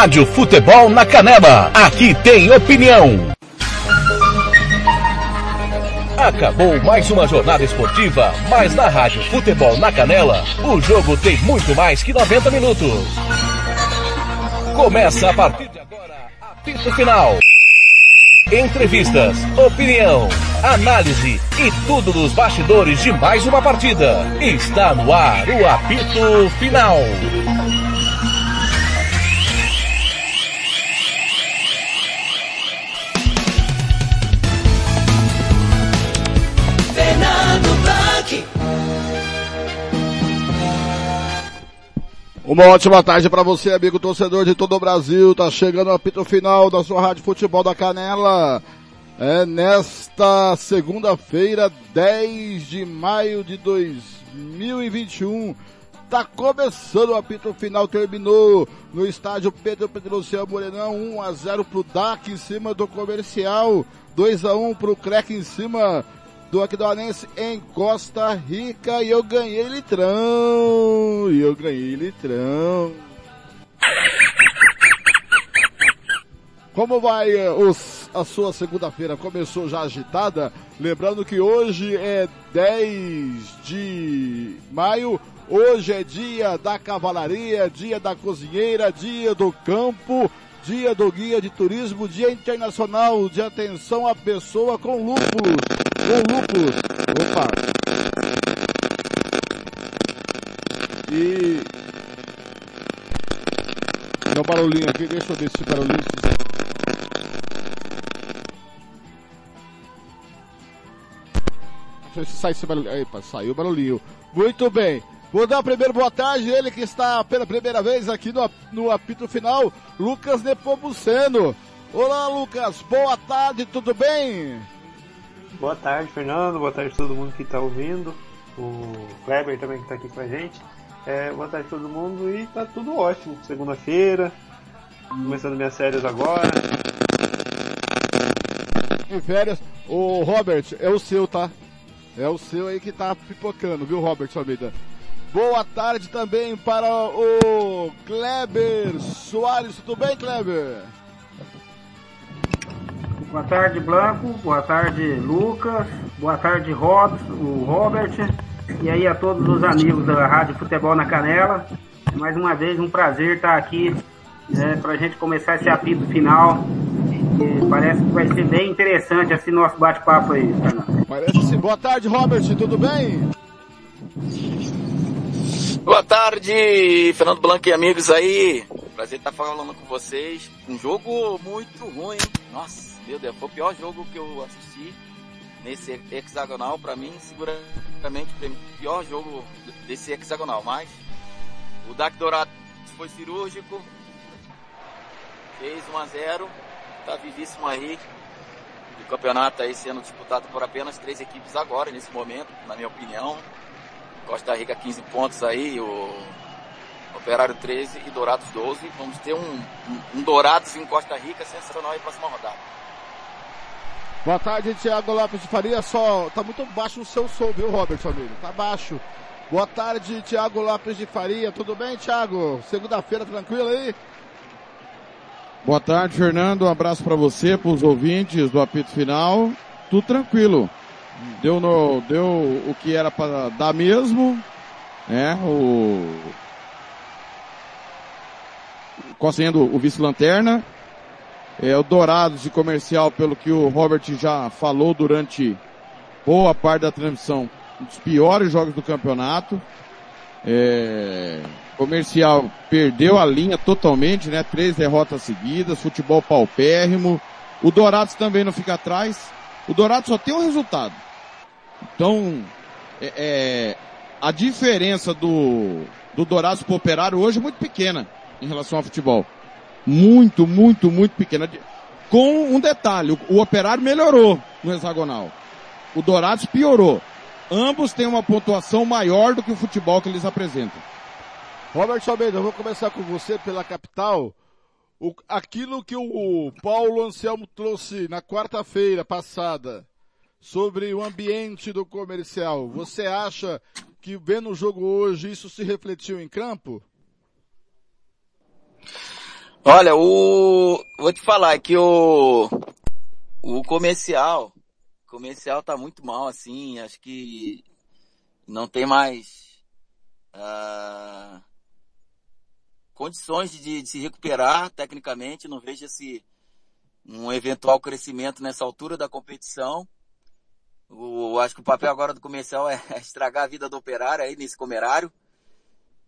Rádio Futebol na Canela. Aqui tem opinião. Acabou mais uma jornada esportiva, mas na Rádio Futebol na Canela, o jogo tem muito mais que 90 minutos. Começa a partir de agora, apito final. Entrevistas, opinião, análise e tudo dos bastidores de mais uma partida. Está no ar o apito final. Uma ótima tarde para você, amigo torcedor de todo o Brasil. Tá chegando o apito final da sua Rádio Futebol da Canela. É nesta segunda-feira, 10 de maio de 2021. Tá começando o apito final, terminou no estádio Pedro Pedro Luciano Morenão, 1 a 0 pro DAC em cima do comercial, 2 a 1 pro Crec em cima do Aquidauanense em Costa Rica e eu ganhei litrão. E eu ganhei litrão. Como vai eh, os, a sua segunda-feira? Começou já agitada? Lembrando que hoje é 10 de maio, hoje é dia da cavalaria, dia da cozinheira, dia do campo, dia do guia de turismo, dia internacional de atenção à pessoa com lúpulos. Com lúpulos. Opa. E... Meu barulhinho aqui, deixa eu ver esse barulhinho. Deixa eu ver se sai esse barulhinho. Epa, saiu o barulhinho. Muito bem. Vou dar primeiro boa tarde, ele que está pela primeira vez aqui no, no apito final, Lucas Nepomuceno. Olá, Lucas, boa tarde, tudo bem? Boa tarde, Fernando, boa tarde a todo mundo que está ouvindo, o Kleber também que está aqui com a gente. É, boa tarde a todo mundo e tá tudo ótimo. Segunda-feira, começando minhas férias agora. Em férias, o Robert, é o seu, tá? É o seu aí que tá pipocando, viu, Robert Almeida? Boa tarde também para o Kleber Soares. Tudo bem, Kleber? Boa tarde, Blanco. Boa tarde, Lucas. Boa tarde, Robson, o Robert. E aí a todos os amigos da Rádio Futebol na Canela. Mais uma vez, um prazer estar aqui né, para a gente começar esse apito final. E parece que vai ser bem interessante esse nosso bate-papo aí, Fernando. Parece sim. Boa tarde, Robert. Tudo bem? Boa tarde, Fernando Blanco e amigos aí. Prazer estar falando com vocês. Um jogo muito ruim. Nossa, meu foi o pior jogo que eu assisti nesse hexagonal. Para mim, seguramente o pior jogo desse hexagonal. Mas o DAC Dourado foi cirúrgico. Fez 1 a 0 Tá vivíssimo aí. O campeonato aí sendo disputado por apenas três equipes agora, nesse momento, na minha opinião. Costa Rica 15 pontos aí, o Operário 13 e Dourados 12. Vamos ter um, um, um Dourados em Costa Rica sensacional aí próxima rodada. Boa tarde, Thiago Lopes de Faria. Só tá muito baixo o seu som, viu, Robert, amigo? Tá baixo. Boa tarde, Thiago Lopes de Faria. Tudo bem, Thiago? Segunda-feira tranquilo aí? Boa tarde, Fernando. Um abraço para você, para os ouvintes do apito final. Tudo tranquilo deu, no, deu o que era para dar mesmo, né? O sendo o vice-lanterna, é, o Dourados de comercial, pelo que o Robert já falou durante boa parte da transmissão, um dos piores jogos do campeonato. É, comercial perdeu a linha totalmente, né? Três derrotas seguidas, futebol paupérrimo. O Dourados também não fica atrás. O Dourados só tem um resultado. Então, é, é, a diferença do, do Dourados pro Operário hoje é muito pequena em relação ao futebol. Muito, muito, muito pequena. Com um detalhe, o, Operário melhorou no hexagonal. O Dourados piorou. Ambos têm uma pontuação maior do que o futebol que eles apresentam. Robert Almeida, eu vou começar com você pela capital. O, aquilo que o Paulo Anselmo trouxe na quarta-feira passada sobre o ambiente do comercial. Você acha que vendo o jogo hoje isso se refletiu em campo? Olha, o, vou te falar que o, o comercial, comercial tá muito mal assim, acho que não tem mais, uh, condições de, de, se recuperar tecnicamente, não vejo esse, um eventual crescimento nessa altura da competição. O, acho que o papel agora do comercial é, estragar a vida do operário aí nesse comerário.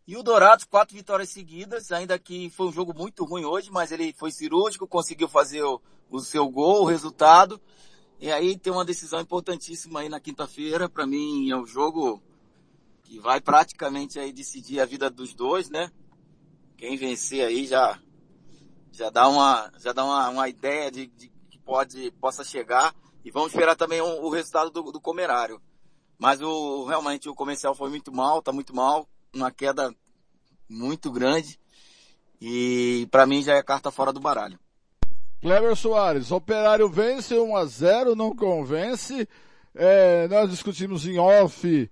E o Dourados, quatro vitórias seguidas, ainda que foi um jogo muito ruim hoje, mas ele foi cirúrgico, conseguiu fazer o, o seu gol, o resultado. E aí tem uma decisão importantíssima aí na quinta-feira. Para mim é um jogo que vai praticamente aí decidir a vida dos dois, né? Quem vencer aí já já dá uma já dá uma, uma ideia de, de que pode possa chegar. E vamos esperar também o, o resultado do, do Comerário. Mas o realmente o comercial foi muito mal, tá muito mal uma queda muito grande e para mim já é carta fora do baralho. Cleber Soares, Operário vence 1 a 0, não convence. É, nós discutimos em off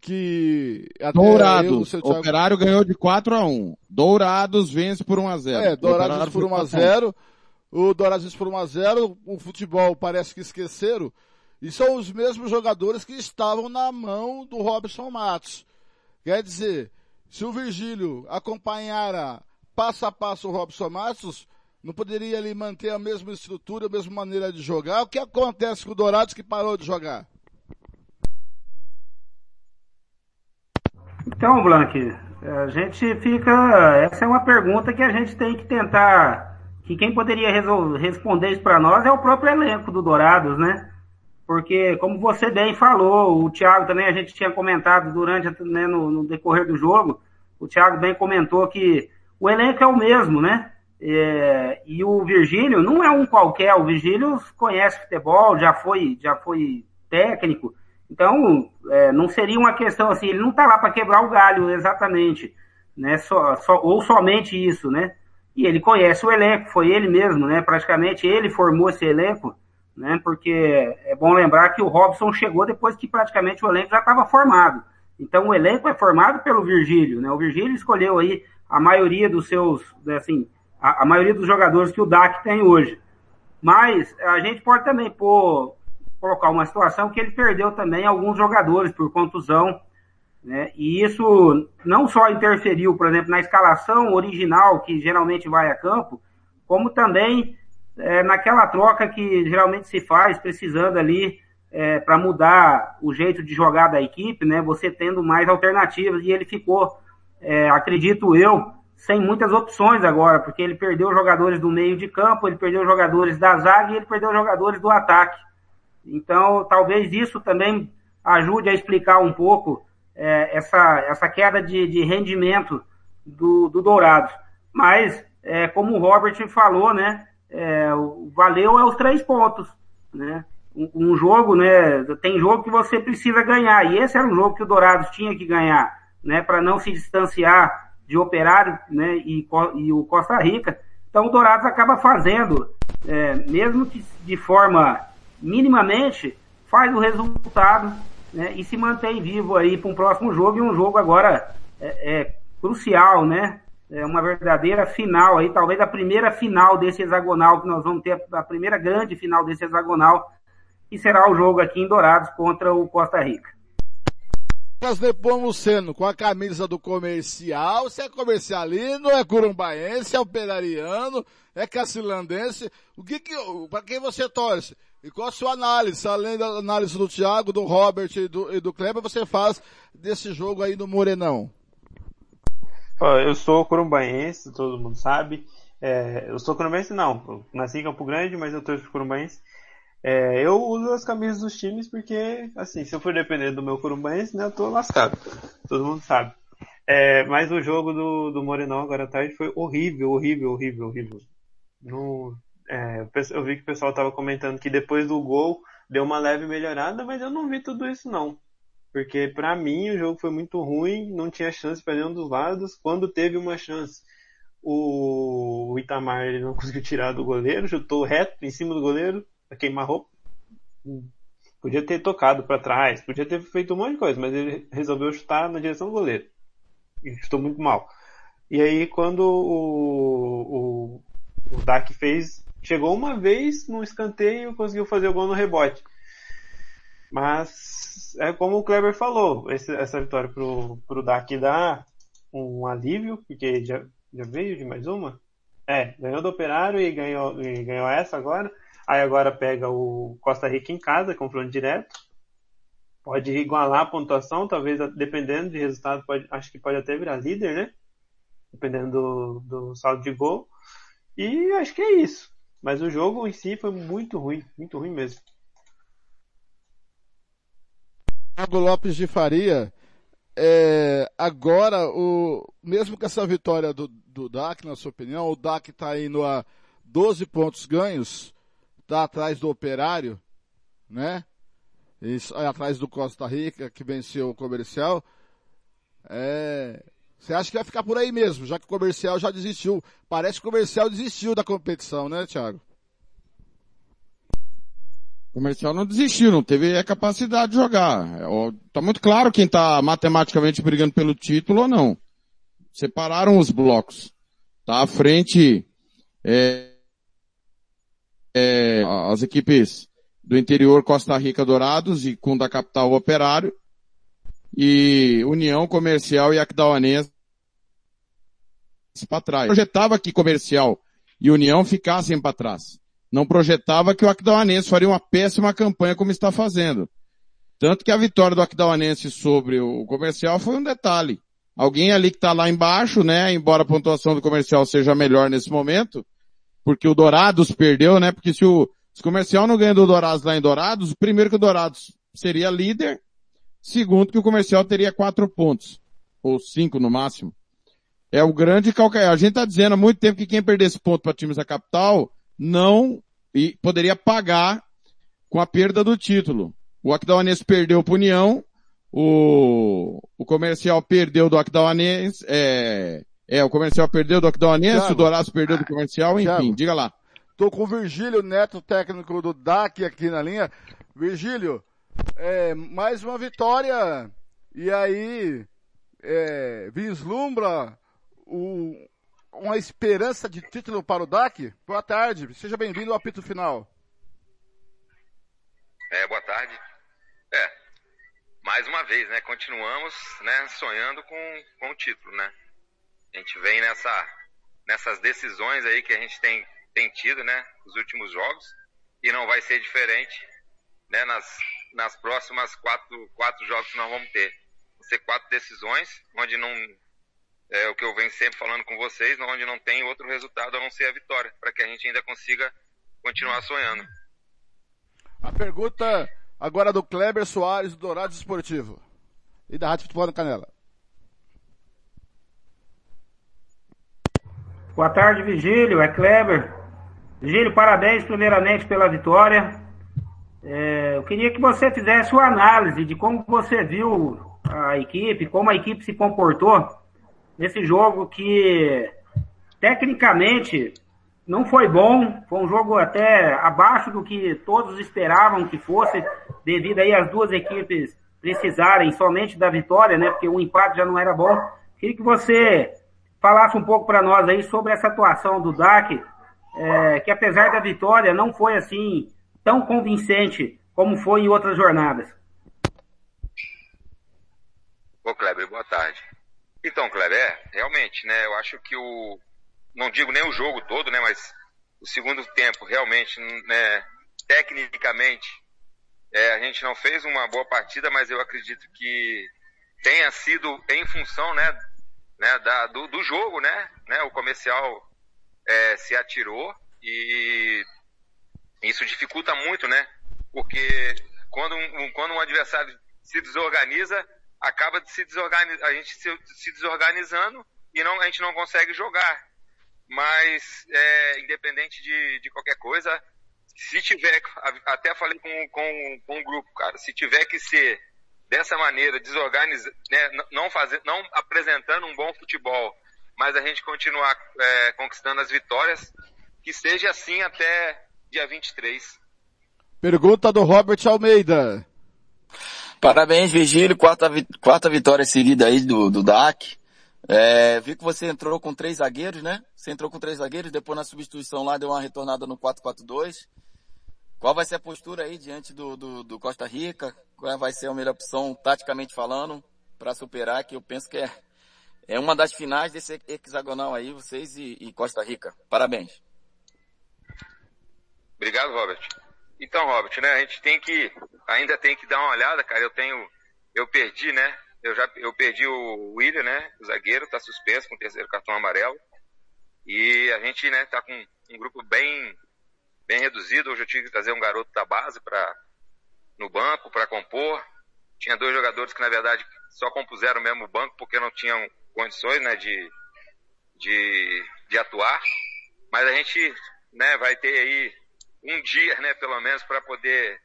que até Dourados, Thiago... Operário ganhou de 4 a 1. Dourados vence por 1 a 0. É, Dourados vence por 1 a 0. O Dourados vence por 1 a 0. O futebol parece que esqueceram. E são os mesmos jogadores que estavam na mão do Robson Matos. Quer dizer, se o Virgílio acompanhara passo a passo o Robson Matos, não poderia ali manter a mesma estrutura, a mesma maneira de jogar? O que acontece com o Dourados que parou de jogar? Então, Blank, a gente fica. Essa é uma pergunta que a gente tem que tentar. Que quem poderia responder isso para nós é o próprio elenco do Dourados, né? Porque, como você bem falou, o Thiago também a gente tinha comentado durante né, no, no, decorrer do jogo, o Thiago bem comentou que o elenco é o mesmo, né? É, e o Virgílio não é um qualquer, o Virgílio conhece futebol, já foi, já foi técnico, então é, não seria uma questão assim, ele não está lá para quebrar o galho exatamente, né? Só, ou somente isso, né? E ele conhece o elenco, foi ele mesmo, né? Praticamente ele formou esse elenco né? Porque é bom lembrar que o Robson chegou depois que praticamente o elenco já estava formado. Então o elenco é formado pelo Virgílio, né? O Virgílio escolheu aí a maioria dos seus, assim, a, a maioria dos jogadores que o DAC tem hoje. Mas a gente pode também pôr, colocar uma situação que ele perdeu também alguns jogadores por contusão, né? E isso não só interferiu, por exemplo, na escalação original que geralmente vai a campo, como também é, naquela troca que geralmente se faz, precisando ali é, para mudar o jeito de jogar da equipe, né? Você tendo mais alternativas e ele ficou, é, acredito eu, sem muitas opções agora, porque ele perdeu jogadores do meio de campo, ele perdeu jogadores da zaga e ele perdeu jogadores do ataque. Então, talvez isso também ajude a explicar um pouco é, essa, essa queda de, de rendimento do, do Dourados. Mas, é, como o Robert falou, né? É, valeu é os três pontos, né? Um, um, jogo, né? Tem jogo que você precisa ganhar e esse era um jogo que o Dourados tinha que ganhar, né? Para não se distanciar de Operário, né? E, e, o Costa Rica. Então o Dourados acaba fazendo, é, mesmo que de forma minimamente, faz o resultado, né? E se mantém vivo aí para um próximo jogo e um jogo agora é, é crucial, né? É, uma verdadeira final aí, talvez a primeira final desse hexagonal que nós vamos ter, a primeira grande final desse hexagonal, que será o jogo aqui em Dourados contra o Costa Rica. Nós Nepomuceno com a camisa do comercial, se é comercialino, é curumbaense, é operariano, é cacilandense, o que que, para quem você torce? E qual a sua análise? Além da análise do Thiago, do Robert e do, e do Kleber, você faz desse jogo aí no Morenão? Eu sou corumbaense, todo mundo sabe. É, eu sou corumbaense não, nasci em Campo Grande, mas eu torço corumbaense. É, eu uso as camisas dos times porque, assim, se eu for depender do meu corumbaense, né, eu tô lascado. Todo mundo sabe. É, mas o jogo do, do Morenão agora à tarde foi horrível, horrível, horrível, horrível. No, é, eu vi que o pessoal tava comentando que depois do gol deu uma leve melhorada, mas eu não vi tudo isso não. Porque para mim o jogo foi muito ruim, não tinha chance para nenhum dos lados. Quando teve uma chance, o Itamar ele não conseguiu tirar do goleiro, chutou reto em cima do goleiro, a queimar roupa. Podia ter tocado para trás, podia ter feito um monte de coisa, mas ele resolveu chutar na direção do goleiro. E chutou muito mal. E aí quando o, o, o Dak fez, chegou uma vez num escanteio e conseguiu fazer o gol no rebote. Mas é como o Kleber falou, esse, essa vitória pro, pro Dak dá um alívio, porque já, já veio de mais uma. É, ganhou do Operário e ganhou, e ganhou essa agora. Aí agora pega o Costa Rica em casa, confronto direto. Pode igualar a pontuação, talvez dependendo de resultado, pode, acho que pode até virar líder, né? Dependendo do, do saldo de gol. E acho que é isso. Mas o jogo em si foi muito ruim, muito ruim mesmo. Thiago Lopes de Faria, é, agora, o, mesmo com essa vitória do, do DAC, na sua opinião, o DAC está indo a 12 pontos ganhos, está atrás do Operário, né? Isso, é, atrás do Costa Rica, que venceu o comercial. É, você acha que vai ficar por aí mesmo, já que o comercial já desistiu? Parece que o comercial desistiu da competição, né, Thiago? Comercial não desistiu, não teve a capacidade de jogar. Tá muito claro quem tá matematicamente brigando pelo título ou não. Separaram os blocos. Tá à frente, é, é, as equipes do interior Costa Rica Dourados e com da capital Operário e União Comercial e Aquidauanense para trás. Projetava que Comercial e União ficassem para trás não projetava que o Aquidauanense faria uma péssima campanha como está fazendo. Tanto que a vitória do Aquidauanense sobre o comercial foi um detalhe. Alguém ali que está lá embaixo, né, embora a pontuação do comercial seja melhor nesse momento, porque o Dourados perdeu, né, porque se o, se o comercial não ganha do Dourados lá em Dourados, primeiro que o Dourados seria líder, segundo que o comercial teria quatro pontos, ou cinco no máximo. É o grande calcanhar. A gente está dizendo há muito tempo que quem perder esse ponto para times da capital não e poderia pagar com a perda do título. O Aquidauanense perdeu para União, o, o comercial perdeu do Aquidauanense, é, é, o comercial perdeu do Aquidauanense, o Dourados perdeu do comercial, enfim, Thiago, diga lá. Tô com o Virgílio Neto, técnico do DAC aqui na linha. Virgílio, é, mais uma vitória, e aí, é, vislumbra o, uma esperança de título para o DAC? Boa tarde, seja bem-vindo ao apito final. É, boa tarde. É, mais uma vez, né, continuamos, né, sonhando com, com o título, né. A gente vem nessa, nessas decisões aí que a gente tem, tem tido, né, nos últimos jogos, e não vai ser diferente, né, nas, nas próximas quatro, quatro jogos que nós vamos ter. Vão ser quatro decisões, onde não, é o que eu venho sempre falando com vocês, onde não tem outro resultado a não ser a vitória, para que a gente ainda consiga continuar sonhando. A pergunta agora do Kleber Soares, do Dourado Esportivo. E da Rádio Futebol na Canela. Boa tarde, Vigílio. É Kleber. Vigílio, parabéns primeiramente pela vitória. É, eu queria que você fizesse uma análise de como você viu a equipe, como a equipe se comportou nesse jogo que tecnicamente não foi bom, foi um jogo até abaixo do que todos esperavam que fosse, devido aí as duas equipes precisarem somente da vitória, né? Porque o empate já não era bom. Queria que você falasse um pouco para nós aí sobre essa atuação do DAC, é, que apesar da vitória não foi assim tão convincente como foi em outras jornadas. Ô Kleber, boa tarde. Então, Kleber, é, realmente, né? Eu acho que o. Não digo nem o jogo todo, né? Mas o segundo tempo, realmente, né? Tecnicamente, é, a gente não fez uma boa partida, mas eu acredito que tenha sido em função, né? né da, do, do jogo, né? né o comercial é, se atirou e isso dificulta muito, né? Porque quando um, quando um adversário se desorganiza, acaba de se desorganizar, a gente se, se, desorganizando e não, a gente não consegue jogar. Mas, é, independente de, de qualquer coisa, se tiver, até falei com, com, com o grupo, cara, se tiver que ser dessa maneira, desorganizar, né, não fazer, não apresentando um bom futebol, mas a gente continuar é, conquistando as vitórias, que seja assim até dia 23. Pergunta do Robert Almeida. Parabéns, Virgílio. Quarta, quarta vitória seguida aí do, do DAC. É, vi que você entrou com três zagueiros, né? Você entrou com três zagueiros, depois na substituição lá deu uma retornada no 4-4-2. Qual vai ser a postura aí diante do, do, do Costa Rica? Qual vai ser a melhor opção, taticamente falando, para superar, que eu penso que é, é uma das finais desse hexagonal aí, vocês e, e Costa Rica. Parabéns. Obrigado, Robert. Então, Robert, né, a gente tem que, ainda tem que dar uma olhada, cara, eu tenho, eu perdi, né, eu já, eu perdi o William, né, o zagueiro, tá suspenso com o terceiro cartão amarelo, e a gente, né, tá com um grupo bem, bem reduzido, hoje eu tive que trazer um garoto da base para no banco para compor, tinha dois jogadores que na verdade só compuseram mesmo o banco porque não tinham condições, né, de, de, de atuar, mas a gente, né, vai ter aí um dia, né, pelo menos, para poder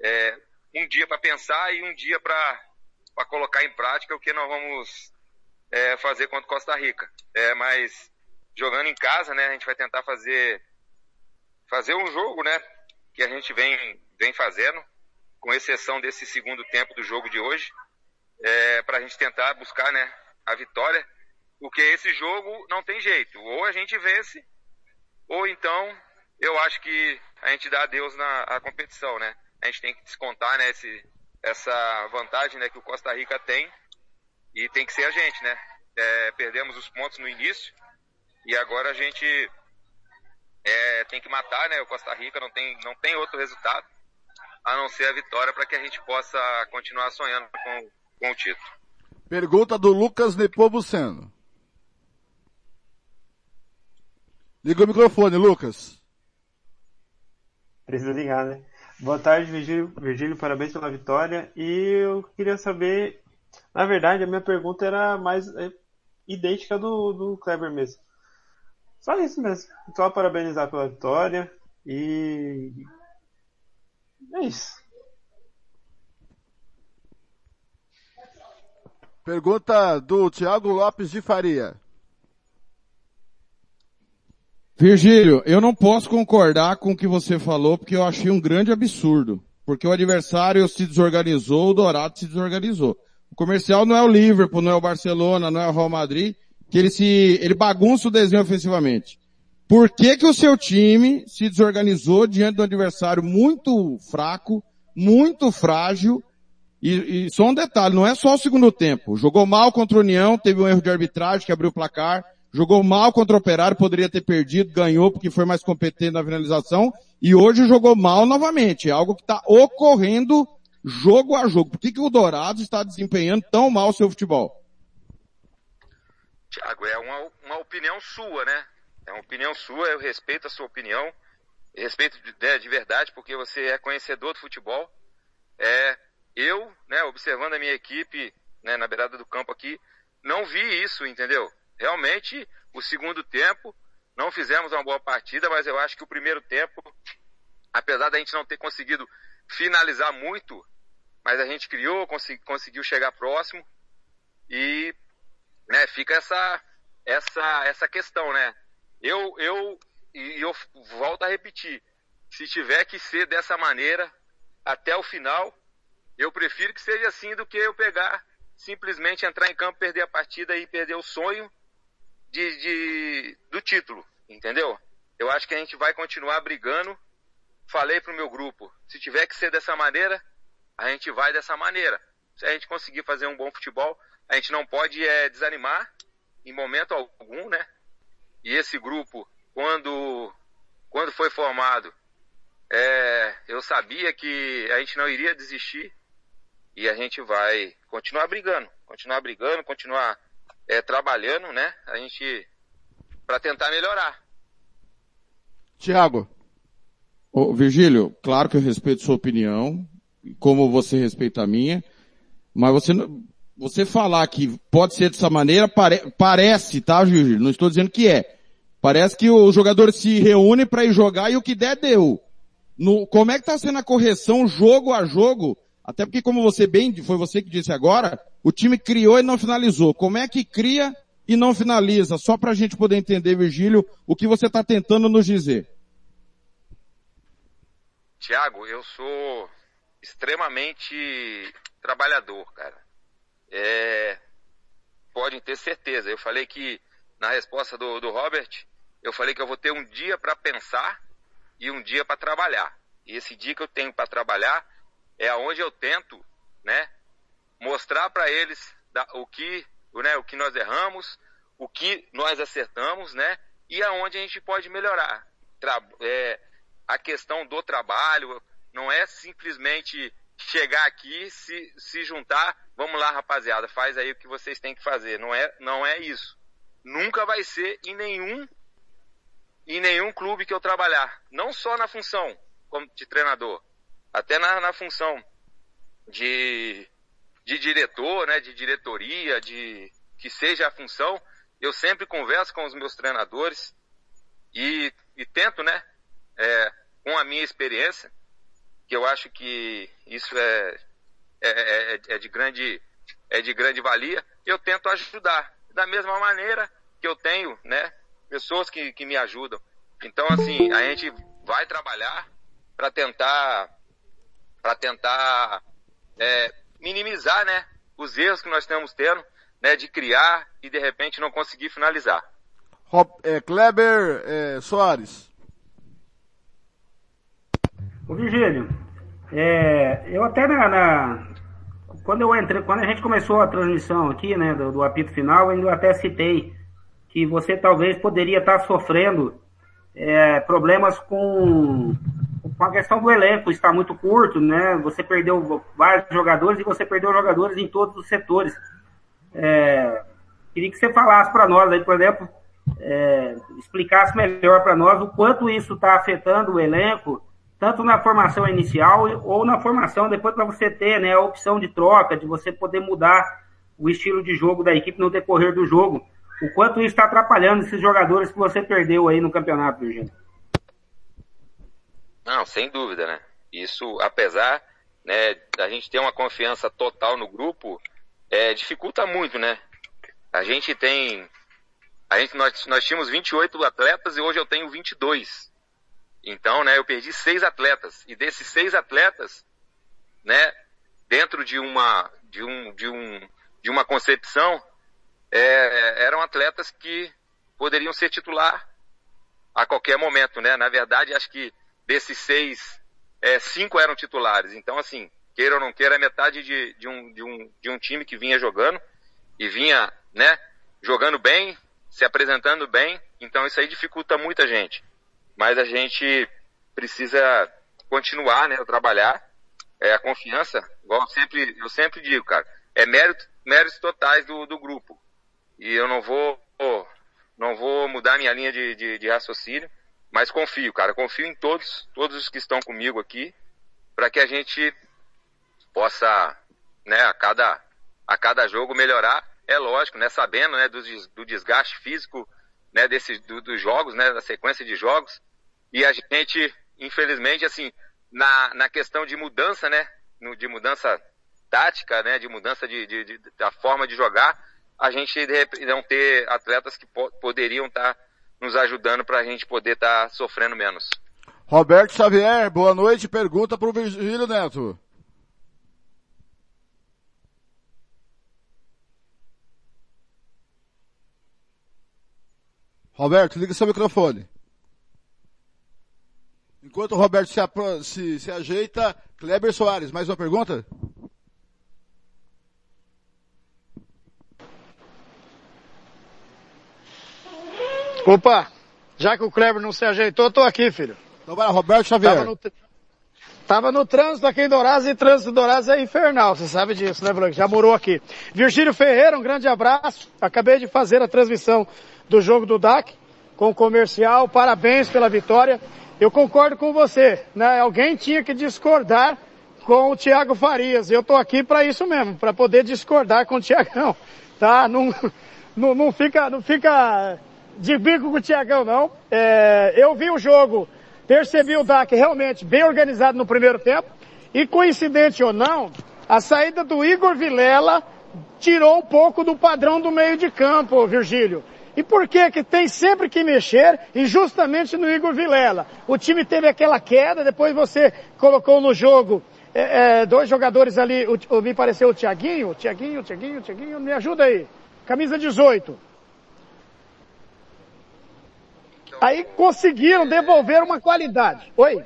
é, um dia para pensar e um dia para colocar em prática o que nós vamos é, fazer contra Costa Rica. É, mas jogando em casa, né, a gente vai tentar fazer fazer um jogo, né, que a gente vem vem fazendo, com exceção desse segundo tempo do jogo de hoje, é, para a gente tentar buscar, né, a vitória, porque esse jogo não tem jeito, ou a gente vence, ou então eu acho que a gente dá adeus na a competição, né? A gente tem que descontar, né, esse, essa vantagem, né, que o Costa Rica tem e tem que ser a gente, né? É, perdemos os pontos no início e agora a gente é, tem que matar, né? O Costa Rica não tem, não tem outro resultado a não ser a vitória para que a gente possa continuar sonhando com, com o título. Pergunta do Lucas Nepomuceno. Liga o microfone, Lucas. Precisa ligar, né? Boa tarde, Virgílio. Virgílio, parabéns pela vitória. E eu queria saber, na verdade, a minha pergunta era mais é, idêntica do, do Kleber mesmo. Só isso mesmo. Só parabenizar pela vitória e é isso. Pergunta do Thiago Lopes de Faria. Virgílio, eu não posso concordar com o que você falou porque eu achei um grande absurdo. Porque o adversário se desorganizou, o Dourado se desorganizou. O comercial não é o Liverpool, não é o Barcelona, não é o Real Madrid, que ele se, ele bagunça o desenho ofensivamente. Por que que o seu time se desorganizou diante do adversário muito fraco, muito frágil, e, e só um detalhe, não é só o segundo tempo. Jogou mal contra a União, teve um erro de arbitragem que abriu o placar, Jogou mal contra o Operário, poderia ter perdido, ganhou porque foi mais competente na finalização. E hoje jogou mal novamente. É algo que está ocorrendo jogo a jogo. Por que, que o Dourado está desempenhando tão mal o seu futebol? Tiago, é uma, uma opinião sua, né? É uma opinião sua, eu respeito a sua opinião. Respeito de, né, de verdade, porque você é conhecedor do futebol. É, eu, né, observando a minha equipe, né, na beirada do campo aqui, não vi isso, entendeu? Realmente o segundo tempo não fizemos uma boa partida, mas eu acho que o primeiro tempo, apesar da gente não ter conseguido finalizar muito, mas a gente criou, conseguiu chegar próximo e né, fica essa essa essa questão, né? Eu eu e eu volto a repetir, se tiver que ser dessa maneira até o final, eu prefiro que seja assim do que eu pegar simplesmente entrar em campo, perder a partida e perder o sonho de, de, do título, entendeu? Eu acho que a gente vai continuar brigando. Falei pro meu grupo, se tiver que ser dessa maneira, a gente vai dessa maneira. Se a gente conseguir fazer um bom futebol, a gente não pode é, desanimar em momento algum, né? E esse grupo, quando, quando foi formado, é, eu sabia que a gente não iria desistir e a gente vai continuar brigando, continuar brigando, continuar é, trabalhando, né? A gente para tentar melhorar. Tiago. Virgílio, claro que eu respeito sua opinião, como você respeita a minha, mas você você falar que pode ser dessa maneira pare, parece, tá, Virgílio? Não estou dizendo que é. Parece que os jogadores se reúnem para ir jogar e o que der deu. No, como é que está sendo a correção jogo a jogo até porque como você bem, foi você que disse agora, o time criou e não finalizou. Como é que cria e não finaliza? Só para a gente poder entender, Virgílio, o que você está tentando nos dizer. Tiago, eu sou extremamente trabalhador, cara. É... podem ter certeza. Eu falei que, na resposta do, do Robert, eu falei que eu vou ter um dia para pensar e um dia para trabalhar. E esse dia que eu tenho para trabalhar é aonde eu tento, né, mostrar para eles da, o que, né, o que nós erramos, o que nós acertamos, né, e aonde a gente pode melhorar. Tra é, a questão do trabalho não é simplesmente chegar aqui, se, se juntar, vamos lá, rapaziada, faz aí o que vocês têm que fazer. Não é, não é isso. Nunca vai ser em nenhum em nenhum clube que eu trabalhar, não só na função como de treinador, até na, na função de, de diretor, né, de diretoria, de que seja a função, eu sempre converso com os meus treinadores e, e tento, né, é, com a minha experiência, que eu acho que isso é, é, é, é, de grande é de grande valia, eu tento ajudar da mesma maneira que eu tenho, né, pessoas que, que me ajudam. Então, assim, a gente vai trabalhar para tentar para tentar é, minimizar, né, os erros que nós estamos tendo, né, de criar e de repente não conseguir finalizar. Rob, é, Kleber é, Soares. Ô Virgílio, é, eu até na, na, quando eu entrei, quando a gente começou a transmissão aqui, né, do, do apito final, eu até citei que você talvez poderia estar sofrendo é, problemas com, com a questão do elenco está muito curto, né? Você perdeu vários jogadores e você perdeu jogadores em todos os setores. É, queria que você falasse para nós aí, por exemplo, é, explicasse melhor para nós o quanto isso está afetando o elenco tanto na formação inicial ou na formação depois para você ter né, a opção de troca, de você poder mudar o estilo de jogo da equipe no decorrer do jogo. O quanto isso está atrapalhando esses jogadores que você perdeu aí no campeonato, Virgínia? Não, sem dúvida, né? Isso, apesar né, da gente ter uma confiança total no grupo, é, dificulta muito, né? A gente tem. A gente, nós, nós tínhamos 28 atletas e hoje eu tenho 22. Então, né, eu perdi seis atletas. E desses seis atletas, né, dentro de uma, de um, de um, de uma concepção, é, eram atletas que poderiam ser titular a qualquer momento, né? Na verdade, acho que desses seis, é, cinco eram titulares. Então, assim, queira ou não queira, é metade de, de, um, de, um, de um time que vinha jogando e vinha, né, jogando bem, se apresentando bem. Então, isso aí dificulta muita gente mas a gente precisa continuar, né, a trabalhar. É, a confiança, igual eu sempre, eu sempre digo, cara, é mérito, méritos totais do, do grupo. E eu não vou, não vou mudar minha linha de, de, de raciocínio, mas confio, cara, confio em todos, todos os que estão comigo aqui, para que a gente possa, né, a cada, a cada jogo melhorar. É lógico, né, sabendo, né, do, do desgaste físico, né, desses, do, dos jogos, né, da sequência de jogos. E a gente, infelizmente, assim, na, na questão de mudança, né, no, de mudança tática, né, de mudança de, de, de, da forma de jogar, a gente não ter atletas que po poderiam estar tá nos ajudando para a gente poder estar tá sofrendo menos. Roberto Xavier, boa noite. Pergunta para o Virgílio Neto. Roberto, liga seu microfone. Enquanto o Roberto se, se, se ajeita, Kleber Soares, mais uma pergunta? Opa, já que o Kleber não se ajeitou, tô aqui, filho. Então vai lá, Roberto Xavier. Tava no, tava no trânsito aqui em Dourados e trânsito de Dourados é infernal, você sabe disso, né, Blanco? Já morou aqui. Virgílio Ferreira, um grande abraço. Acabei de fazer a transmissão do jogo do DAC com o comercial. Parabéns pela vitória. Eu concordo com você, né? Alguém tinha que discordar com o Thiago Farias. Eu tô aqui para isso mesmo, para poder discordar com o Thiagão, tá? Não, não, não fica, não fica de bico com o Thiagão, não. É, eu vi o jogo, percebi o DAC realmente bem organizado no primeiro tempo, e coincidente ou não, a saída do Igor Vilela tirou um pouco do padrão do meio de campo, Virgílio. E por que que tem sempre que mexer e justamente no Igor Vilela? O time teve aquela queda, depois você colocou no jogo é, é, dois jogadores ali, o, me pareceu o Tiaguinho, Tiaguinho, Tiaguinho, Tiaguinho, me ajuda aí. camisa 18. Aí conseguiram devolver uma qualidade. Oi?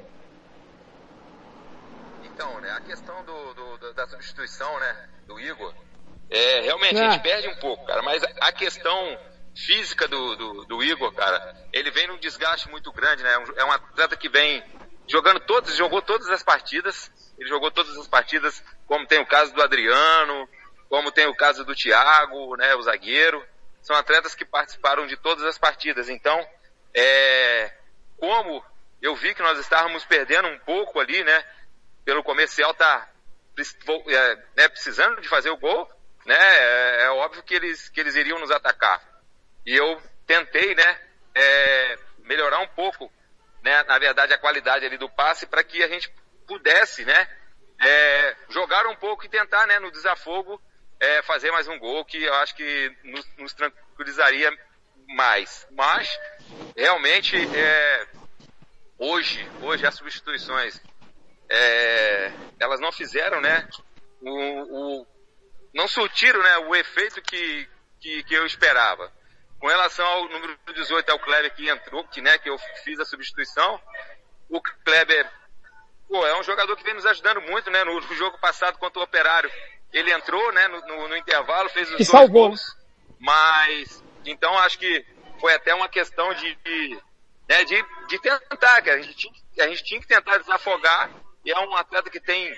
Então, né, a questão do, do, da substituição, né, do Igor, é, realmente é. a gente perde um pouco, cara, mas a questão física do, do, do, Igor, cara, ele vem num desgaste muito grande, né, é um atleta que vem jogando todos, jogou todas as partidas, ele jogou todas as partidas, como tem o caso do Adriano, como tem o caso do Thiago, né, o zagueiro, são atletas que participaram de todas as partidas, então, é, como eu vi que nós estávamos perdendo um pouco ali, né, pelo comercial tá é, né, precisando de fazer o gol, né, é, é, óbvio que eles, que eles iriam nos atacar. E eu tentei, né, é, melhorar um pouco, né, na verdade a qualidade ali do passe para que a gente pudesse, né, é, jogar um pouco e tentar, né, no desafogo, é, fazer mais um gol que eu acho que nos, nos tranquilizaria mais. Mas, realmente, é, hoje, hoje as substituições é, elas não fizeram, né, o, o, não surtiram, né, o efeito que, que, que, eu esperava. Com relação ao número 18, ao Kleber que entrou, que, né, que eu fiz a substituição, o Kleber, pô, é um jogador que vem nos ajudando muito, né, no, jogo passado contra o Operário, ele entrou, né, no, no, no intervalo, fez os que dois salvou. gols, mas, então acho que foi até uma questão de, de, né, de, de tentar, que a gente, a gente tinha que tentar desafogar e é um atleta que tem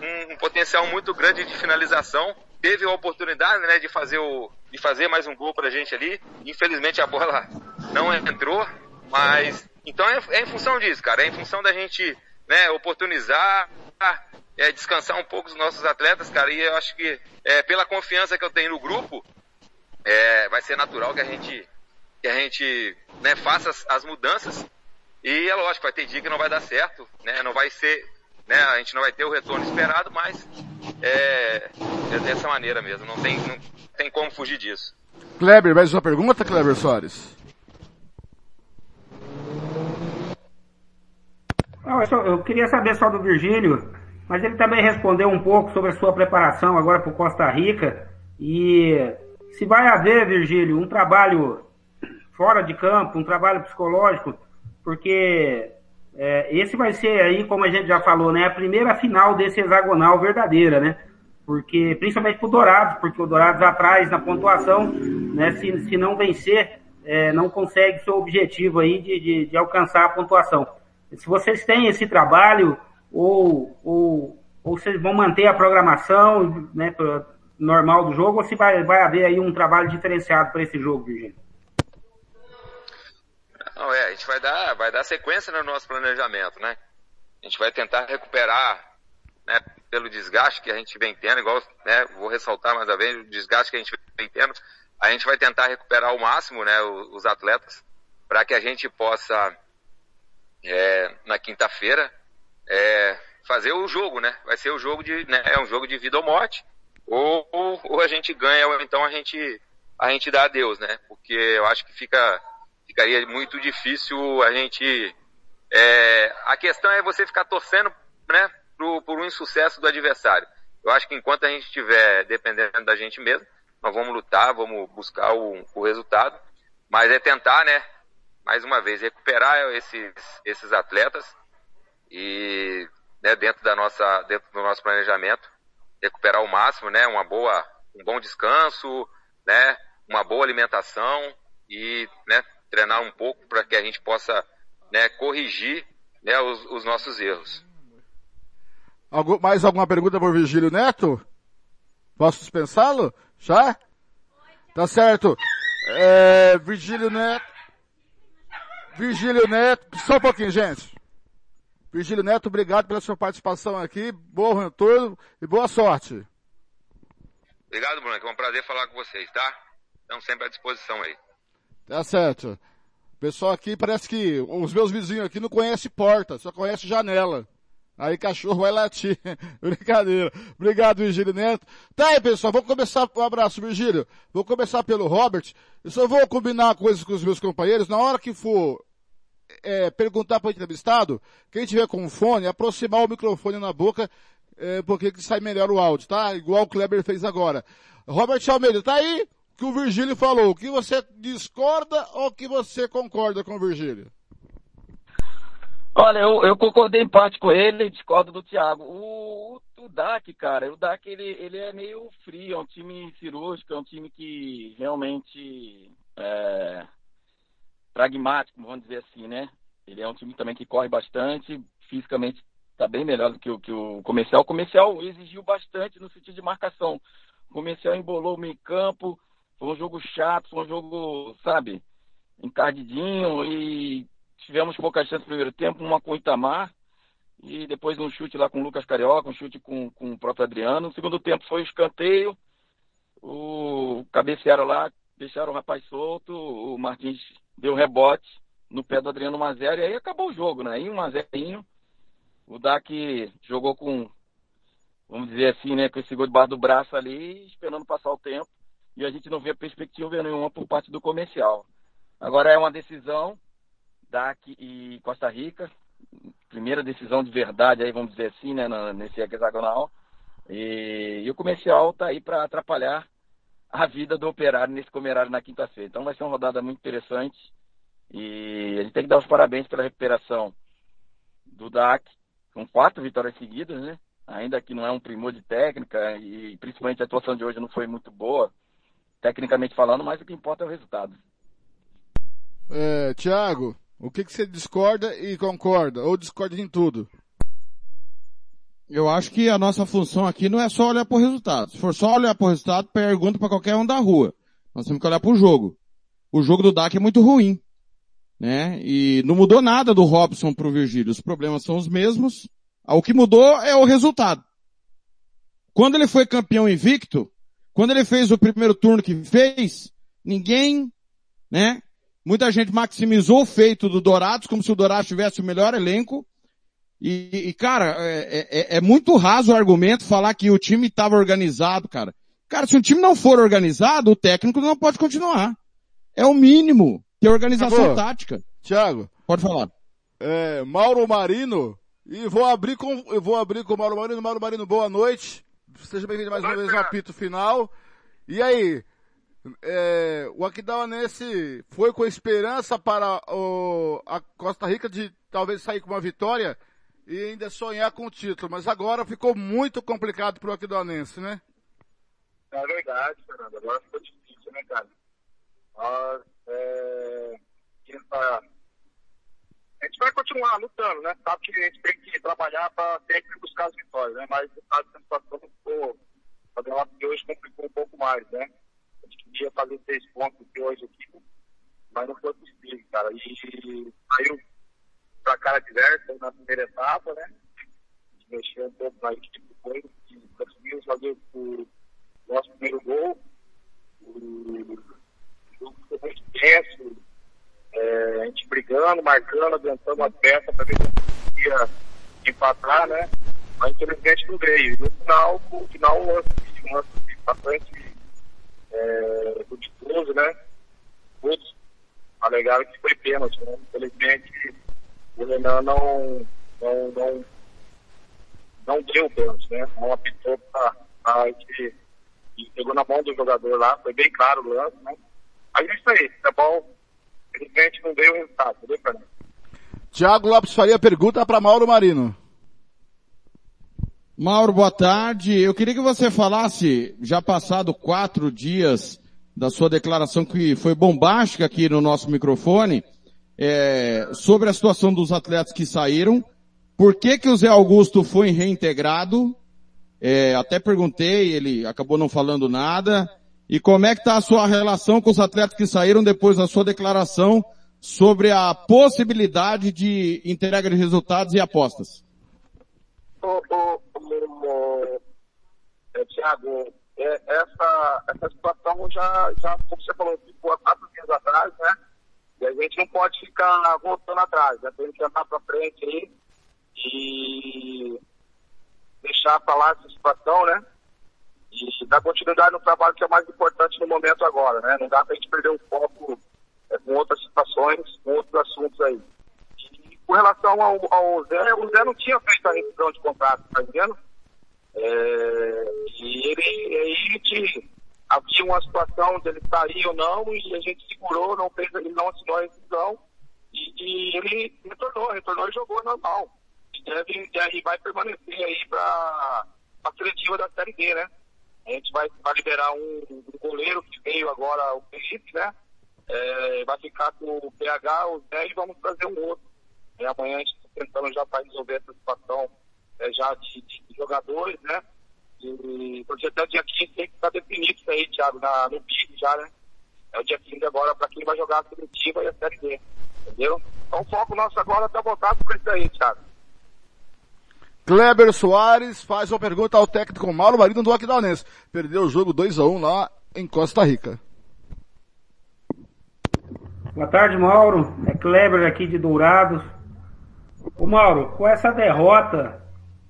um, um potencial muito grande de finalização. Teve a oportunidade, né, de fazer o, de fazer mais um gol pra gente ali. Infelizmente a bola não entrou, mas então é, é em função disso, cara. É em função da gente, né, oportunizar, é, descansar um pouco os nossos atletas, cara. E eu acho que é, pela confiança que eu tenho no grupo, é, vai ser natural que a gente, que a gente, né, faça as, as mudanças e é lógico, vai ter dia que não vai dar certo, né? Não vai ser, né? A gente não vai ter o retorno esperado, mas é, é dessa maneira mesmo. Não tem, não tem como fugir disso. Kleber, mais uma pergunta, Kleber Soares? eu, só, eu queria saber só do Virgílio, mas ele também respondeu um pouco sobre a sua preparação agora para o Costa Rica. E se vai haver, Virgílio, um trabalho fora de campo, um trabalho psicológico porque é, esse vai ser aí, como a gente já falou, né, a primeira final desse hexagonal verdadeira, né? Porque, principalmente pro Dourados, porque o Dourados atrás na pontuação, né, se, se não vencer, é, não consegue seu objetivo aí de, de, de, alcançar a pontuação. Se vocês têm esse trabalho, ou, ou, ou vocês vão manter a programação né, normal do jogo, ou se vai, vai haver aí um trabalho diferenciado para esse jogo, Virgínia? Não, é, a gente vai dar, vai dar sequência no nosso planejamento, né? A gente vai tentar recuperar, né, pelo desgaste que a gente vem tendo, igual, né, vou ressaltar mais uma vez, o desgaste que a gente vem tendo, a gente vai tentar recuperar ao máximo, né, os, atletas, para que a gente possa, é, na quinta-feira, é, fazer o jogo, né? Vai ser o jogo de, né, é um jogo de vida ou morte, ou, ou, ou a gente ganha, ou então a gente, a gente dá adeus, né? Porque eu acho que fica, ficaria muito difícil a gente. É, a questão é você ficar torcendo, né, pro, por um insucesso do adversário. Eu acho que enquanto a gente estiver dependendo da gente mesmo, nós vamos lutar, vamos buscar o, o resultado, mas é tentar, né, mais uma vez, recuperar esses, esses atletas e, né, dentro da nossa, dentro do nosso planejamento, recuperar o máximo, né, uma boa, um bom descanso, né, uma boa alimentação e, né, treinar um pouco para que a gente possa né, corrigir né, os, os, nossos erros. Algum, mais alguma pergunta por Virgílio Neto? Posso dispensá-lo? Já? Tá certo. É, Virgílio Neto. Virgílio Neto. Só um pouquinho, gente. Virgílio Neto, obrigado pela sua participação aqui. Bom retorno e boa sorte. Obrigado, Bruno. É um prazer falar com vocês, tá? Estamos sempre à disposição aí. Tá certo. Pessoal aqui parece que os meus vizinhos aqui não conhecem porta, só conhece janela. Aí cachorro vai latir. Brincadeira. Obrigado, Virgílio Neto. Tá aí, pessoal. Vou começar, um abraço, Virgílio. Vou começar pelo Robert. Eu só vou combinar coisas com os meus companheiros. Na hora que for é, perguntar para o entrevistado, quem tiver com fone, aproximar o microfone na boca, é, porque sai melhor o áudio, tá? Igual o Kleber fez agora. Robert Almeida, tá aí? Que o Virgílio falou, que você discorda ou que você concorda com o Virgílio? Olha, eu, eu concordei em parte com ele e discordo do Thiago. O, o, DAC, cara, o DAC ele, ele é meio frio, é um time cirúrgico, é um time que realmente é pragmático, vamos dizer assim, né? Ele é um time também que corre bastante, fisicamente está bem melhor do que o, que o comercial. O comercial exigiu bastante no sentido de marcação. O comercial embolou o meio campo, foi um jogo chato, foi um jogo, sabe, encardidinho e tivemos poucas chances no primeiro tempo, uma com o Itamar e depois um chute lá com o Lucas Carioca, um chute com, com o próprio Adriano. No segundo tempo foi o escanteio, o cabecearam lá, deixaram o rapaz solto, o Martins deu rebote no pé do Adriano 1x0 e aí acabou o jogo, né? Aí 1x0, o DAC jogou com, vamos dizer assim, né, com esse gol debaixo do braço ali, esperando passar o tempo e a gente não vê perspectiva nenhuma por parte do comercial. Agora é uma decisão DAC e Costa Rica, primeira decisão de verdade aí, vamos dizer assim, né, nesse hexagonal. E, e o comercial está aí para atrapalhar a vida do operário nesse comerário na quinta-feira. Então vai ser uma rodada muito interessante. E a gente tem que dar os parabéns pela recuperação do DAC, com quatro vitórias seguidas, né? Ainda que não é um primor de técnica, e principalmente a atuação de hoje não foi muito boa, tecnicamente falando, mas o que importa é o resultado. É, Tiago, o que, que você discorda e concorda? Ou discorda em tudo? Eu acho que a nossa função aqui não é só olhar para o resultado. Se for só olhar para o resultado, pergunta para qualquer um da rua. Nós temos que olhar para o jogo. O jogo do DAC é muito ruim. Né? E não mudou nada do Robson para o Virgílio. Os problemas são os mesmos. O que mudou é o resultado. Quando ele foi campeão invicto, quando ele fez o primeiro turno que fez, ninguém, né? Muita gente maximizou o feito do Dourados, como se o Dourados tivesse o melhor elenco. E, e cara, é, é, é, muito raso o argumento falar que o time estava organizado, cara. Cara, se o time não for organizado, o técnico não pode continuar. É o mínimo ter organização Acabou. tática. Tiago. Pode falar. É, Mauro Marino. E vou abrir com, eu vou abrir com o Mauro Marino. Mauro Marino, boa noite. Seja bem-vindo mais uma vez no apito final. E aí, é, o Aquidauanense foi com esperança para o, a Costa Rica de talvez sair com uma vitória e ainda sonhar com o título, mas agora ficou muito complicado para o Aquidauanense, né? É verdade, Fernando. Agora ficou difícil, né, cara? Nós, é, a gente vai continuar lutando, né? Sabe que a gente tem que trabalhar para sempre buscar as vitórias, né? Mas da situação ficou, a derrota de hoje complicou um pouco mais, né? ia fazer seis pontos de hoje aqui, mas não foi possível, cara. E saiu pra cara diversa na primeira etapa, né? Mexeu um pouco na equipe depois e conseguimos fazer o nosso primeiro gol. O jogo ficou muito tenso, é, a gente brigando, marcando, adiantando a peça para ver se conseguia empatar, né? Mas infelizmente não veio. No final, no final, um lance, um lance bastante é, né? Todos alegaram que foi pênalti, né? Infelizmente, o Renan não, não, não, não deu pênalti, né? Não apitou para a gente pegou na mão do jogador lá, foi bem claro o lance, né? Aí é isso aí, tá bom? Infelizmente não veio o resultado, entendeu, Fernando? Tiago Lopes Faria pergunta para Mauro Marino. Mauro, boa tarde. Eu queria que você falasse, já passado quatro dias da sua declaração que foi bombástica aqui no nosso microfone, é, sobre a situação dos atletas que saíram, por que que o Zé Augusto foi reintegrado, é, até perguntei, ele acabou não falando nada, e como é que está a sua relação com os atletas que saíram depois da sua declaração sobre a possibilidade de entrega de resultados e apostas? Ô, ô, ô, é, Tiago, é, essa, essa situação já, já, como você falou, ficou há quatro dias atrás, né? E a gente não pode ficar voltando atrás, né? Tem que andar para frente aí e deixar falar essa situação, né? E dar continuidade no trabalho que é mais importante no momento agora, né? Não dá para a gente perder o foco é, com outras situações, com outros assuntos aí. Com relação ao, ao Zé, o Zé não tinha feito a revisão de contrato, tá vendo? É, e ele, aí a gente havia uma situação de ele sair ou não, e a gente segurou, não fez, ele não assinou a rescisão, e, e ele retornou, retornou e jogou normal. E, deve, e vai permanecer aí para a seletiva da Série D, né? A gente vai, vai liberar um, um goleiro que veio agora, o Felipe, né? É, vai ficar com o PH, o Zé, e vamos trazer um outro. E amanhã a gente está tentando já para resolver essa situação é, já de, de, jogadores, né? E, porque até o dia 15 tem que estar definido isso aí, Thiago, na, no BID já, né? É o dia 15 agora para quem vai jogar a seletiva e a Série D. Entendeu? Então o foco nosso agora está voltado para isso aí, Thiago. Kleber Soares faz uma pergunta ao técnico Mauro Marino do Aquidauanense. Perdeu o jogo 2 a 1 lá em Costa Rica. Boa tarde, Mauro. É Kleber aqui de Dourados. O Mauro, com essa derrota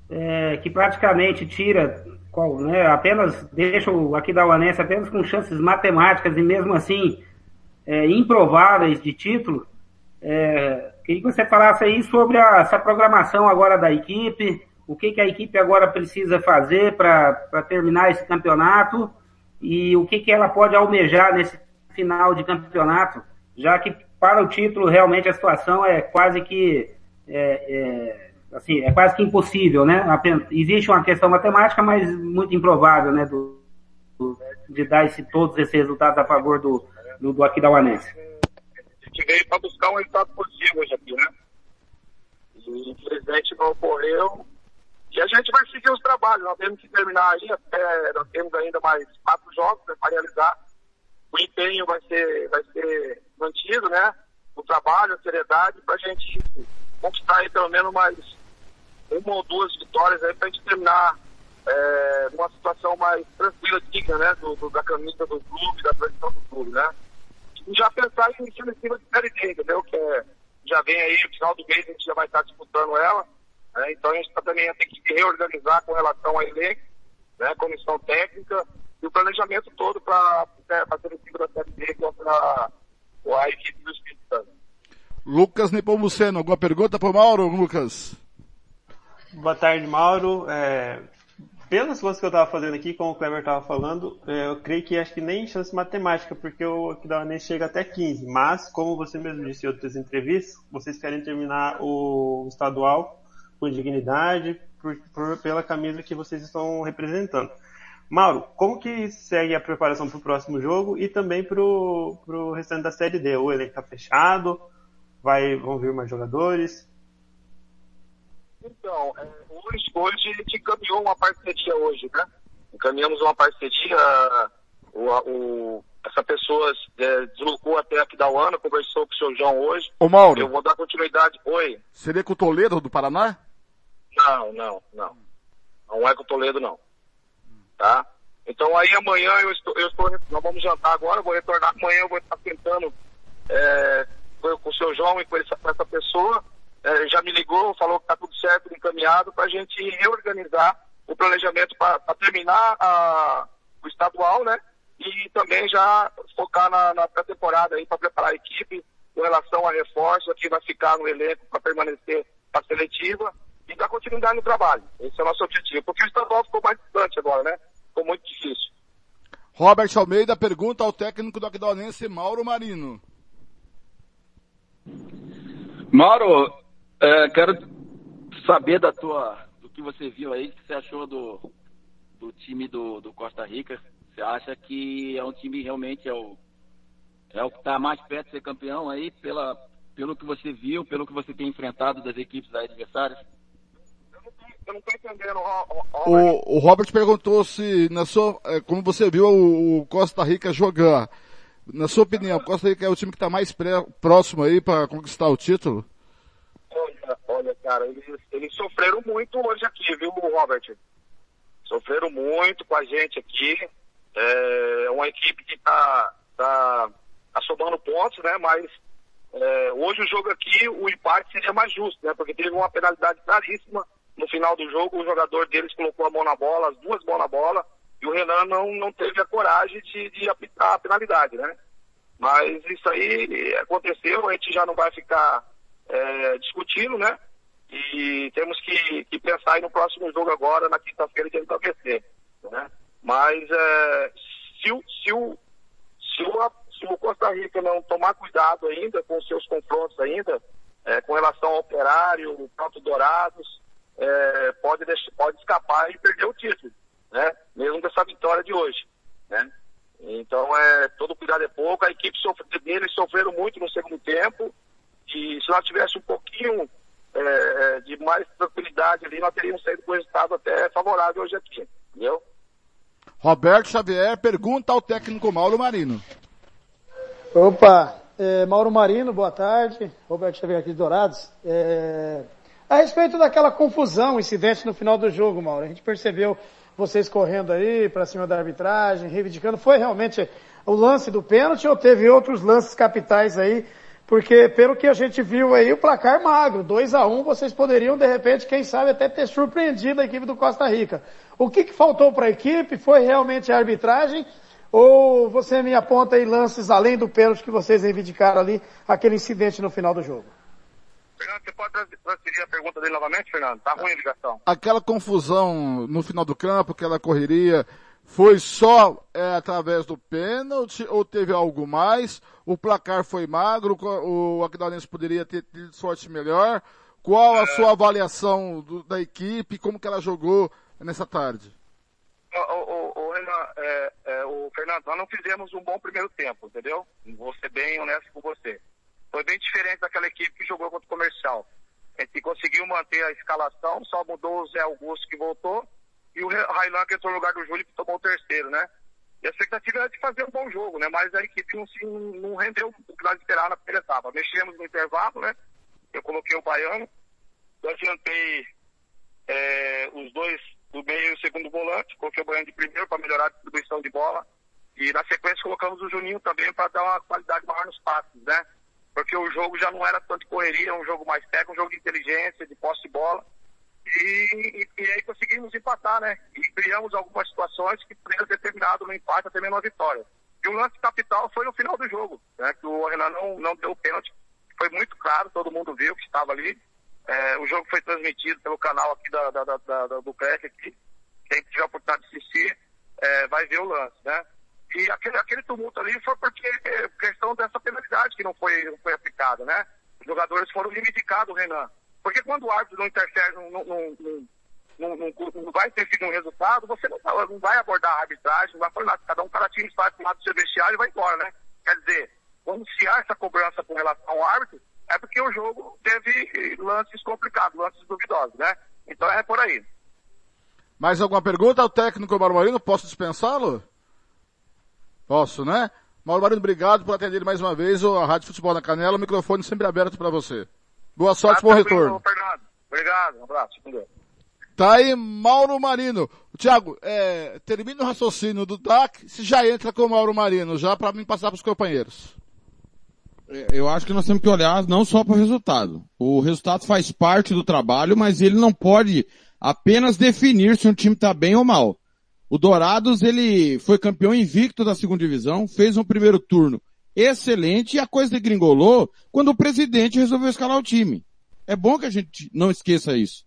é, que praticamente tira, qual, né, apenas deixa o Aquidauanense apenas com chances matemáticas e mesmo assim é, improváveis de título, é, queria que você falasse aí sobre a, essa programação agora da equipe, o que, que a equipe agora precisa fazer para terminar esse campeonato e o que, que ela pode almejar nesse final de campeonato, já que para o título realmente a situação é quase que é, é, assim, é quase que impossível, né? Existe uma questão matemática, mas muito improvável, né? Do, do de dar esse, todos esses resultados a favor do, do, do Aquidauanense. Gente veio para buscar um resultado positivo hoje aqui, né? E infelizmente não ocorreu. E a gente vai seguir os trabalhos. Nós temos que terminar aí, até, nós temos ainda mais quatro jogos né, para realizar. O empenho vai ser, vai ser mantido, né? O trabalho, a seriedade, para a gente conquistar aí pelo menos mais uma ou duas vitórias aí para a gente terminar é, numa situação mais tranquila, digna, né? Do, do, da camisa do clube, da tradição do clube, né? E já pensar em cima de Série D, entendeu? Que é, já vem aí, no final do mês a gente já vai estar disputando ela. Né? Então a gente tá, também tem que se reorganizar com relação ao elenco, né? comissão técnica e o planejamento todo para né, a seletiva da Série D contra a equipe do Espírito Santo. Lucas Nepomuceno, alguma pergunta para o Mauro, Lucas? Boa tarde, Mauro. É, pelas coisas que eu estava fazendo aqui, como o Kleber estava falando, é, eu creio que acho que nem chance matemática, porque o Aquidauanense chega até 15. Mas, como você mesmo disse em outras entrevistas, vocês querem terminar o estadual com dignidade, por, por, pela camisa que vocês estão representando. Mauro, como que segue a preparação para o próximo jogo e também para o restante da Série D? O elenco está fechado? Vai, vão vir mais jogadores? Então, é, hoje, hoje a gente encaminhou uma parceria hoje, né? Encaminhamos uma parceria, o, o, essa pessoa é, deslocou até aqui da UANA, conversou com o seu João hoje. Ô Mauro. Eu vou dar continuidade. Oi. Seria com o Toledo do Paraná? Não, não, não. Não é com o Toledo, não. Tá? Então aí amanhã eu estou, eu estou, nós vamos jantar agora, vou retornar amanhã, eu vou estar tentando é, com o seu João e com essa, com essa pessoa é, já me ligou, falou que está tudo certo, encaminhado, para a gente reorganizar o planejamento para terminar a, o estadual, né? E também já focar na, na pré-temporada aí para preparar a equipe com relação a reforço, que vai ficar no elenco para permanecer a seletiva e dar continuidade no trabalho. Esse é o nosso objetivo. Porque o estadual ficou mais distante agora, né? Ficou muito difícil. Robert Almeida pergunta ao técnico do Aquidauanense, Mauro Marino. Mauro, é, quero saber da tua, do que você viu aí, o que você achou do, do time do, do Costa Rica. Você acha que é um time realmente é o, é o que está mais perto de ser campeão aí, pela, pelo que você viu, pelo que você tem enfrentado das equipes adversárias? Eu não estou entendendo, O, o Robert perguntou se, na sua, é, como você viu o, o Costa Rica jogar, na sua opinião, o Costa Rica é o time que está mais pré, próximo aí para conquistar o título? Olha, olha, cara, eles, eles sofreram muito hoje aqui, viu, Robert? Sofreram muito com a gente aqui. É uma equipe que tá, tá, tá somando pontos, né? Mas é, hoje o jogo aqui, o empate seria mais justo, né? Porque teve uma penalidade claríssima. No final do jogo, o jogador deles colocou a mão na bola, as duas mãos na bola, e o Renan não, não teve a coragem de, de apitar a penalidade, né? Mas isso aí aconteceu, a gente já não vai ficar é, discutindo, né? E temos que, que pensar aí no próximo jogo agora, na quinta-feira, vai vencer, né? Mas é, se, o, se, o, se, o, se o Costa Rica não tomar cuidado ainda com os seus confrontos ainda, é, com relação ao operário, o próprio Dourados, é, pode, deixar, pode escapar e perder o título, né? Mesmo dessa vitória de hoje, né? Então, é, todo cuidado é pouco. A equipe sofre, deles sofreram muito no segundo tempo. E se nós tivéssemos um pouquinho é, é, de mais tranquilidade ali, nós teríamos saído com um resultado até favorável hoje aqui. Entendeu? Roberto Xavier pergunta ao técnico Mauro Marino. Opa, é, Mauro Marino, boa tarde. Roberto Xavier aqui de Dourados. É, a respeito daquela confusão, incidente no final do jogo, Mauro, a gente percebeu vocês correndo aí para cima da arbitragem, reivindicando. Foi realmente o lance do pênalti ou teve outros lances capitais aí? Porque pelo que a gente viu aí, o placar magro, 2 a 1 um, vocês poderiam de repente, quem sabe, até ter surpreendido a equipe do Costa Rica. O que, que faltou para a equipe? Foi realmente a arbitragem? Ou você me aponta aí lances além do pênalti que vocês reivindicaram ali, aquele incidente no final do jogo? Fernando, você pode transferir a pergunta dele novamente, Fernando? Tá ruim a ligação. Aquela confusão no final do campo, aquela correria, foi só é, através do pênalti ou teve algo mais? O placar foi magro, o Aquidauanense poderia ter tido sorte melhor. Qual a é... sua avaliação do, da equipe, como que ela jogou nessa tarde? O, o, o, Renan, é, é, o Fernando, nós não fizemos um bom primeiro tempo, entendeu? Vou ser bem honesto com você. Foi bem diferente daquela equipe que jogou contra o comercial. A gente conseguiu manter a escalação, só mudou o Zé Augusto que voltou e o Railan que entrou no lugar do Júlio que tomou o terceiro, né? E a expectativa era de fazer um bom jogo, né? Mas a equipe não, se, não rendeu o que nós esperávamos na primeira etapa. Mexemos no intervalo, né? Eu coloquei o Baiano, eu adiantei é, os dois do meio e o segundo volante, coloquei o Baiano de primeiro para melhorar a distribuição de bola. E na sequência colocamos o Juninho também para dar uma qualidade maior nos passes, né? porque o jogo já não era tanto correria, um jogo mais técnico, um jogo de inteligência, de posse de bola. E, e, e aí conseguimos empatar, né? E criamos algumas situações que poderiam ter terminado no empate até mesmo a vitória. E o lance capital foi no final do jogo, né? Que o Renan não, não deu o pênalti. Foi muito claro, todo mundo viu que estava ali. É, o jogo foi transmitido pelo canal aqui da, da, da, da do CREC aqui. Quem tiver a oportunidade de assistir, é, vai ver o lance, né? E aquele, aquele tumulto ali foi porque é, questão dessa penalidade que não foi, não foi aplicada, né? Os jogadores foram reivindicados, Renan. Porque quando o árbitro não interfere, não, não, não, não, vai ter sido um resultado, você não, não vai abordar a arbitragem, não vai falar nada. Cada um, cada time sai para o lado do seu vestiário e vai embora, né? Quer dizer, quando se essa cobrança com relação ao árbitro, é porque o jogo teve lances complicados, lances duvidosos, né? Então é por aí. Mais alguma pergunta ao técnico Marmarino? Posso dispensá-lo? Posso, né? Mauro Marino, obrigado por atender mais uma vez a Rádio Futebol na Canela. O microfone sempre aberto para você. Boa sorte, bom retorno. Fernando. Obrigado, um abraço. Tá aí Mauro Marino. Tiago, é, termina o raciocínio do DAC, se já entra com o Mauro Marino, já para mim passar para os companheiros. É, eu acho que nós temos que olhar não só para o resultado. O resultado faz parte do trabalho, mas ele não pode apenas definir se um time está bem ou mal. O Dourados, ele foi campeão invicto da segunda divisão, fez um primeiro turno excelente e a coisa degringolou quando o presidente resolveu escalar o time. É bom que a gente não esqueça isso.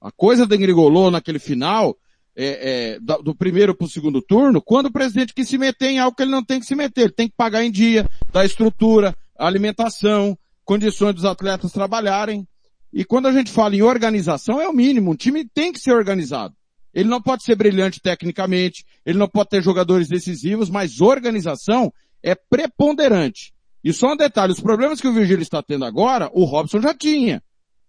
A coisa degringolou naquele final, é, é, do primeiro para o segundo turno, quando o presidente quis se meter em algo que ele não tem que se meter. Ele tem que pagar em dia, dar estrutura, alimentação, condições dos atletas trabalharem. E quando a gente fala em organização, é o mínimo. Um time tem que ser organizado. Ele não pode ser brilhante tecnicamente, ele não pode ter jogadores decisivos, mas organização é preponderante. E só um detalhe, os problemas que o Virgílio está tendo agora, o Robson já tinha.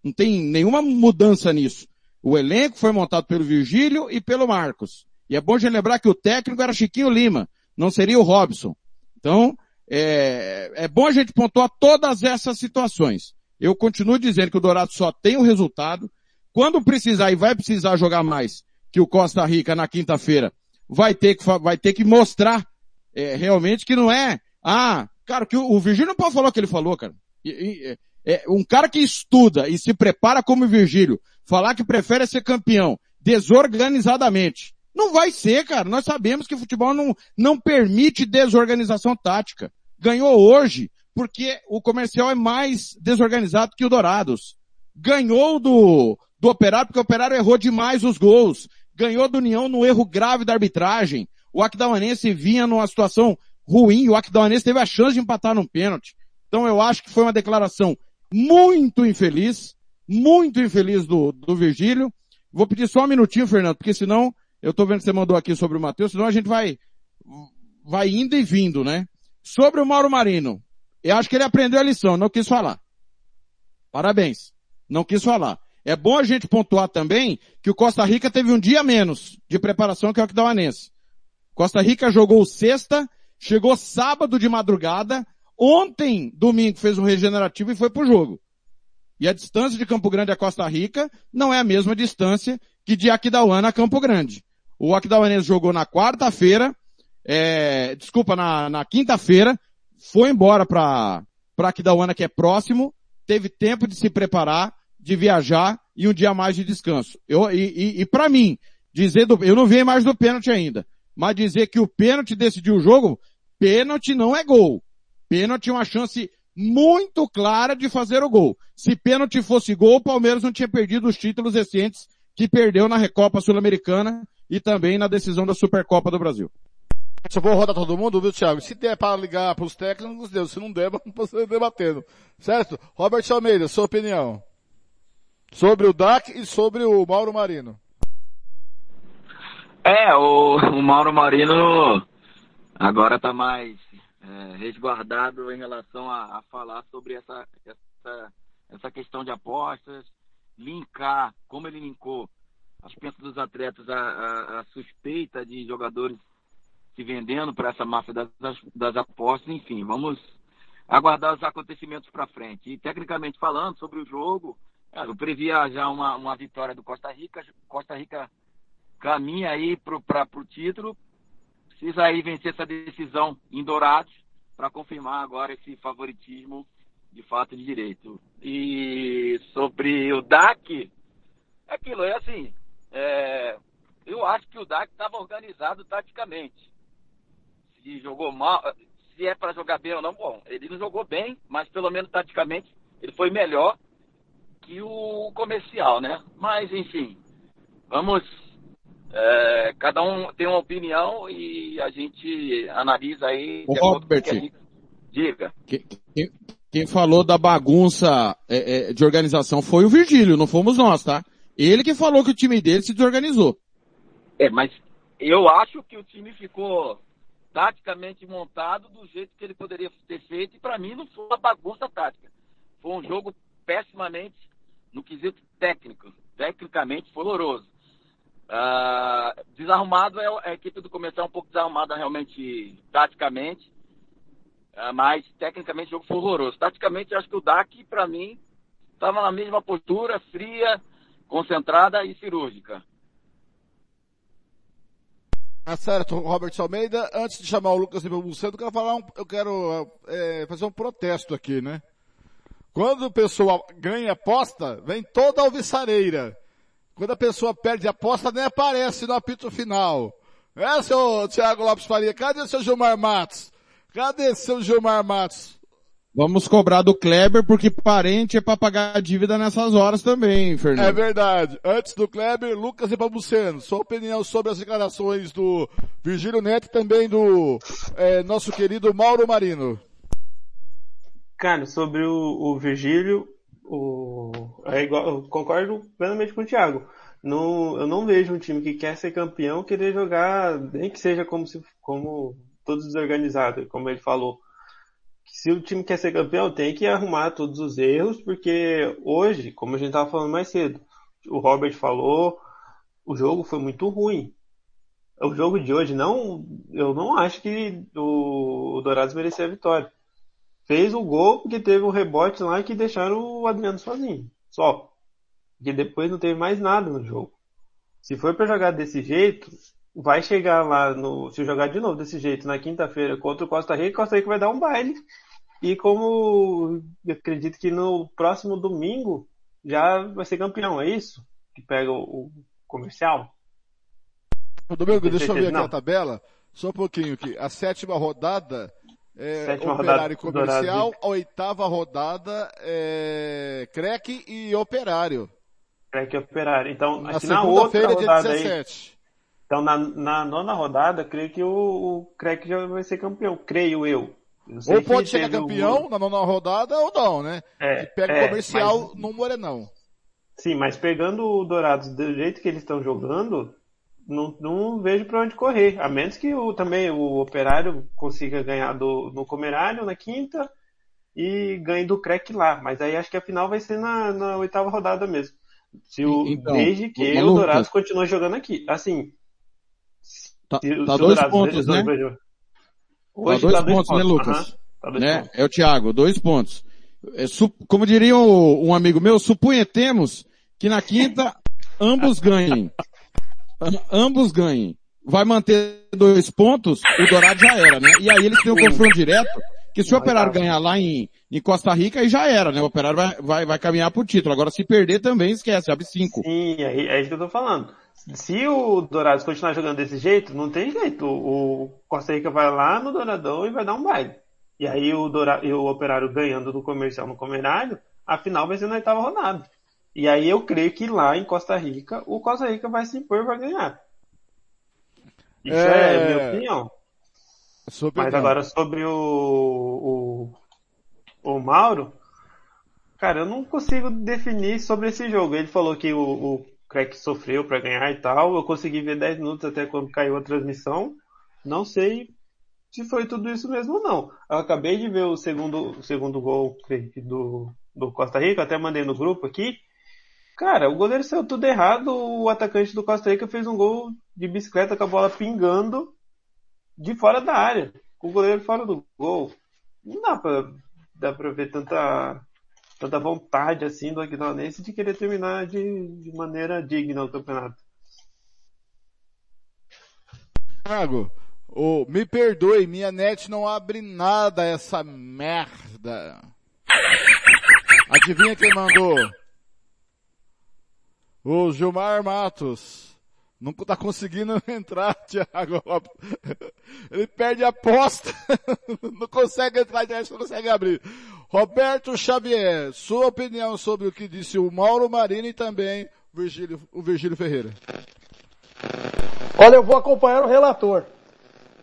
Não tem nenhuma mudança nisso. O elenco foi montado pelo Virgílio e pelo Marcos. E é bom de lembrar que o técnico era Chiquinho Lima, não seria o Robson. Então, é, é bom a gente pontuar todas essas situações. Eu continuo dizendo que o Dourado só tem o resultado. Quando precisar e vai precisar jogar mais, que o Costa Rica na quinta-feira vai vai ter que mostrar é, realmente que não é, ah, cara, que o, o Virgílio não pode falar o que ele falou, cara. E, e, é, é, um cara que estuda e se prepara como o Virgílio, falar que prefere ser campeão desorganizadamente. Não vai ser, cara. Nós sabemos que o futebol não, não permite desorganização tática. Ganhou hoje porque o comercial é mais desorganizado que o Dourados. Ganhou do, do Operário porque o Operário errou demais os gols ganhou do União no erro grave da arbitragem. O Aquidauanense vinha numa situação ruim, o Aquidauanense teve a chance de empatar num pênalti. Então eu acho que foi uma declaração muito infeliz, muito infeliz do, do Virgílio. Vou pedir só um minutinho, Fernando, porque senão, eu tô vendo que você mandou aqui sobre o Matheus, senão a gente vai, vai indo e vindo, né? Sobre o Mauro Marino, eu acho que ele aprendeu a lição, não quis falar. Parabéns. Não quis falar. É bom a gente pontuar também que o Costa Rica teve um dia menos de preparação que o Aquidauanense. Costa Rica jogou sexta, chegou sábado de madrugada, ontem, domingo, fez um regenerativo e foi pro jogo. E a distância de Campo Grande a Costa Rica não é a mesma distância que de Aquidauana a Campo Grande. O Aquidauanense jogou na quarta-feira, é, desculpa, na, na quinta-feira, foi embora para para Aquidauana que é próximo, teve tempo de se preparar, de viajar e um dia mais de descanso. Eu, e e, e para mim, dizer do, eu não vi mais do pênalti ainda, mas dizer que o pênalti decidiu o jogo, pênalti não é gol. Pênalti é uma chance muito clara de fazer o gol. Se pênalti fosse gol, o Palmeiras não tinha perdido os títulos recentes que perdeu na Recopa Sul-Americana e também na decisão da Supercopa do Brasil. Eu vou rodar todo mundo, viu, Thiago? Se der para ligar para os técnicos, deu. Se não der, vamos debatendo. Certo? Robert Almeida, sua opinião. Sobre o DAC e sobre o Mauro Marino. É, o, o Mauro Marino agora está mais é, resguardado em relação a, a, falar sobre essa, essa, essa questão de apostas, linkar, como ele linkou as pensas dos atletas, a, a, a suspeita de jogadores se vendendo para essa máfia das, das, apostas, enfim, vamos aguardar os acontecimentos para frente. E tecnicamente falando sobre o jogo, é, eu previa já uma, uma vitória do Costa Rica. Costa Rica caminha aí para o título. Precisa aí vencer essa decisão em Dourados para confirmar agora esse favoritismo de fato de direito. E sobre o DAC, aquilo é assim, é, eu acho que o DAC estava organizado taticamente se jogou mal, se é para jogar bem ou não, bom, ele não jogou bem, mas pelo menos taticamente ele foi melhor que o comercial, né? Mas enfim, vamos. É, cada um tem uma opinião e a gente analisa aí. O Robert, gente... diga. Quem, quem, quem, falou da bagunça é, é, de organização foi o Virgílio, não fomos nós, tá? Ele que falou que o time dele se desorganizou. É, mas eu acho que o time ficou taticamente montado do jeito que ele poderia ter feito. E para mim não foi uma bagunça tática. Foi um jogo pessimamente no quesito técnico. Tecnicamente foi horroroso. Uh, desarrumado é, é a equipe do comercial um pouco desarrumada realmente taticamente. Uh, mas tecnicamente o jogo foi horroroso. Taticamente acho que o DAC, para mim, estava na mesma postura, fria, concentrada e cirúrgica. Tá certo, Robert Almeida. Antes de chamar o Lucas Nepomuceno, eu quero falar um, eu quero é, fazer um protesto aqui, né? Quando o pessoal ganha aposta, vem toda a alviçareira. Quando a pessoa perde aposta, nem aparece no apito final. É, seu Thiago Lopes Faria? Cadê seu Gilmar Matos? Cadê seu Gilmar Matos? Vamos cobrar do Kleber porque parente é para pagar a dívida nessas horas também, Fernando. É verdade. Antes do Kleber, Lucas e Pabuceno. Sua opinião sobre as declarações do Virgílio Neto e também do é, nosso querido Mauro Marino. Cara, sobre o, o Virgílio, o, é igual, eu concordo plenamente com o Thiago. Eu não vejo um time que quer ser campeão querer jogar, nem que seja como se, como todos desorganizados, como ele falou se o time quer ser campeão, tem que arrumar todos os erros, porque hoje, como a gente estava falando mais cedo, o Robert falou, o jogo foi muito ruim. O jogo de hoje não, eu não acho que o, Dourados merecia a vitória. Fez o gol porque teve um rebote lá que deixaram o Adriano sozinho, só. Porque depois não teve mais nada no jogo. Se for para jogar desse jeito, vai chegar lá no. Se jogar de novo desse jeito na quinta-feira contra o Costa Rica, Costa Rica vai dar um baile. E como eu acredito que no próximo domingo já vai ser campeão, é isso? Que pega o, o comercial? Domingo, deixa eu ver aqui não. a tabela. Só um pouquinho aqui. A sétima rodada é sétima Operário rodada, Comercial, a oitava rodada é CREC e Operário. CREC e Operário. Então, na segunda-feira, dia 17. Aí, Então na, na nona rodada, creio que o, o Crack já vai ser campeão, creio eu. Ou pode chegar campeão o- na nona rodada ou não, né? É, Que pega é, comercial mas- no Morenão. Sim, mas pegando o Dourados do jeito que eles estão jogando, não, não vejo pra onde correr. A menos que o, também o Operário consiga ganhar do, no Comerário na quinta e ganhe do Crack lá. Mas aí acho que a final vai ser na, na oitava rodada mesmo. Se o, Então, desde que o. Dourados continue jogando aqui. Assim, Tá, tá dois Dourados pontos, né? jogar- Tá Hoje dois tá dois pontos, né, Lucas? aham, tá dois né? pontos. É o Thiago, dois pontos. É, como diria um, um amigo meu, suponhamos que na quinta ambos ganhem. Am- ambos ganhem. Vai manter dois pontos, o Dourado já era, né? E aí eles têm um confronto direto, que se o Operário ganhar lá em, em Costa Rica, aí já era, né? O Operário vai, vai, vai caminhar pro título. Agora se perder também, esquece, abre cinco. Sim, é, é isso que eu tô falando. Se o Dourados continuar jogando desse jeito, não tem jeito. O, o Costa Rica vai lá no Douradão e vai dar um baile. E aí o, Doura, e o Operário ganhando do comercial no Comerário, a final vai ser na oitava rodada. E aí eu creio que lá em Costa Rica, o Costa Rica vai se impor e vai ganhar. Isso é, É. minha opinião. Sua Mas agora sobre o, o, o Mauro, cara, eu não consigo definir sobre esse jogo. Ele falou que o, o Crack sofreu pra ganhar e tal. Eu consegui ver 10 minutos até quando caiu a transmissão. Não sei se foi tudo isso mesmo ou não. Eu acabei de ver o segundo, o segundo gol do, do Costa Rica, até mandei no grupo aqui. Cara, o goleiro saiu tudo errado, o atacante do Costa Rica fez um gol de bicicleta com a bola pingando de fora da área, com o goleiro fora do gol. Não dá pra, dá pra ver tanta, tanta vontade assim do Aguinaldense de querer terminar de, de maneira digna o campeonato. Thiago, ô, me perdoe, minha net não abre nada essa merda. Adivinha quem mandou? O Gilmar Matos. Não tá conseguindo entrar, Thiago. Ele perde a aposta. Não consegue entrar, não consegue abrir. Roberto Xavier, sua opinião sobre o que disse o Mauro Marini e também Virgílio, o Virgílio Ferreira. Olha, eu vou acompanhar o relator.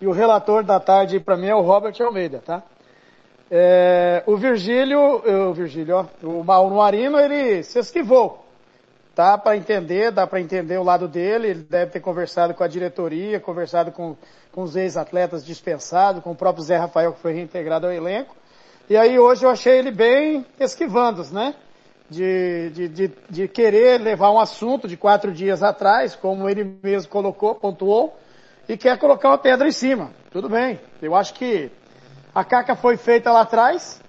E o relator da tarde para mim é o Robert Almeida, tá? É, o Virgílio, o Virgílio, ó, o Mauro Marino, ele se esquivou. Tá para entender, dá para entender o lado dele, ele deve ter conversado com a diretoria, conversado com, com os ex-atletas dispensados, com o próprio Zé Rafael que foi reintegrado ao elenco. E aí hoje eu achei ele bem esquivando, né? De, de, de, de querer levar um assunto de quatro dias atrás, como ele mesmo colocou, pontuou, e quer colocar uma pedra em cima. Tudo bem. Eu acho que a caca foi feita lá atrás,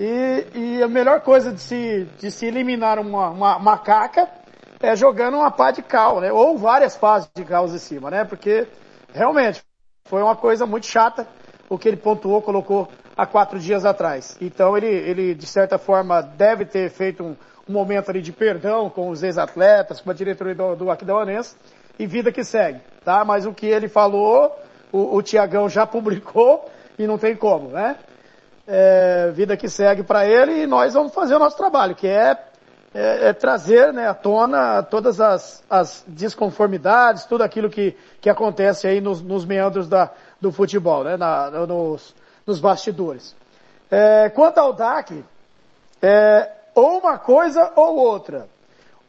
e, e a melhor coisa de se, de se eliminar uma, uma, uma caca é jogando uma pá de cal, né? Ou várias pás de cal em cima, né? Porque realmente foi uma coisa muito chata o que ele pontuou, colocou há quatro dias atrás. Então ele, ele de certa forma deve ter feito um, um momento ali de perdão com os ex-atletas, com a diretoria do, do Aquidauanense e vida que segue, tá? Mas o que ele falou, o, o Tiagão já publicou e não tem como, né? É, vida que segue para ele e nós vamos fazer o nosso trabalho, que é, é, é trazer né, à tona todas as, as desconformidades, tudo aquilo que, que acontece aí nos, nos meandros da, do futebol, né, na, nos, nos bastidores. É, quanto ao DAC, é, ou uma coisa ou outra.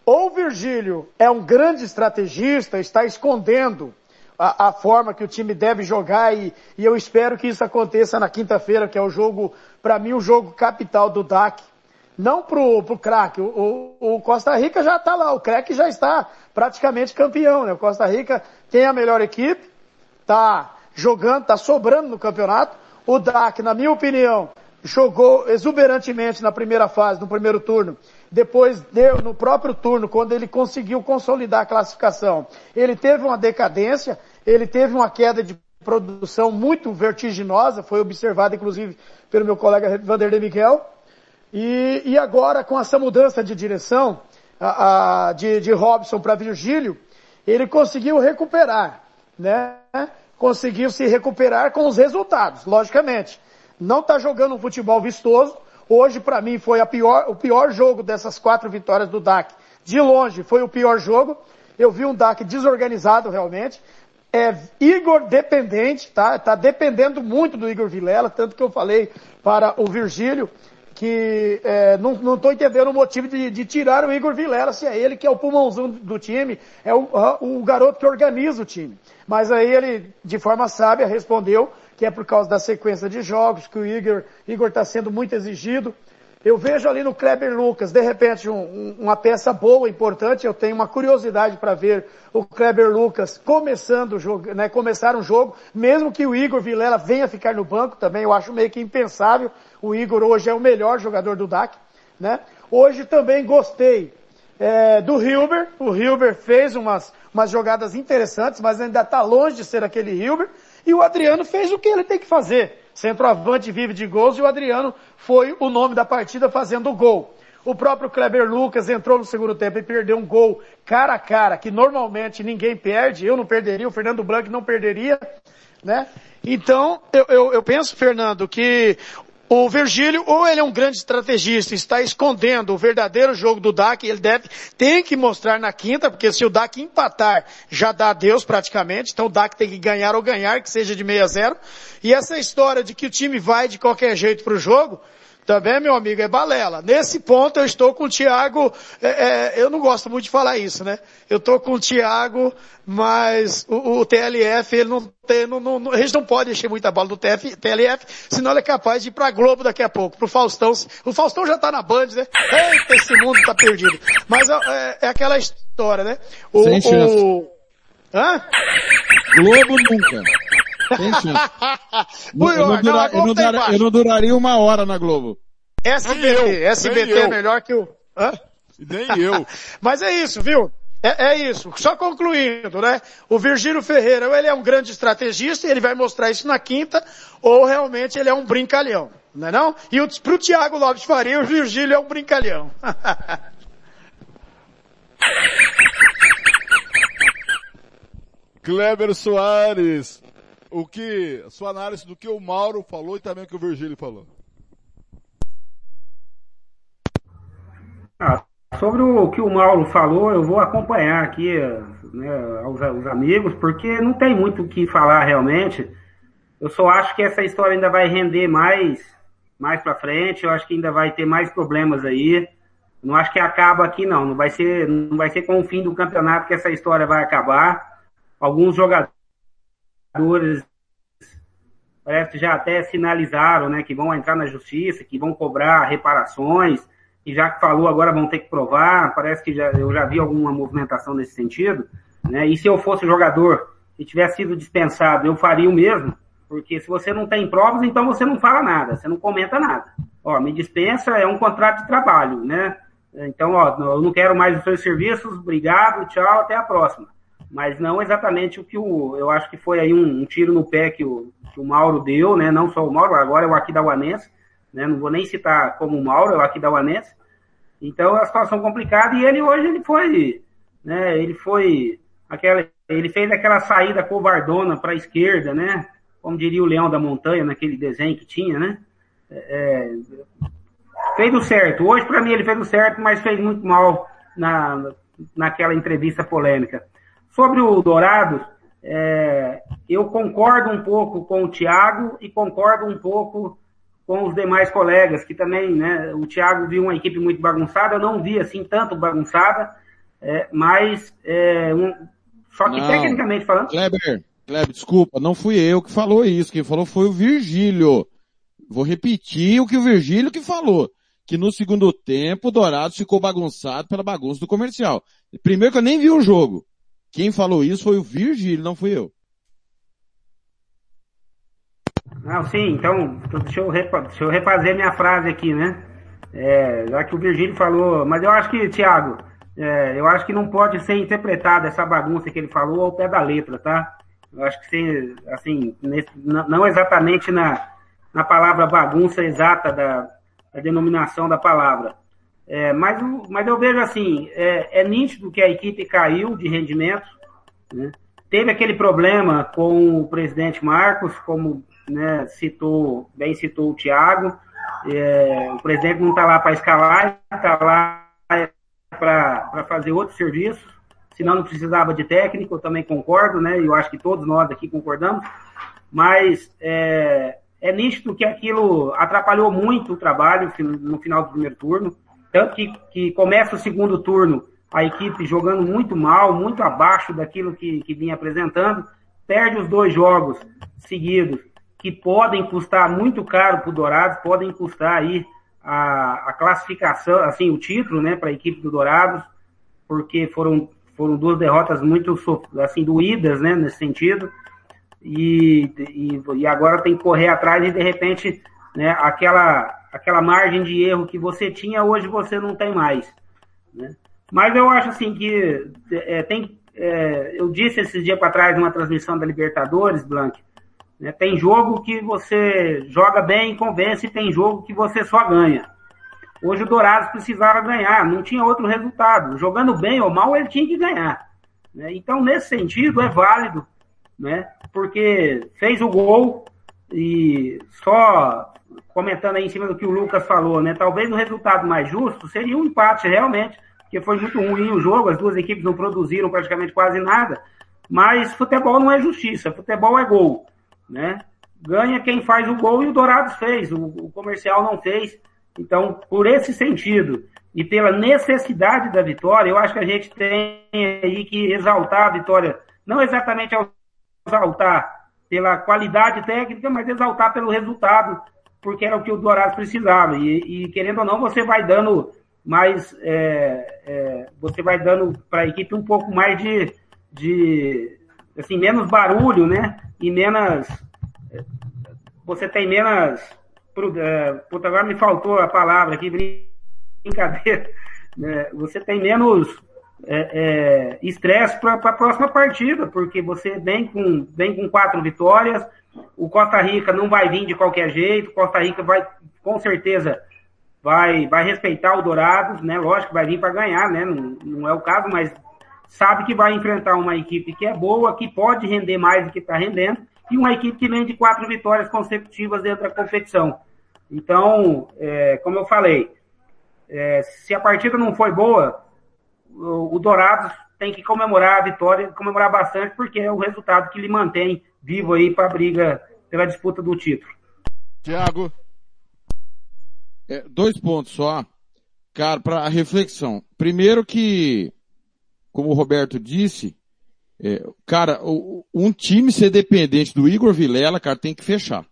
Ou Virgílio é um grande estrategista, está escondendo a, a, forma que o time deve jogar e, e eu espero que isso aconteça na quinta-feira, que é o jogo, para mim, o jogo capital do DAC. Não pro, pro craque. O, o, o, Costa Rica já está lá, o craque já está praticamente campeão, né? O Costa Rica tem a melhor equipe, tá jogando, tá sobrando no campeonato. O DAC, na minha opinião, jogou exuberantemente na primeira fase, no primeiro turno. Depois, deu, no próprio turno, quando ele conseguiu consolidar a classificação, ele teve uma decadência, ele teve uma queda de produção muito vertiginosa, foi observada inclusive pelo meu colega Vanderlei Miguel. E, e agora, com essa mudança de direção, a, a, de, de Robson para Virgílio, ele conseguiu recuperar, né? Conseguiu se recuperar com os resultados, logicamente. Não está jogando um futebol vistoso. Hoje, para mim, foi pior, o pior jogo dessas quatro vitórias do DAC. De longe, foi o pior jogo. Eu vi um DAC desorganizado, realmente. é Igor dependente, tá? Tá dependendo muito do Igor Vilela, tanto que eu falei para o Virgílio que é, não, tô entendendo o motivo de, de, tirar o Igor Vilela, se é ele que é o pulmãozão do time, é o, o garoto que organiza o time. Mas aí ele, de forma sábia, respondeu que é por causa da sequência de jogos, que o Igor está sendo muito exigido. Eu vejo ali no Kleber Lucas, de repente, um, um, uma peça boa, importante. Eu tenho uma curiosidade para ver o Kleber Lucas começando o jogo, né, começar um jogo, mesmo que o Igor Vilela venha ficar no banco também, eu acho meio que impensável. O Igor hoje é o melhor jogador do DAC, né? Hoje também gostei é, do Hilber. O Hilber fez umas, umas jogadas interessantes, mas ainda está longe de ser aquele Hilber. E o Adriano fez o que ele tem que fazer. Centroavante vive de gols e o Adriano foi o nome da partida fazendo o gol. O próprio Kleber Lucas entrou no segundo tempo e perdeu um gol cara a cara, que normalmente ninguém perde, eu não perderia, o Fernando Blanc não perderia, né? Então, eu, eu, eu penso, Fernando, que o Virgílio, ou ele é um grande estrategista, está escondendo o verdadeiro jogo do DAC, ele deve, tem que mostrar na quinta, porque se o DAC empatar, já dá Deus praticamente, então o DAC tem que ganhar ou ganhar, que seja de 6 a 0. E essa história de que o time vai de qualquer jeito para o jogo, também, meu amigo, é balela. Nesse ponto eu estou com o Thiago, é, é, eu não gosto muito de falar isso, né? Eu estou com o Thiago, mas o, o TLF, ele não tem, não, não, eles não podem encher muita bola do TF, TLF, senão ele é capaz de ir pra Globo daqui a pouco, pro Faustão. O Faustão já tá na Band, né? Eita, esse mundo tá perdido. Mas é, é aquela história, né? O, Sem chance. O... Hã? Globo nunca. Tem chance. eu, não dura, eu, não dura, eu, não duraria uma hora na Globo. SBT, eu, SBT é melhor que o... Hã? Nem eu. Mas é isso, viu? É, é, isso. Só concluindo, né? O Virgílio Ferreira, ou ele é um grande estrategista e ele vai mostrar isso na quinta, ou realmente ele é um brincalhão, não é não? E o, pro Thiago Lopes Faria, o Virgílio é um brincalhão. Kleber Soares, o que, sua análise do que o Mauro falou e também o que o Virgílio falou. Ah, sobre o que o Mauro falou, eu vou acompanhar aqui né, os, os amigos, porque não tem muito o que falar realmente. Eu só acho que essa história ainda vai render mais, mais para frente. Eu acho que ainda vai ter mais problemas aí. Não acho que acaba aqui não. Não vai ser, não vai ser com o fim do campeonato que essa história vai acabar. Alguns jogadores parece que já até sinalizaram, né, que vão entrar na justiça, que vão cobrar reparações, e já que falou agora vão ter que provar, parece que já, eu já vi alguma movimentação nesse sentido, né, e se eu fosse jogador e tivesse sido dispensado, eu faria o mesmo, porque se você não tem provas, então você não fala nada, você não comenta nada. Ó, me dispensa é um contrato de trabalho, né, então, ó, eu não quero mais os seus serviços, obrigado, tchau, até a próxima mas não exatamente o que o. Eu acho que foi aí um, um tiro no pé que o, que o Mauro deu, né? Não só o Mauro, agora é o Aquidauanense, né? Não vou nem citar como o Mauro, é o Aquidauanense. Então é uma situação complicada e ele hoje ele foi, né? Ele foi aquela, ele fez aquela saída covardona para a esquerda, né? Como diria o Leão da Montanha naquele desenho que tinha, né? É, fez o certo. Hoje para mim ele fez o certo, mas fez muito mal na, naquela entrevista polêmica. Sobre o Dourados, é, eu concordo um pouco com o Thiago e concordo um pouco com os demais colegas, que também, né, o Thiago viu uma equipe muito bagunçada, eu não vi assim tanto bagunçada, é, mas é, um, só que não, tecnicamente falando. Kleber, Kleber, desculpa, não fui eu que falou isso, quem falou foi o Virgílio. Vou repetir o que o Virgílio que falou. Que no segundo tempo o Dourados ficou bagunçado pela bagunça do comercial. Primeiro que eu nem vi o jogo. Quem falou isso foi o Virgílio, não fui eu. Não, sim, então, deixa eu, deixa eu refazer minha frase aqui, né? É, já que o Virgílio falou, mas eu acho que, Thiago, é, eu acho que não pode ser interpretada essa bagunça que ele falou ao pé da letra, tá? Eu acho que, sim, assim, nesse, não exatamente na, na palavra bagunça exata da, da denominação da palavra, é, mas, mas eu vejo assim, é, é, nítido que a equipe caiu de rendimento. Né? Teve aquele problema com o presidente Marcos, como né, citou, bem citou o Thiago. É, o presidente não está lá para escalar, está lá para fazer outros serviços. senão não precisava de técnico, eu também concordo, né? Eu acho que todos nós aqui concordamos. Mas é, é nítido que aquilo atrapalhou muito o trabalho no final do primeiro turno. Tanto que, que começa o segundo turno, a equipe jogando muito mal, muito abaixo daquilo que, que vinha apresentando, perde os dois jogos seguidos, que podem custar muito caro para o Dourados, podem custar aí a, a classificação, assim, o título, né, para a equipe do Dourados, porque foram, foram duas derrotas muito, assim, doídas, né, nesse sentido, e, e, e agora tem que correr atrás e, de repente, né, aquela, aquela margem de erro que você tinha, hoje você não tem mais, né. Mas eu acho, assim, que é, tem, é, eu disse esses dias para trás numa transmissão da Libertadores, Blank, né? Tem jogo que você joga bem, convence, e tem jogo que você só ganha. Hoje o Dourados precisava ganhar, não tinha outro resultado. Jogando bem ou mal, ele tinha que ganhar. Né? Então, nesse sentido, é válido, né? porque fez o gol e só comentando aí em cima do que o Lucas falou, né? talvez o resultado mais justo seria um empate realmente, porque foi muito ruim o jogo, as duas equipes não produziram praticamente quase nada, mas futebol não é justiça, futebol é gol né? Ganha quem faz o gol e o Dourados fez, o, o comercial não fez. Então, por esse sentido e pela necessidade da vitória, eu acho que a gente tem aí que exaltar a vitória, não exatamente exaltar pela qualidade técnica, mas exaltar pelo resultado, porque era o que o Dourados precisava. E, e querendo ou não, você vai dando mais, é, é, você vai dando para a equipe um pouco mais de, de, assim, menos barulho, né? E menos. Você tem menos. É, puta, agora me faltou a palavra aqui, brincadeira. É, você tem menos estresse é, é, para a próxima partida, porque você vem com, vem com quatro vitórias. O Costa Rica não vai vir de qualquer jeito. Costa Rica vai, com certeza, vai, vai respeitar o Dourados, né? Lógico que vai vir para ganhar, né? Não, não é o caso, mas sabe que vai enfrentar uma equipe que é boa, que pode render mais do que está rendendo, e uma equipe que vem de quatro vitórias consecutivas dentro da competição. Então, é, como eu falei, é, se a partida não foi boa, o, o Dourados tem que comemorar a vitória, comemorar bastante, porque é o resultado que lhe mantém vivo aí para a briga pela disputa do título. Tiago. É, dois pontos só, cara, para reflexão. Primeiro que como o Roberto disse, é, cara, o, um time ser dependente do Igor Vilela, cara, tem que fechar.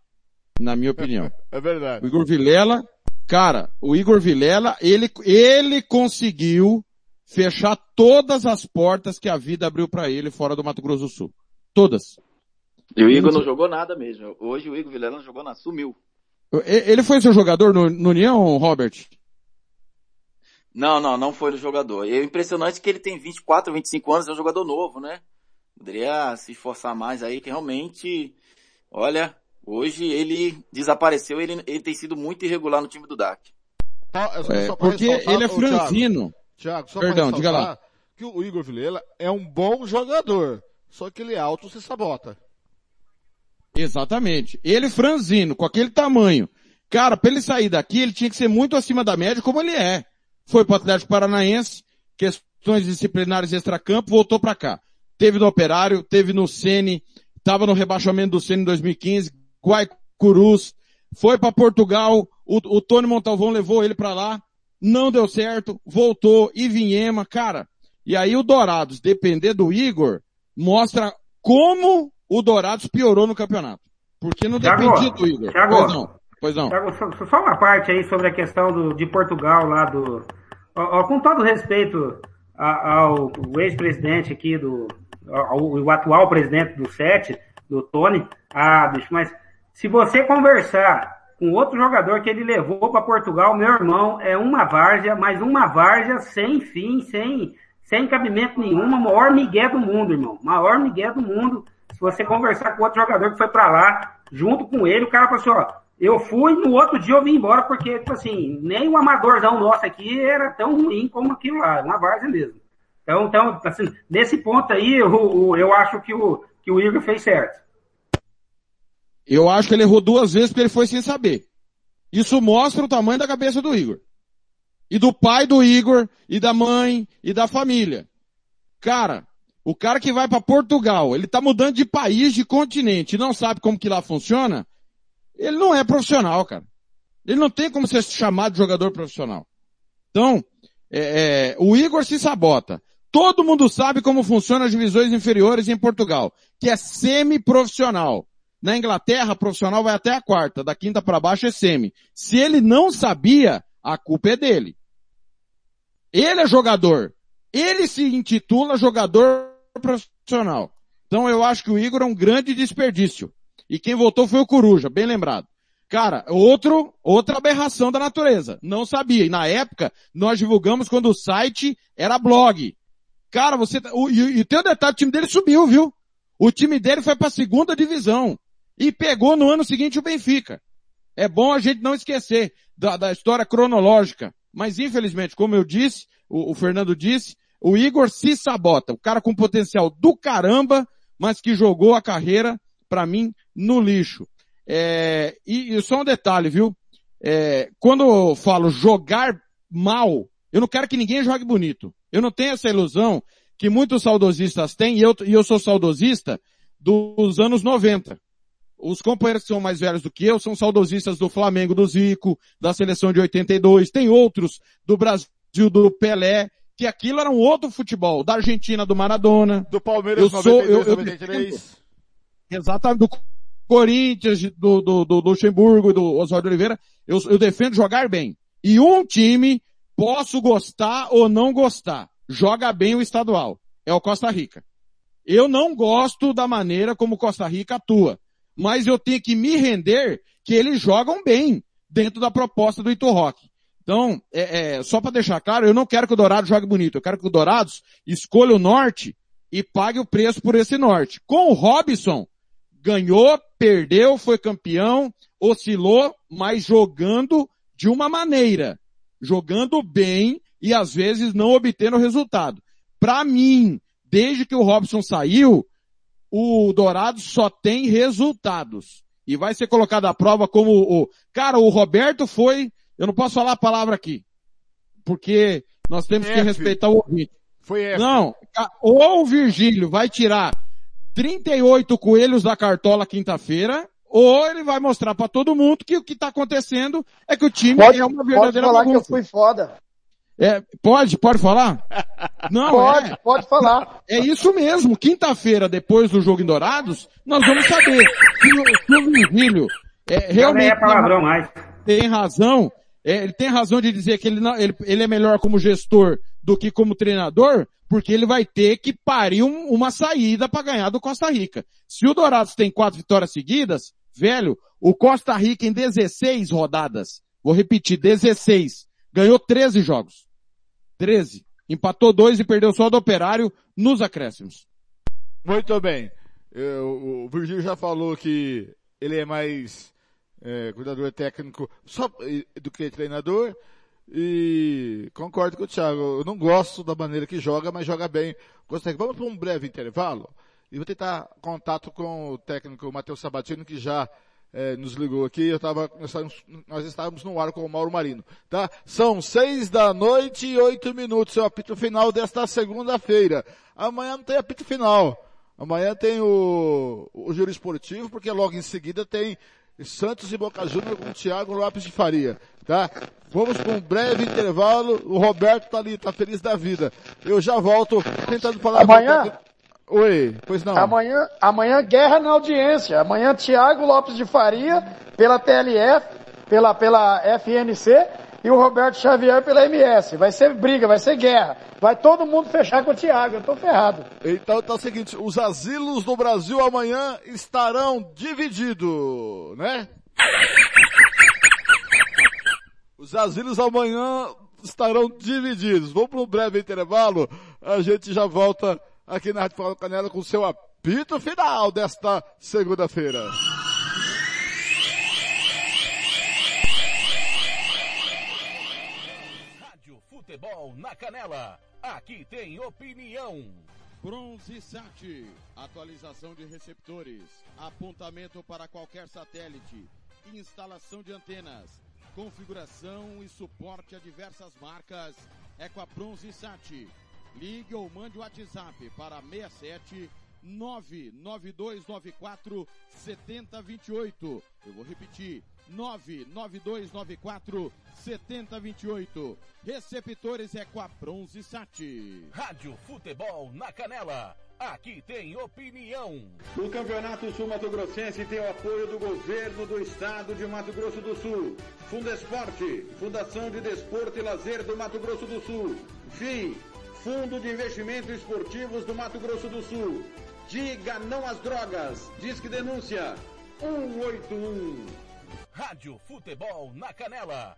Na minha opinião. é verdade. O Igor Vilela, cara, o Igor Vilela, ele, ele conseguiu fechar todas as portas que a vida abriu para ele fora do Mato Grosso do Sul. Todas. E o Igor não jogou nada mesmo. Hoje o Igor Vilela não jogou nada, sumiu. Ele foi seu jogador no, no União, Robert? Não, não, não foi o jogador. E é impressionante que ele tem 24, 25 anos, é um jogador novo, né? Poderia se esforçar mais aí, que realmente, olha, hoje ele desapareceu, ele, ele tem sido muito irregular no time do DAC. É, porque ele é franzino. Tiago, só Perdão, diga lá. Que o Igor Vilela é um bom jogador, só que ele é alto se sabota. Exatamente. Ele franzino, com aquele tamanho. Cara, pra ele sair daqui, ele tinha que ser muito acima da média, como ele é foi para o Atlético Paranaense, questões disciplinares extracampo, voltou para cá. Teve no Operário, teve no Sene, estava no rebaixamento do Sene em 2015, Guaicurus, foi para Portugal, o, o Tony Montalvão levou ele para lá, não deu certo, voltou, e Vinhema, cara. E aí o Dourados, depender do Igor, mostra como o Dourados piorou no campeonato. Porque não dependia do Igor. Thiago, pois não. Pois não. Só uma parte aí sobre a questão do, de Portugal lá do. Ó, ó, com todo respeito ao, ao ex-presidente aqui do. Ao, o atual presidente do SET, do Tony. Ah, bicho, mas se você conversar com outro jogador que ele levou para Portugal, meu irmão, é uma várzea, mas uma várzea sem fim, sem, sem cabimento nenhum, o maior migué do mundo, irmão. Maior migué do mundo. Se você conversar com outro jogador que foi para lá, junto com ele, o cara falou assim, ó, eu fui, no outro dia eu vim embora, porque, tipo assim, nem o amadorzão nosso aqui era tão ruim como aquilo lá, uma várzea mesmo. Então, então assim, nesse ponto aí, eu, eu acho que o, que o Igor fez certo. Eu acho que ele errou duas vezes porque ele foi sem saber. Isso mostra o tamanho da cabeça do Igor. E do pai do Igor, e da mãe, e da família. Cara, o cara que vai para Portugal, ele tá mudando de país, de continente, não sabe como que lá funciona, ele não é profissional, cara. Ele não tem como ser chamado de jogador profissional. Então, é, é, o Igor se sabota. Todo mundo sabe como funcionam as divisões inferiores em Portugal, que é semi-profissional. Na Inglaterra, profissional vai até a quarta, da quinta para baixo é semi. Se ele não sabia, a culpa é dele. Ele é jogador. Ele se intitula jogador profissional. Então eu acho que o Igor é um grande desperdício. E quem votou foi o Coruja, bem lembrado. Cara, outro, outra aberração da natureza. Não sabia. E na época, nós divulgamos quando o site era blog. Cara, você, tá, o, e, e tem um detalhe, o time dele subiu, viu? O time dele foi para a segunda divisão. E pegou no ano seguinte o Benfica. É bom a gente não esquecer da, da história cronológica. Mas infelizmente, como eu disse, o, o Fernando disse, o Igor se sabota. O cara com potencial do caramba, mas que jogou a carreira, para mim, no lixo. É, e, e, só um detalhe, viu? É, quando eu falo jogar mal, eu não quero que ninguém jogue bonito. Eu não tenho essa ilusão que muitos saudosistas têm, e eu, e eu sou saudosista dos anos 90. Os companheiros que são mais velhos do que eu são saudosistas do Flamengo, do Zico, da seleção de 82. Tem outros do Brasil, do Pelé, que aquilo era um outro futebol, da Argentina, do Maradona. Do Palmeiras, eu 92, sou, eu, eu 93. Defendo, exatamente, do Corinthians, do, do, do Luxemburgo, do Oswaldo Oliveira. Eu, eu defendo jogar bem. E um time, posso gostar ou não gostar, joga bem o estadual. É o Costa Rica. Eu não gosto da maneira como o Costa Rica atua, mas eu tenho que me render que eles jogam bem dentro da proposta do Ito Rock. Então, é, é, só para deixar claro, eu não quero que o Dourado jogue bonito. Eu quero que o Dourados escolha o norte e pague o preço por esse norte. Com o Robson, ganhou, perdeu, foi campeão, oscilou, mas jogando de uma maneira. Jogando bem e às vezes não obtendo resultado. Para mim, desde que o Robson saiu, o Dourado só tem resultados. E vai ser colocado à prova como o, cara, o Roberto foi eu não posso falar a palavra aqui. Porque nós temos F. que respeitar o ouvinte. Foi F. Não, ou o Virgílio vai tirar 38 coelhos da cartola quinta-feira, ou ele vai mostrar para todo mundo que o que está acontecendo é que o time pode, é uma verdadeira pode falar bagunça. que eu fui foda. É, pode, pode falar? Não, pode, é. pode falar. É isso mesmo. Quinta-feira, depois do jogo em Dourados, nós vamos saber se o, se o Virgílio é, realmente... É palavrão mais. Tem razão é, ele tem razão de dizer que ele, não, ele, ele, é melhor como gestor do que como treinador, porque ele vai ter que parir um, uma saída para ganhar do Costa Rica. Se o Dourados tem quatro vitórias seguidas, velho, o Costa Rica em 16 rodadas, vou repetir, 16, ganhou 13 jogos. 13. Empatou dois e perdeu só do Operário nos acréscimos. Muito bem. Eu, o Virgílio já falou que ele é mais é, cuidador técnico só do que treinador. E concordo com o Thiago. Eu não gosto da maneira que joga, mas joga bem. Gostei. Vamos para um breve intervalo e vou tentar contato com o técnico Matheus Sabatino, que já é, nos ligou aqui. Eu tava, nós, estávamos, nós estávamos no ar com o Mauro Marino. Tá? São seis da noite e oito minutos. É o apito final desta segunda-feira. Amanhã não tem apito final. Amanhã tem o, o giro esportivo, porque logo em seguida tem Santos e Boca Juniors com o Thiago Lopes de Faria, tá? Vamos com um breve intervalo. O Roberto tá ali, tá feliz da vida. Eu já volto tentando falar. Amanhã? Oi, pois não. Amanhã, amanhã guerra na audiência. Amanhã Thiago Lopes de Faria pela TLF, pela, pela FNC e o Roberto Xavier pela MS. Vai ser briga, vai ser guerra. Vai todo mundo fechar com o Thiago, eu tô ferrado. Então tá o seguinte, os asilos do Brasil amanhã estarão divididos, né? Os asilos amanhã estarão divididos. Vamos para um breve intervalo, a gente já volta aqui na Rádio Canela com o seu apito final desta segunda-feira. Futebol na Canela. Aqui tem opinião. Bronze Sat, atualização de receptores, apontamento para qualquer satélite, instalação de antenas, configuração e suporte a diversas marcas. É com a Bronze Sat. Ligue ou mande o WhatsApp para 67 99294 7028. Eu vou repetir. 99294 7028. Receptores é com a Bronze Sat. Rádio Futebol na Canela. Aqui tem opinião. O Campeonato Sul Mato Grossense tem o apoio do governo do estado de Mato Grosso do Sul. Fundesporte, Fundação de Desporto e Lazer do Mato Grosso do Sul. FII, Fundo de Investimentos Esportivos do Mato Grosso do Sul. Diga não às drogas. Disque denúncia 181. Rádio Futebol na Canela.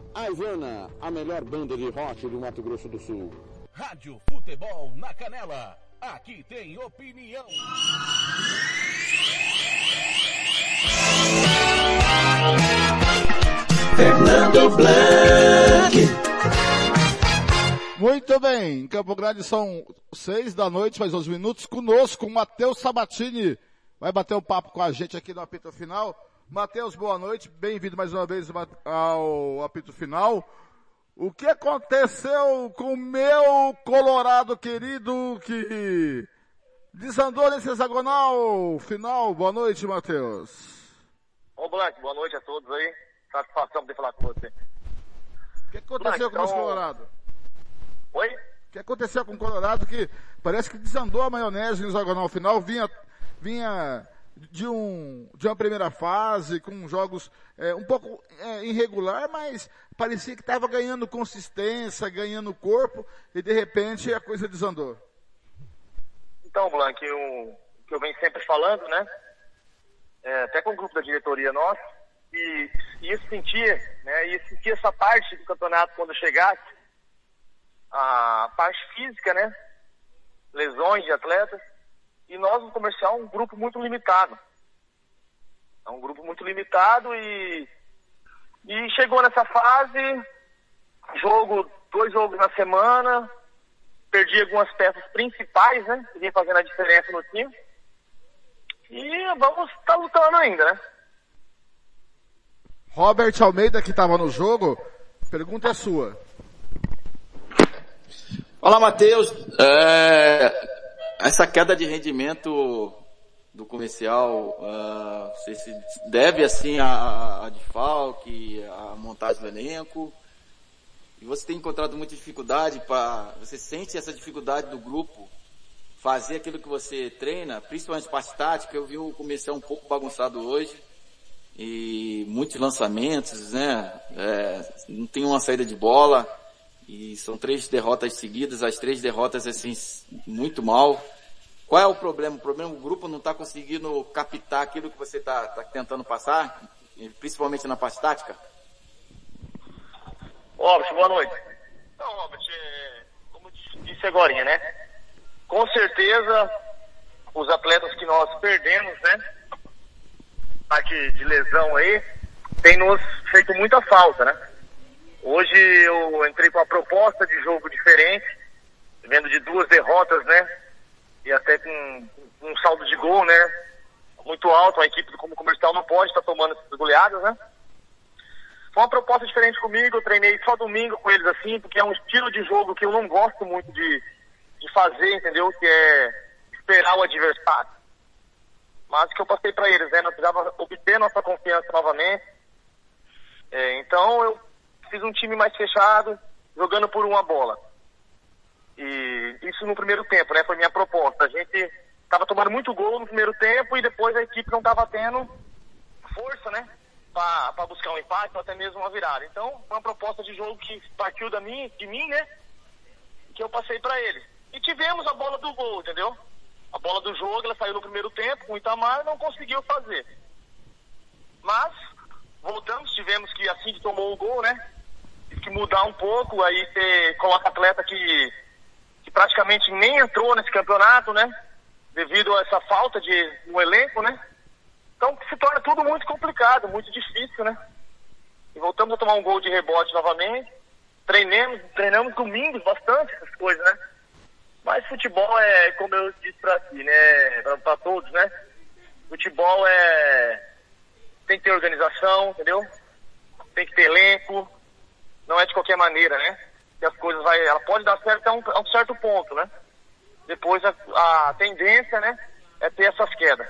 A Ivana, a melhor banda de rock do Mato Grosso do Sul. Rádio Futebol na Canela. Aqui tem opinião. Fernando Blanc. Muito bem, em Campo Grande são seis da noite, mais uns minutos, conosco o Matheus Sabatini. Vai bater um papo com a gente aqui no apito final. Matheus, boa noite, bem-vindo mais uma vez ao apito final. O que aconteceu com o meu Colorado querido que desandou nesse hexagonal final? Boa noite, Matheus. Ô Blanc, boa noite a todos aí. Satisfação poder falar com você. O que aconteceu com o nosso então- Colorado? Oi? O que aconteceu com o Colorado que parece que desandou a maionese no hexagonal final, vinha, vinha de um, de uma primeira fase, com jogos é, um pouco é, irregular, mas parecia que estava ganhando consistência, ganhando corpo, e de repente a coisa desandou. Então, Blanc, o que eu venho sempre falando, né? É, até com o grupo da diretoria nosso, e ia sentir, né? Ia sentir essa parte do campeonato quando chegasse, a parte física, né? Lesões de atletas. E nós, no comercial, um grupo muito limitado. É um grupo muito limitado e, e chegou nessa fase, jogo, dois jogos na semana, perdi algumas peças principais, né? Que vinha fazendo a diferença no time. E vamos estar lutando ainda, né? Robert Almeida, que estava no jogo, pergunta é sua. Olá, Matheus. É, essa queda de rendimento do comercial, uh, você se deve assim a, a desfalque, a montagem do elenco? E você tem encontrado muita dificuldade para, você sente essa dificuldade do grupo fazer aquilo que você treina, principalmente parte tática, eu vi o comercial um pouco bagunçado hoje e muitos lançamentos, né? É, não tem uma saída de bola e são três derrotas seguidas, as três derrotas assim muito mal. Qual é o problema? O problema é o grupo não está conseguindo captar aquilo que você está tá tentando passar, principalmente na parte tática? Robert, boa noite. Então, Robert, é, como disse agora, né? Com certeza, os atletas que nós perdemos, né? Parte de lesão aí, tem nos feito muita falta, né? Hoje eu entrei com uma proposta de jogo diferente, vendo de duas derrotas, né? E até com um saldo de gol, né? Muito alto, a equipe do como comercial não pode estar tomando essas goleadas, né? Foi uma proposta diferente comigo, eu treinei só domingo com eles assim, porque é um estilo de jogo que eu não gosto muito de, de fazer, entendeu? Que é esperar o adversário. Mas que eu passei para eles, né? Nós precisava obter nossa confiança novamente. É, então eu fiz um time mais fechado, jogando por uma bola. E isso no primeiro tempo, né? Foi minha proposta. A gente estava tomando muito gol no primeiro tempo e depois a equipe não estava tendo força, né? Para buscar um empate ou até mesmo uma virada. Então, foi uma proposta de jogo que partiu da mim, de mim, né? Que eu passei para eles. E tivemos a bola do gol, entendeu? A bola do jogo, ela saiu no primeiro tempo com o Itamar não conseguiu fazer. Mas, voltamos, tivemos que, assim que tomou o gol, né? Que mudar um pouco, aí você coloca atleta que, que praticamente nem entrou nesse campeonato, né? devido a essa falta de um elenco, né? Então se torna tudo muito complicado, muito difícil, né? E voltamos a tomar um gol de rebote novamente. Treinamos, treinamos domingos bastante essas coisas, né? Mas futebol é, como eu disse pra si, né? Pra, pra todos, né? Futebol é. Tem que ter organização, entendeu? Tem que ter elenco. Não é de qualquer maneira, né? Que as coisas vai. Ela pode dar certo a um, a um certo ponto, né? Depois a, a tendência, né? É ter essas quedas.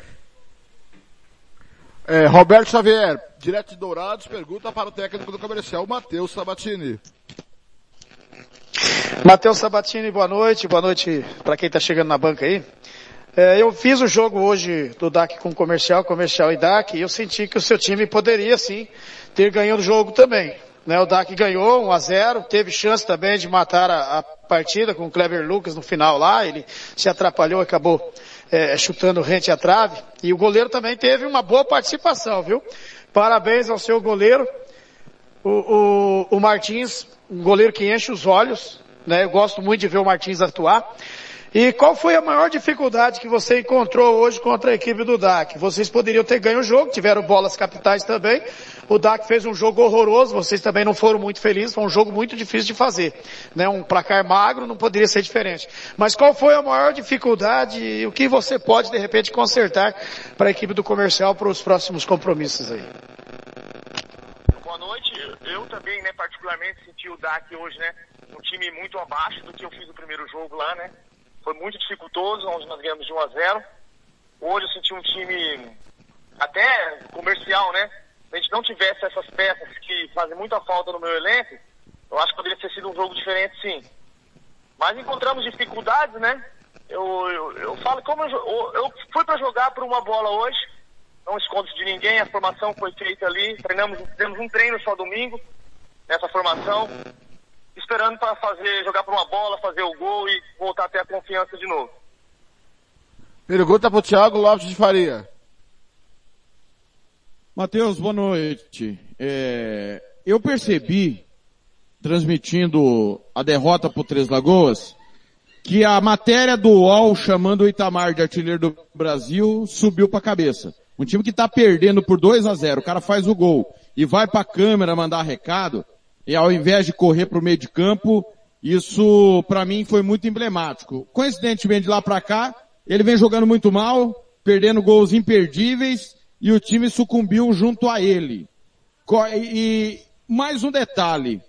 É, Roberto Xavier, direto de Dourados, pergunta para o técnico do comercial, Matheus Sabatini. Matheus Sabatini, boa noite. Boa noite para quem está chegando na banca aí. É, eu fiz o jogo hoje do DAC com comercial, comercial e DAC, e eu senti que o seu time poderia sim ter ganho o jogo também. Né, o DAC ganhou 1 a 0 teve chance também de matar a, a, partida com o Clever Lucas no final lá, ele se atrapalhou, acabou é, chutando rente à trave, e o goleiro também teve uma boa participação, viu? Parabéns ao seu goleiro, o, o, o Martins, um goleiro que enche os olhos, né? Eu gosto muito de ver o Martins atuar. E qual foi a maior dificuldade que você encontrou hoje contra a equipe do DAC? Vocês poderiam ter ganho o jogo, tiveram bolas capitais também. O DAC fez um jogo horroroso, vocês também não foram muito felizes, foi um jogo muito difícil de fazer. Né? Um placar magro não poderia ser diferente. Mas qual foi a maior dificuldade e o que você pode de repente consertar para a equipe do comercial para os próximos compromissos aí? Boa noite. Eu também, né, particularmente senti o DAC hoje, né, um time muito abaixo do que eu fiz no primeiro jogo lá, né? Foi muito dificultoso, onde nós ganhamos de 1 a 0. Hoje eu senti um time até comercial, né? Se a gente não tivesse essas peças que fazem muita falta no meu elenco, eu acho que poderia ter sido um jogo diferente, sim. Mas encontramos dificuldades, né? Eu, eu, eu falo como eu, eu fui para jogar por uma bola hoje, não escondo de ninguém, a formação foi feita ali, treinamos, fizemos um treino só domingo nessa formação esperando para fazer, jogar por uma bola, fazer o gol e voltar a ter a confiança de novo. Pergunta para o Thiago Lopes de Faria. Matheus, boa noite. É, eu percebi, transmitindo a derrota para Três Lagoas, que a matéria do UOL chamando o Itamar de artilheiro do Brasil subiu para a cabeça. Um time que está perdendo por 2 a 0, o cara faz o gol e vai para a câmera mandar recado, e ao invés de correr para o meio de campo, isso para mim foi muito emblemático. Coincidentemente de lá para cá, ele vem jogando muito mal, perdendo gols imperdíveis e o time sucumbiu junto a ele. E mais um detalhe,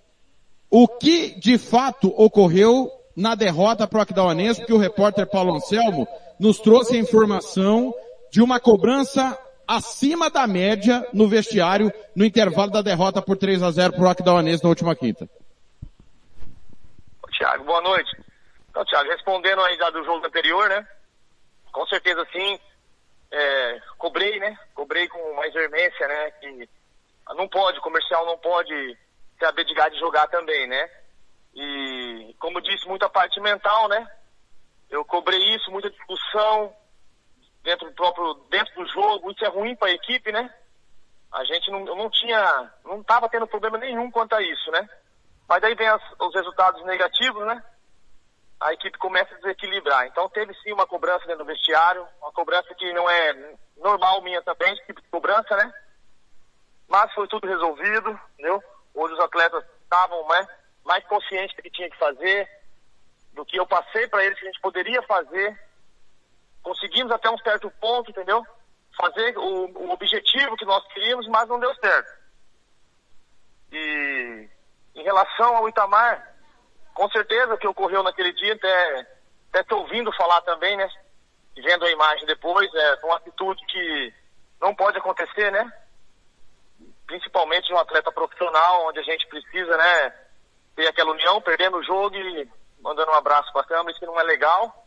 o que de fato ocorreu na derrota para o Aquidauanense, porque o repórter Paulo Anselmo nos trouxe a informação de uma cobrança acima da média no vestiário no intervalo da derrota por 3 a 0 para o Aquidauanense na última quinta. Tiago, boa noite. Então, Tiago, respondendo já do jogo anterior, né? Com certeza sim, é, cobrei, né? Cobrei com mais veemência, né? Que não pode, comercial não pode se abdicar de jogar também, né? E, como disse, muita parte mental, né? Eu cobrei isso, muita discussão, dentro do próprio, dentro do jogo, isso é ruim para a equipe, né? A gente não, não tinha, não estava tendo problema nenhum quanto a isso, né? Mas daí vem as, os resultados negativos, né? A equipe começa a desequilibrar. Então teve sim uma cobrança dentro do vestiário, uma cobrança que não é normal minha também, tipo de cobrança, né? Mas foi tudo resolvido, entendeu? Hoje os atletas estavam né, mais conscientes do que tinha que fazer, do que eu passei para eles que a gente poderia fazer conseguimos até um certo ponto, entendeu? Fazer o, o objetivo que nós queríamos, mas não deu certo. E em relação ao Itamar, com certeza que ocorreu naquele dia, até, até ouvindo falar também, né? Vendo a imagem depois, é uma atitude que não pode acontecer, né? Principalmente de um atleta profissional, onde a gente precisa, né? Ter aquela união, perdendo o jogo e mandando um abraço para a câmera, isso não é legal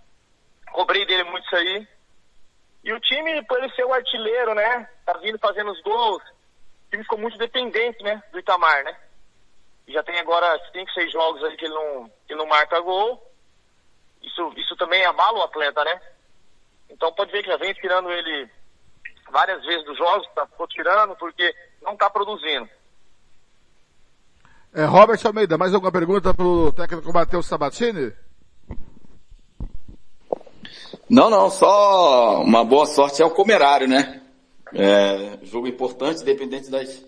cobrei dele muito isso aí. E o time, por ele ser o artilheiro, né? Tá vindo fazendo os gols. O time ficou muito dependente, né? Do Itamar, né? E já tem agora 5, 6 jogos aí que ele não, que não marca gol. Isso, isso também abala o atleta, né? Então pode ver que já vem tirando ele várias vezes dos jogos, tá, ficou tirando porque não tá produzindo. É, Robert Almeida, mais alguma pergunta pro técnico Matheus Sabatini? Não, não, só uma boa sorte ao Comerário, né? É, jogo importante, independente das,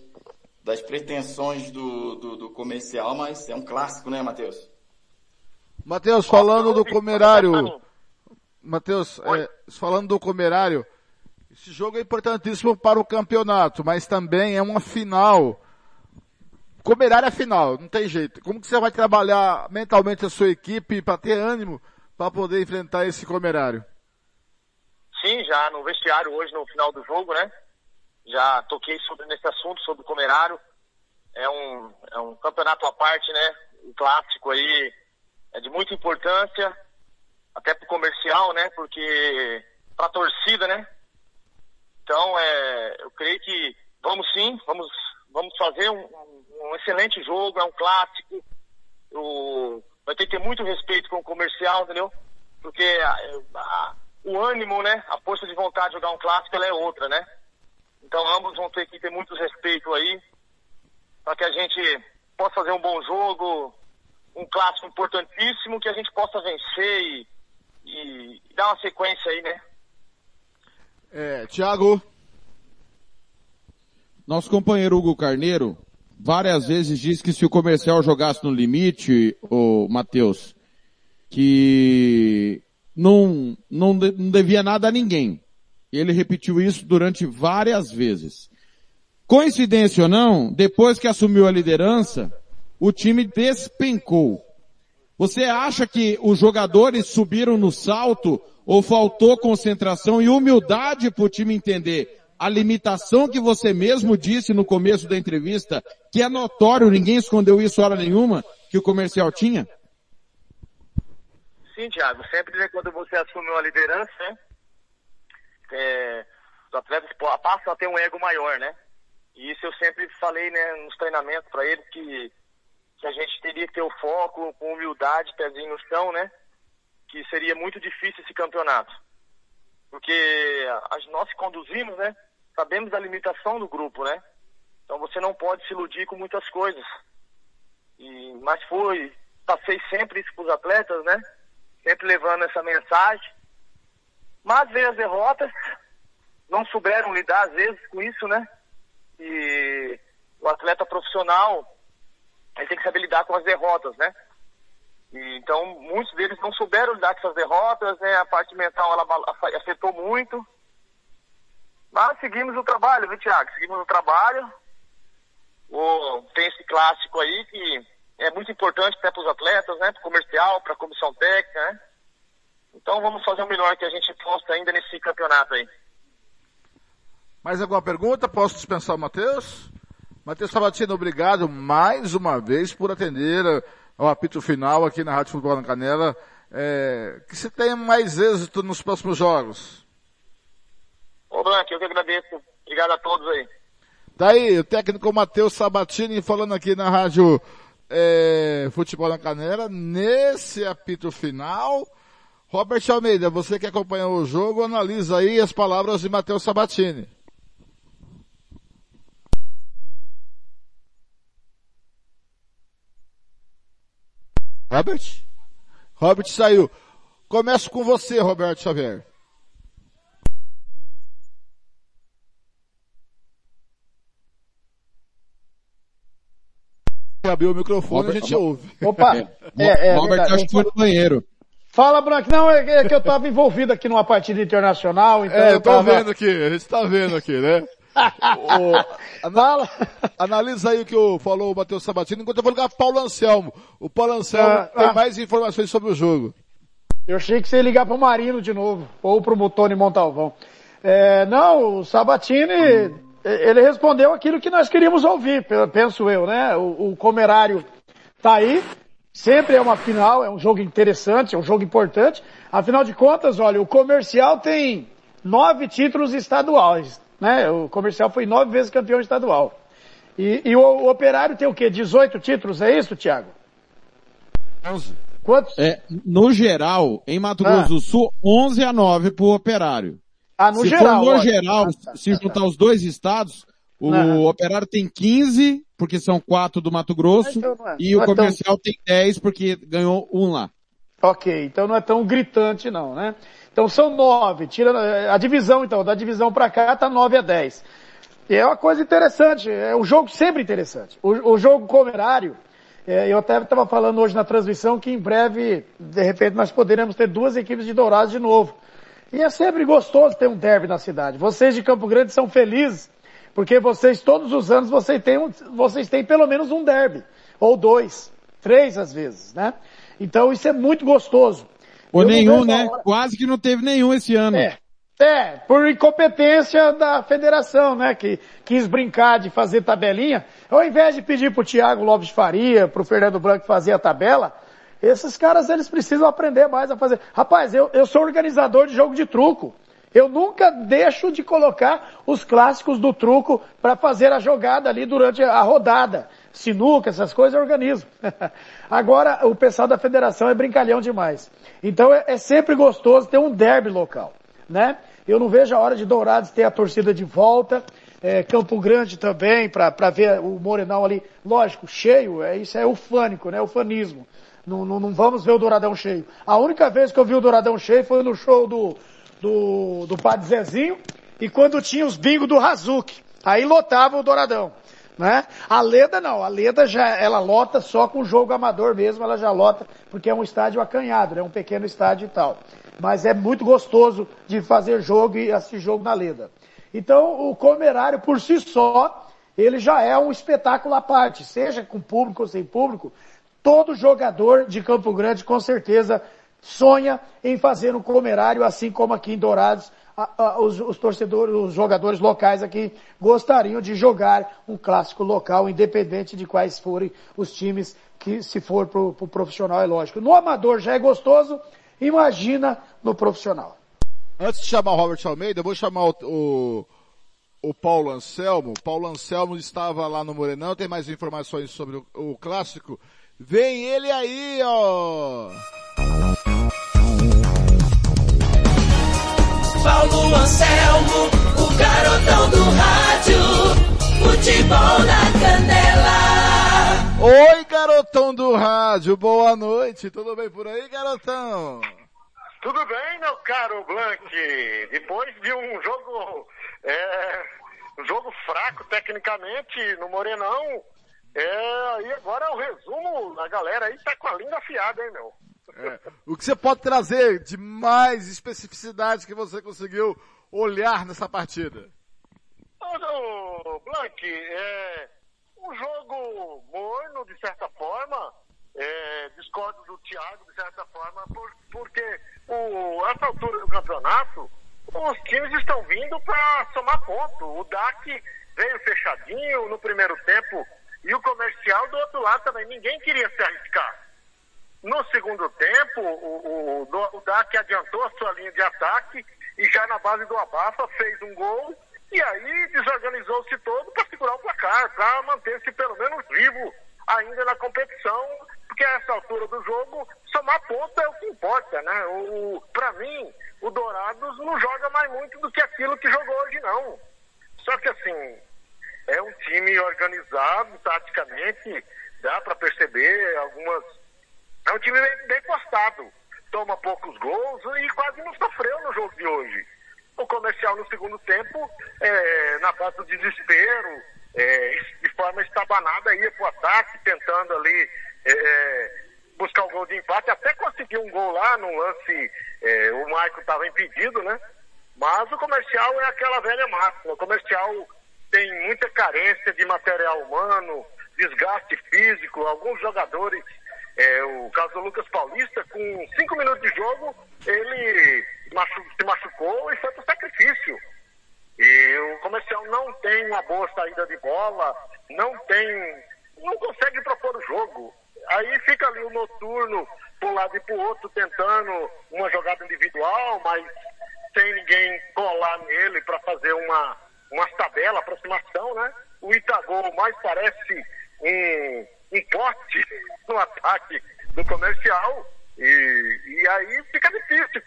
das pretensões do, do, do comercial, mas é um clássico, né, Matheus? Matheus, falando do Comerário, Matheus, é, falando do Comerário, esse jogo é importantíssimo para o campeonato, mas também é uma final. Comerário é final, não tem jeito. Como que você vai trabalhar mentalmente a sua equipe para ter ânimo para poder enfrentar esse Comerário? Sim, já no vestiário hoje no final do jogo, né? Já toquei sobre nesse assunto, sobre o Comerário. É um, é um campeonato à parte, né? O clássico aí é de muita importância, até pro comercial, né? Porque pra torcida, né? Então, é, eu creio que vamos sim, vamos, vamos fazer um, um excelente jogo, é um clássico. O, vai ter que ter muito respeito com o comercial, entendeu? Porque a, a, o ânimo, né? A força de vontade de jogar um clássico, ela é outra, né? Então ambos vão ter que ter muito respeito aí, para que a gente possa fazer um bom jogo, um clássico importantíssimo, que a gente possa vencer e, e, e dar uma sequência aí, né? É, Thiago. Nosso companheiro Hugo Carneiro várias vezes disse que se o comercial jogasse no limite, o Matheus, que não, não, não devia nada a ninguém. Ele repetiu isso durante várias vezes. Coincidência ou não, depois que assumiu a liderança, o time despencou. Você acha que os jogadores subiram no salto ou faltou concentração e humildade para o time entender a limitação que você mesmo disse no começo da entrevista, que é notório, ninguém escondeu isso hora nenhuma, que o comercial tinha? Sim, Thiago. Sempre né, quando você assume uma liderança, né, é, os atletas passam a ter um ego maior, né? E isso eu sempre falei né, nos treinamentos para eles que que a gente teria que ter o foco com humildade, pezinho no chão, né? Que seria muito difícil esse campeonato. Porque nós conduzimos, né? Sabemos da limitação do grupo, né? Então você não pode se iludir com muitas coisas. E, mas foi, passei sempre isso para os atletas, né? Sempre levando essa mensagem. Mas veio as derrotas, não souberam lidar às vezes com isso, né? E o atleta profissional, ele tem que saber lidar com as derrotas, né? E, então, muitos deles não souberam lidar com essas derrotas, né? A parte mental, ela afetou muito. Mas seguimos o trabalho, viu, Thiago? Seguimos o trabalho. O, tem esse clássico aí que é muito importante até para os atletas, né? Para o comercial, para a comissão técnica, né? Então vamos fazer o melhor que a gente possa ainda nesse campeonato aí. Mais alguma pergunta? Posso dispensar o Matheus? Matheus Sabatino, obrigado mais uma vez por atender ao apito final aqui na Rádio Futebol na Canela. É, que você tenha mais êxito nos próximos jogos. Ô Blanque, eu que agradeço. Obrigado a todos aí. Daí, o técnico Matheus Sabatini falando aqui na Rádio é, Futebol na Canela, nesse apito final. Robert Almeida, você que acompanhou o jogo, analisa aí as palavras de Matheus Sabatini. Robert? Robert saiu. Começo com você, Roberto Xavier. Abriu o microfone Robert, a gente ouve. Opa! É, é, Robert acho que foi no banheiro. Fala, Branco. Não, é, é que eu estava envolvido aqui numa partida internacional, então É, eu tô tava... vendo aqui, a gente tá vendo aqui, né? O, Fala. Analisa aí o que o, falou o Matheus Sabatini, enquanto eu vou ligar Paulo Anselmo. O Paulo Anselmo Ah, tem ah. mais informações sobre o jogo. Eu achei que você ia ligar pro Marino de novo, ou pro Mutone Montalvão. É, não, o Sabatini, ele respondeu aquilo que nós queríamos ouvir, pe- penso eu, né? O, o Comerário tá aí, sempre é uma final, é um jogo interessante, é um jogo importante. Afinal de contas, olha, o comercial tem nove títulos estaduais, né? O comercial foi nove vezes campeão estadual. E, e o, o operário tem o quê? 18 títulos, é isso, Thiago? 11. Quantos? É, no geral, em Mato Ah. Grosso do Sul, 11 a 9 pro operário. Ah, no se geral. for no lógico. geral, Ah, tá, se juntar os dois estados, o operário tem 15, porque são quatro do Mato Grosso, Então é- e não o é tão- comercial tem 10, porque ganhou um lá. Ok, então não é tão gritante não, né? Então são nove, tira eh, a divisão então, da divisão para cá tá nove a dez. E é uma coisa interessante, é um jogo sempre interessante. O, o jogo comerário, é, eu até estava falando hoje na transmissão que em breve, de repente, nós poderemos ter duas equipes de Dourados de novo. E é sempre gostoso ter um derby na cidade. Vocês de Campo Grande são felizes, porque vocês, todos os anos, vocês têm, um, vocês têm pelo menos um derby. Ou dois, três às vezes, né? Então isso é muito gostoso. Ou nenhum, né? Quase que não teve nenhum esse ano. É. É, por incompetência da federação, né, que quis brincar de fazer tabelinha, ao invés de pedir pro Thiago Lopes de Faria, pro Fernando Branco fazer a tabela, esses caras eles precisam aprender mais a fazer. Rapaz, eu, eu sou organizador de jogo de truco. Eu nunca deixo de colocar os clássicos do truco para fazer a jogada ali durante a rodada. Sinuca, essas coisas eu organizo. Agora, o pessoal da federação é brincalhão demais. Então é, é sempre gostoso ter um derby local, né? Eu não vejo a hora de Dourados ter a torcida de volta, é, Campo Grande também, para ver o Morenão ali, lógico, cheio, é, isso é ufânico, né? Ufanismo. Não, não, não vamos ver o Douradão cheio. A única vez que eu vi o Douradão cheio foi no show do, do, do Padre Zezinho e quando tinha os bingos do Hazuki. Aí lotava o Douradão. Né? A Leda não, a Leda já, ela lota só com o jogo amador mesmo, ela já lota, porque é um estádio acanhado, é né? um pequeno estádio e tal mas é muito gostoso de fazer jogo e assistir jogo na Leda. Então, o Comerário, por si só, ele já é um espetáculo à parte, seja com público ou sem público. Todo jogador de Campo Grande, com certeza, sonha em fazer um Comerário, assim como aqui em Dourados, a, a, os, os, torcedores, os jogadores locais aqui gostariam de jogar um clássico local, independente de quais forem os times que, se for pro, pro profissional, é lógico. No amador já é gostoso, Imagina no profissional. Antes de chamar o Robert Almeida, eu vou chamar o, o, o Paulo Anselmo. Paulo Anselmo estava lá no Morenão, tem mais informações sobre o, o clássico. Vem ele aí, ó! Paulo Anselmo, o garotão do rádio, futebol na canela. Oi, garotão do rádio, boa noite, tudo bem por aí, garotão? Tudo bem, meu caro Blank. Depois de um jogo, é, um jogo fraco tecnicamente no Morenão, é, aí agora o resumo, a galera aí tá com a língua afiada, hein, meu? É, o que você pode trazer de mais especificidade que você conseguiu olhar nessa partida? Ô, Blank, é, um jogo morno, de certa forma. É, discordo do Thiago, de certa forma, por, porque o, essa altura do campeonato, os times estão vindo para somar ponto. O DAC veio fechadinho no primeiro tempo e o comercial do outro lado também. Ninguém queria se arriscar. No segundo tempo, o, o, o DAC adiantou a sua linha de ataque e já na base do abafa fez um gol e aí desorganizou-se todo para segurar o placar, para manter-se pelo menos vivo ainda na competição, porque a essa altura do jogo, somar ponto é o que importa, né? O, para mim, o Dourados não joga mais muito do que aquilo que jogou hoje, não. Só que assim, é um time organizado taticamente, dá para perceber algumas. É um time bem, bem postado. Toma poucos gols e quase não sofreu no jogo de hoje o comercial no segundo tempo, é, na base do desespero, é, de forma estabanada, ia para o ataque, tentando ali é, buscar o gol de empate, até conseguiu um gol lá no lance, é, o Maico estava impedido, né? Mas o comercial é aquela velha máxima. O comercial tem muita carência de material humano, desgaste físico, alguns jogadores, é, o caso do Lucas Paulista, com cinco minutos de jogo, ele machu se machucou e foi pro sacrifício. E o comercial não tem uma boa saída de bola, não tem. não consegue propor o jogo. Aí fica ali o noturno para um lado e para o outro tentando uma jogada individual, mas sem ninguém colar nele para fazer uma, uma tabela, aproximação, né? O Itagol mais parece um, pote no ataque do comercial e, e aí fica difícil.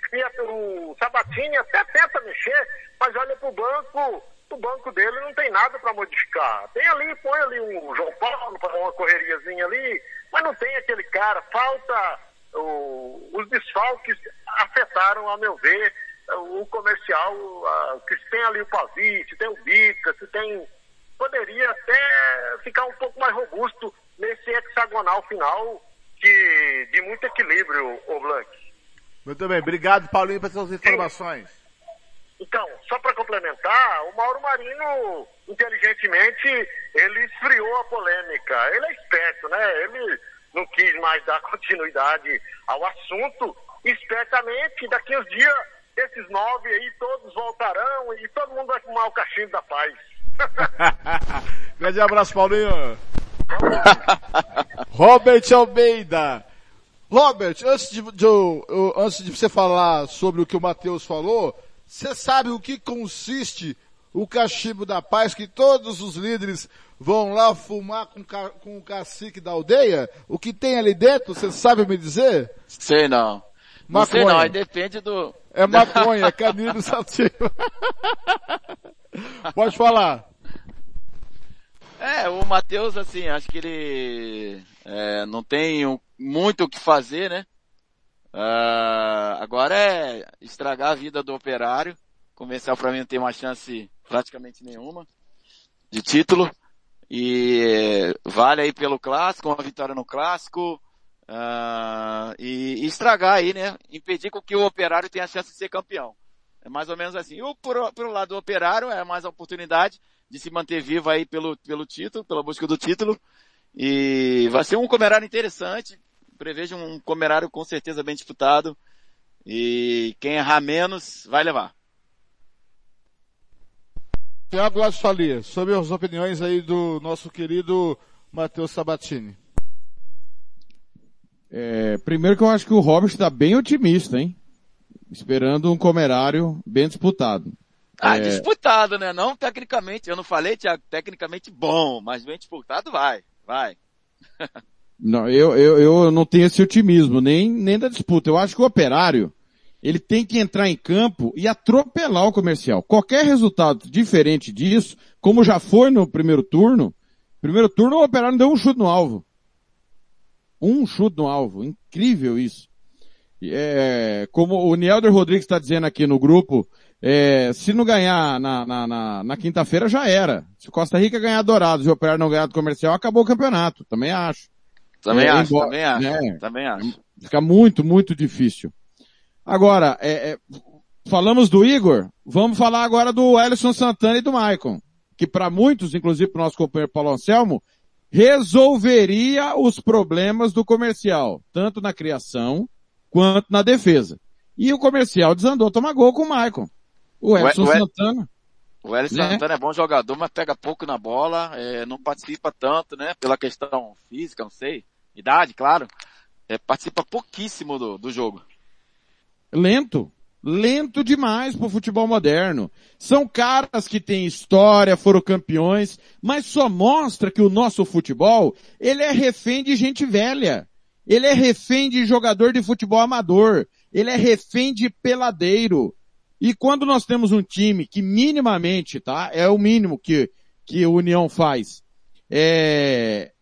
O Sabatini até tenta mexer, mas olha para o banco, o banco dele não tem nada para modificar. Tem ali, põe ali um João Paulo para uma correriazinha ali, mas não tem aquele cara. Falta o- os desfalques afetaram, a meu ver, o comercial, que se tem ali o Pavite, se tem o Bica, se tem... Poderia até ficar um pouco mais robusto nesse hexagonal final de, de muito equilíbrio, o Blanc. Muito bem, obrigado Paulinho pelas suas informações. Então, só para complementar, o Mauro Marino, inteligentemente, ele esfriou a polêmica. Ele é esperto, né? Ele não quis mais dar continuidade ao assunto. Espertamente, daqui uns dias, esses nove aí todos voltarão e todo mundo vai fumar o cachimbo da paz. Grande abraço, Paulinho. Robert Almeida. Robert, antes de, de eu- eu- antes de você falar sobre o que o Matheus falou, você sabe o que consiste o cachimbo da paz que todos os líderes vão lá fumar com, com o cacique da aldeia? O que tem ali dentro, você sabe me dizer? Sei não. Não sei Maconha. não, aí depende do... É maconha, é canino sativa. Pode falar. É, o Matheus, assim, acho que ele é, não tem um- muito o que fazer, né? Ah, agora é estragar a vida do operário. Comercial pra mim não tem uma chance praticamente nenhuma de título. E é, vale aí pelo clássico, uma vitória no clássico. ah, e, e estragar aí, né? Impedir com que o operário tenha a chance de ser campeão. É mais ou menos assim. E o, por, por lado do operário é mais a oportunidade de se manter vivo aí pelo, pelo título, pela busca do título. E vai ser um comerário interessante. Prevejo um comerário com certeza bem disputado. E quem errar menos vai levar. Tiago Falia, sobre as opiniões aí do nosso querido Matheus Sabatini. É, primeiro que eu acho que o Robert está bem otimista, hein? Esperando um comerário bem disputado. Ah, É, disputado, né? Não tecnicamente. Eu não falei, Thiago, tecnicamente bom, mas bem disputado vai. Vai. Não, eu, eu, eu não tenho esse otimismo, nem, nem da disputa. Eu acho que o operário, ele tem que entrar em campo e atropelar o comercial. Qualquer resultado diferente disso, como já foi no primeiro turno, primeiro turno o operário não deu um chute no alvo. Um chute no alvo. Incrível isso. E, É, como o Nielder Rodrigues está dizendo aqui no grupo, é, se não ganhar na, na, na, na quinta-feira já era. Se Costa Rica ganhar Dourados e o Operário não ganhar do comercial, acabou o campeonato. Também acho. Também É, acho, embora- também acho. né? Também acho. Fica muito, muito difícil. Agora, é, é, falamos do Igor, vamos falar agora do Ellison Santana e do Maicon, que para muitos, inclusive para o nosso companheiro Paulo Anselmo, resolveria os problemas do comercial, tanto na criação quanto na defesa. E o comercial desandou tomar gol com o Maicon. O Ellison o Santana. O Hélio Né? Santana é bom jogador, mas pega pouco na bola, é, não participa tanto, né? Pela questão física, não sei. Idade, claro. É, participa pouquíssimo do, do jogo. lento. Lento demais pro futebol moderno. São caras que têm história, foram campeões, mas só mostra que o nosso futebol, ele é refém de gente velha. Ele é refém de jogador de futebol amador. Ele é refém de peladeiro. E quando nós temos um time que minimamente, tá? É o mínimo que, que o União faz. É,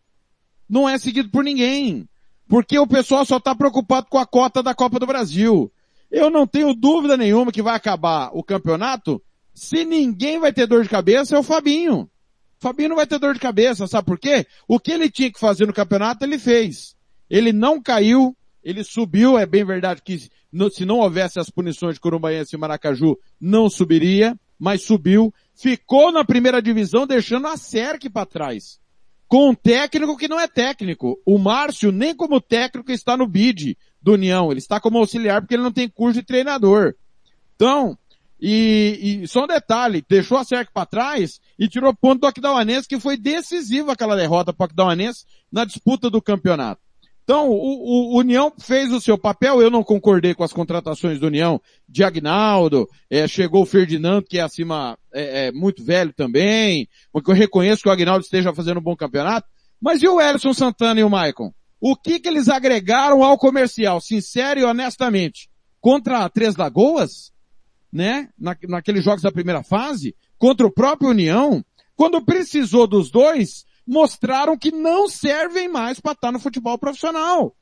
não é seguido por ninguém. Porque o pessoal só está preocupado com a cota da Copa do Brasil. Eu não tenho dúvida nenhuma que vai acabar o campeonato. Se ninguém vai ter dor de cabeça, é o Fabinho. O Fabinho não vai ter dor de cabeça, sabe por quê? O que ele tinha que fazer no campeonato, ele fez. Ele não caiu, ele subiu, é bem verdade que se não houvesse as punições de Corumbaense e Maracaju, não subiria, mas subiu, ficou na primeira divisão deixando a Serc para trás com um técnico que não é técnico. O Márcio, nem como técnico, está no bid do União. Ele está como auxiliar porque ele não tem curso de treinador. Então, e, e só um detalhe, deixou a Cerc para trás e tirou ponto do Aquidauanense, que foi decisiva aquela derrota para o Aquidauanense na disputa do campeonato. Então, o, o União fez o seu papel, eu não concordei com as contratações do União, de Agnaldo, é, chegou o Ferdinando, que é acima, é, é muito velho também, porque eu reconheço que o Agnaldo esteja fazendo um bom campeonato, mas e o Ellison Santana e o Maicon? O que que eles agregaram ao comercial, sincero e honestamente? Contra a Três Lagoas, né, na, naqueles jogos da primeira fase, contra o próprio União, quando precisou dos dois, mostraram que não servem mais para estar no futebol profissional.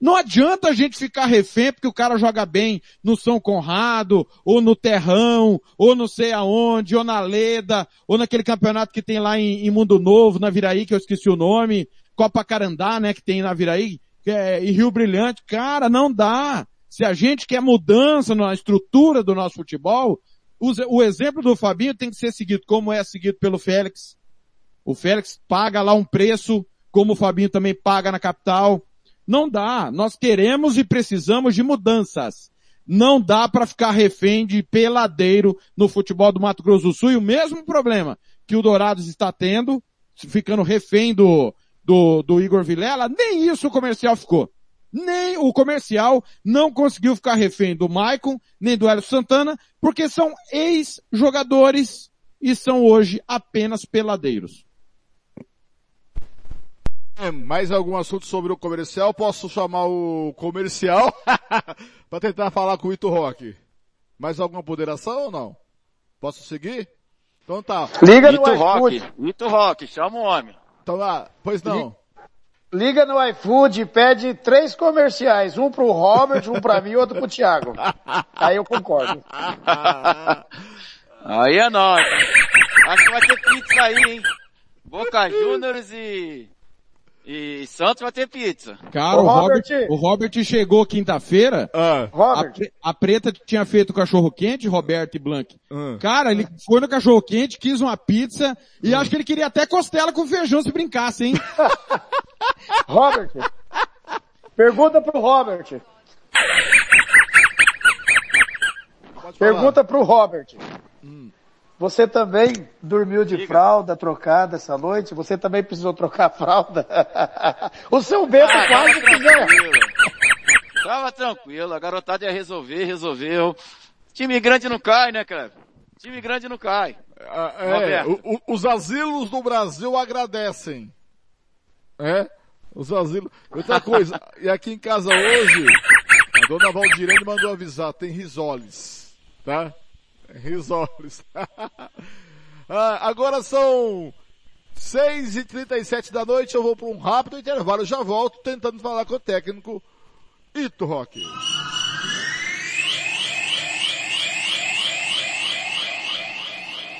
Não adianta a gente ficar refém porque o cara joga bem no São Conrado, ou no Terrão, ou não sei aonde, ou na Leda, ou naquele campeonato que tem lá em, em Mundo Novo, na Viraí, que eu esqueci o nome, Copa Carandá, né, que tem na Viraí, é, e Rio Brilhante. Cara, não dá. Se a gente quer mudança na estrutura do nosso futebol, o exemplo do Fabinho tem que ser seguido como é seguido pelo Félix. O Félix paga lá um preço, como o Fabinho também paga na capital. Não dá. Nós queremos e precisamos de mudanças. Não dá para ficar refém de peladeiro no futebol do Mato Grosso do Sul. E o mesmo problema que o Dourados está tendo, ficando refém do, do, do Igor Vilela, nem isso o comercial ficou. Nem o comercial não conseguiu ficar refém do Maicon, nem do Hélio Santana, porque são ex-jogadores e são hoje apenas peladeiros. É, Mais algum assunto sobre o comercial? Posso chamar o comercial para tentar falar com o Ito Rock? Mais alguma ponderação ou não? Posso seguir? Então tá. Liga no Ito iFood. Rock, Ito Rock, chama o homem. Então lá, pois não. Liga no iFood e pede três comerciais. Um pro Robert, um pra mim e outro pro Thiago. Aí eu concordo. Aí é nóis. Acho que vai ter pizza aí, hein? Boca Juniors e... E Santos vai ter pizza. Cara, o, Robert, Robert. o Robert chegou quinta-feira, Ah, a, Robert, pre- a preta tinha feito cachorro quente, Roberto e Blank. ah. Cara, ele foi no cachorro quente, quis uma pizza e acho que ele queria até costela com feijão se brincasse, hein? Robert. Pergunta pro Robert. Pode falar. Pergunta pro Robert. Você também dormiu de fralda trocada essa noite? Você também precisou trocar a fralda? o seu Bento Ah, quase quiser. tranquilo. Tava tranquilo, a garotada ia resolver, resolveu. Time grande não cai, né, cara? Time grande não cai. Ah, é, o- os asilos do Brasil agradecem. É? Os asilos. Outra coisa, e aqui em casa hoje, a dona Valdirene mandou avisar, tem risoles. Tá? Risoles. Ah, agora são 6h37 da noite, eu vou para um rápido intervalo, já volto tentando falar com o técnico Ito Rock.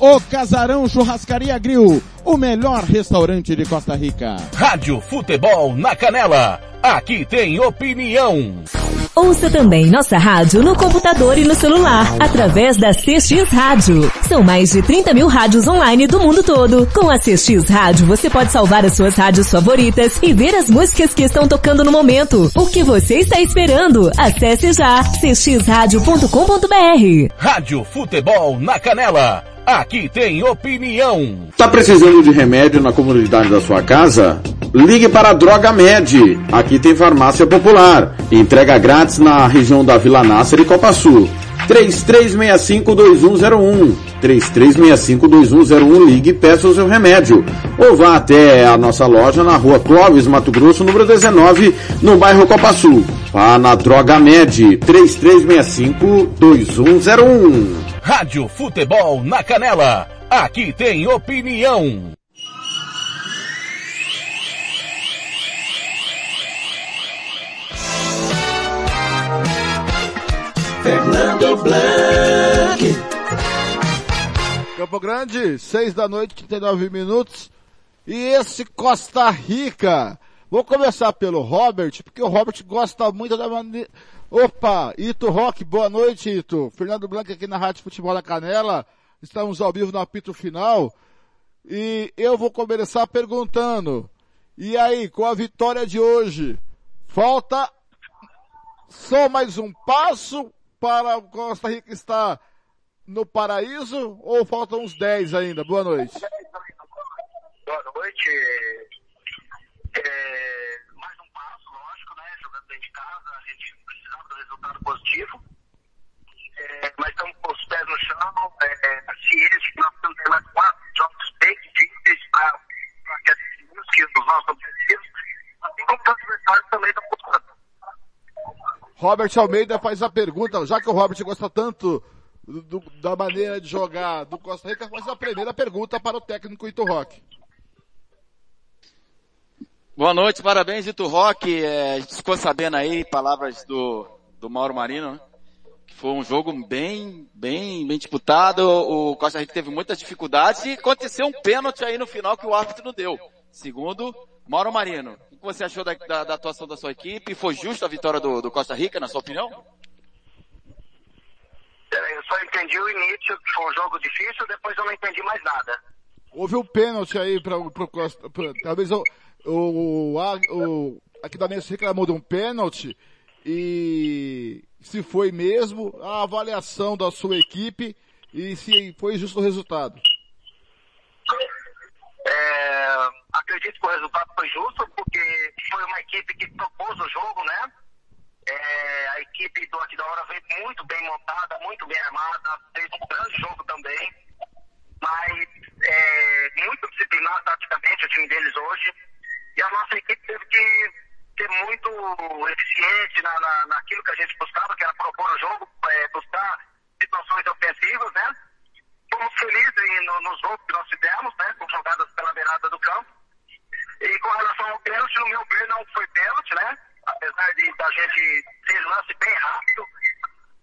O Casarão Churrascaria Grill, o melhor restaurante de Costa Rica. Rádio Futebol na Canela. Aqui tem opinião. Ouça também nossa rádio no computador e no celular, através da CX Rádio. São mais de 30 mil rádios online do mundo todo. Com a CX Rádio, você pode salvar as suas rádios favoritas e ver as músicas que estão tocando no momento. O que você está esperando? Acesse já cxradio.com.br. Rádio Futebol na Canela. Aqui tem opinião. Tá precisando de remédio na comunidade da sua casa? Ligue para a Droga Med. Aqui tem farmácia popular. Entrega grátis na região da Vila Nácer e Copa Sul. 3365-2101. 3365-2101. Ligue e peça o seu remédio. Ou vá até a nossa loja na rua Clóvis, Mato Grosso, número 19, no bairro Copa Sul. Vá na Droga Med. 3365-2101. Rádio Futebol na Canela. Aqui tem opinião. Fernando Blanc. Campo Grande, 6 da noite, 39 minutos. E esse Costa Rica. Vou começar pelo Robert, porque o Robert gosta muito da maneira. Opa, Ito Rock, boa noite, Ito. Fernando Blanco aqui na Rádio Futebol da Canela. Estamos ao vivo no apito final. E eu vou começar perguntando. E aí, com a vitória de hoje, falta só mais um passo para Costa Rica estar no paraíso ou faltam uns 10 ainda? Boa noite. Boa noite. É, positivo, é, mas estamos com os pés no chão, é, a ciência que nós temos mais quatro jogos bem difíceis para que atingimos que os nossos objetivos, assim como os adversários também estão buscando. Robert Almeida faz a pergunta, já que o Robert gosta tanto do, da maneira de jogar do Costa Rica, faz a primeira pergunta para o técnico Ito Rock. Boa noite, parabéns Ito Rock. É, a gente ficou sabendo aí palavras do do Mauro Marino, né? que foi um jogo bem, bem, bem disputado. O Costa Rica teve muitas dificuldades e aconteceu um pênalti aí no final que o árbitro não deu. Segundo Mauro Marino. O que você achou da, da, da atuação da sua equipe? Foi justa a vitória do, do Costa Rica, na sua opinião? Eu só entendi o início, que foi um jogo difícil, depois eu não entendi mais nada. Houve um pênalti aí para o Costa, pra, talvez o, o, o, aqui da Mensa reclamou de um pênalti e se foi mesmo a avaliação da sua equipe e se foi justo o resultado. É, acredito que o resultado foi justo, porque foi uma equipe que propôs o jogo, né? É, a equipe do Aqui da Hora veio muito bem montada, muito bem armada, fez um grande jogo também, mas é, muito disciplinado taticamente o time deles hoje. E a nossa equipe teve que ser muito eficiente na, na, naquilo que a gente buscava, que era propor o jogo, é, buscar situações ofensivas, né? Fomos felizes no, nos jogos que nós fizemos, né? Com jogadas pela beirada do campo. E com relação ao pênalti, no meu ver não foi pênalti, né? Apesar de da gente ter lance bem rápido,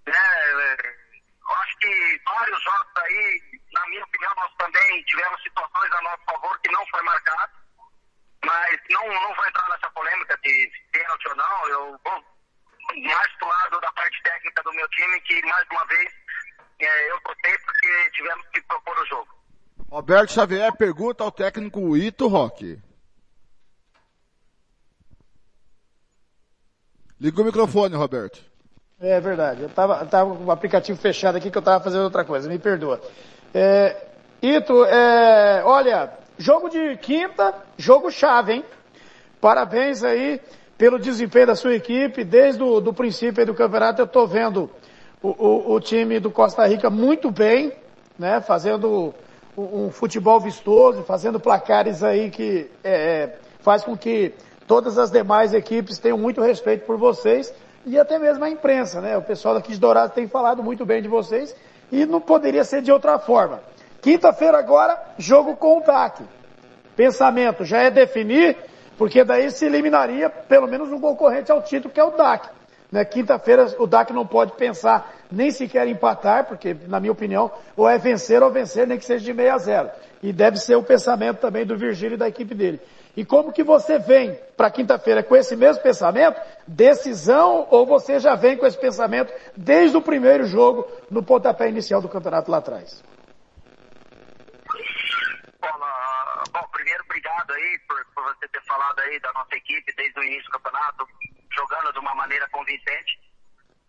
né? Eu acho que vários jogos aí, na minha opinião, nós também tivemos situações a nosso favor que não foi marcado. Mas não, não vou entrar nessa polêmica de pênalti ou não. Eu vou mais pro lado da parte técnica do meu time, que mais uma vez é, eu gostei porque tivemos que propor o jogo. Roberto Xavier pergunta ao técnico Ito Roque. Liga o microfone, Roberto. É verdade. Eu tava, tava com o aplicativo fechado aqui que eu tava fazendo outra coisa. Me perdoa. É, Ito, é, olha, jogo de quinta, jogo chave, hein? Parabéns aí pelo desempenho da sua equipe. Desde o do princípio do campeonato eu tô vendo o, o, o, time do Costa Rica muito bem, né? Fazendo um, um futebol vistoso, fazendo placares aí que é, é, faz com que todas as demais equipes tenham muito respeito por vocês e até mesmo a imprensa, né? O pessoal daqui de Dourado tem falado muito bem de vocês e não poderia ser de outra forma. Quinta-feira agora, jogo com o DAC. Pensamento já é definir, porque daí se eliminaria pelo menos um concorrente ao título que é o DAC. Né? Quinta-feira o DAC não pode pensar nem sequer empatar, porque na minha opinião, ou é vencer ou vencer, nem que seja de 6 a 0. E deve ser o pensamento também do Virgílio e da equipe dele. E como que você vem para quinta-feira com esse mesmo pensamento? Decisão ou você já vem com esse pensamento desde o primeiro jogo no pontapé inicial do campeonato lá atrás? Bom, primeiro obrigado aí por, por você ter falado aí da nossa equipe desde o início do campeonato, jogando de uma maneira convincente.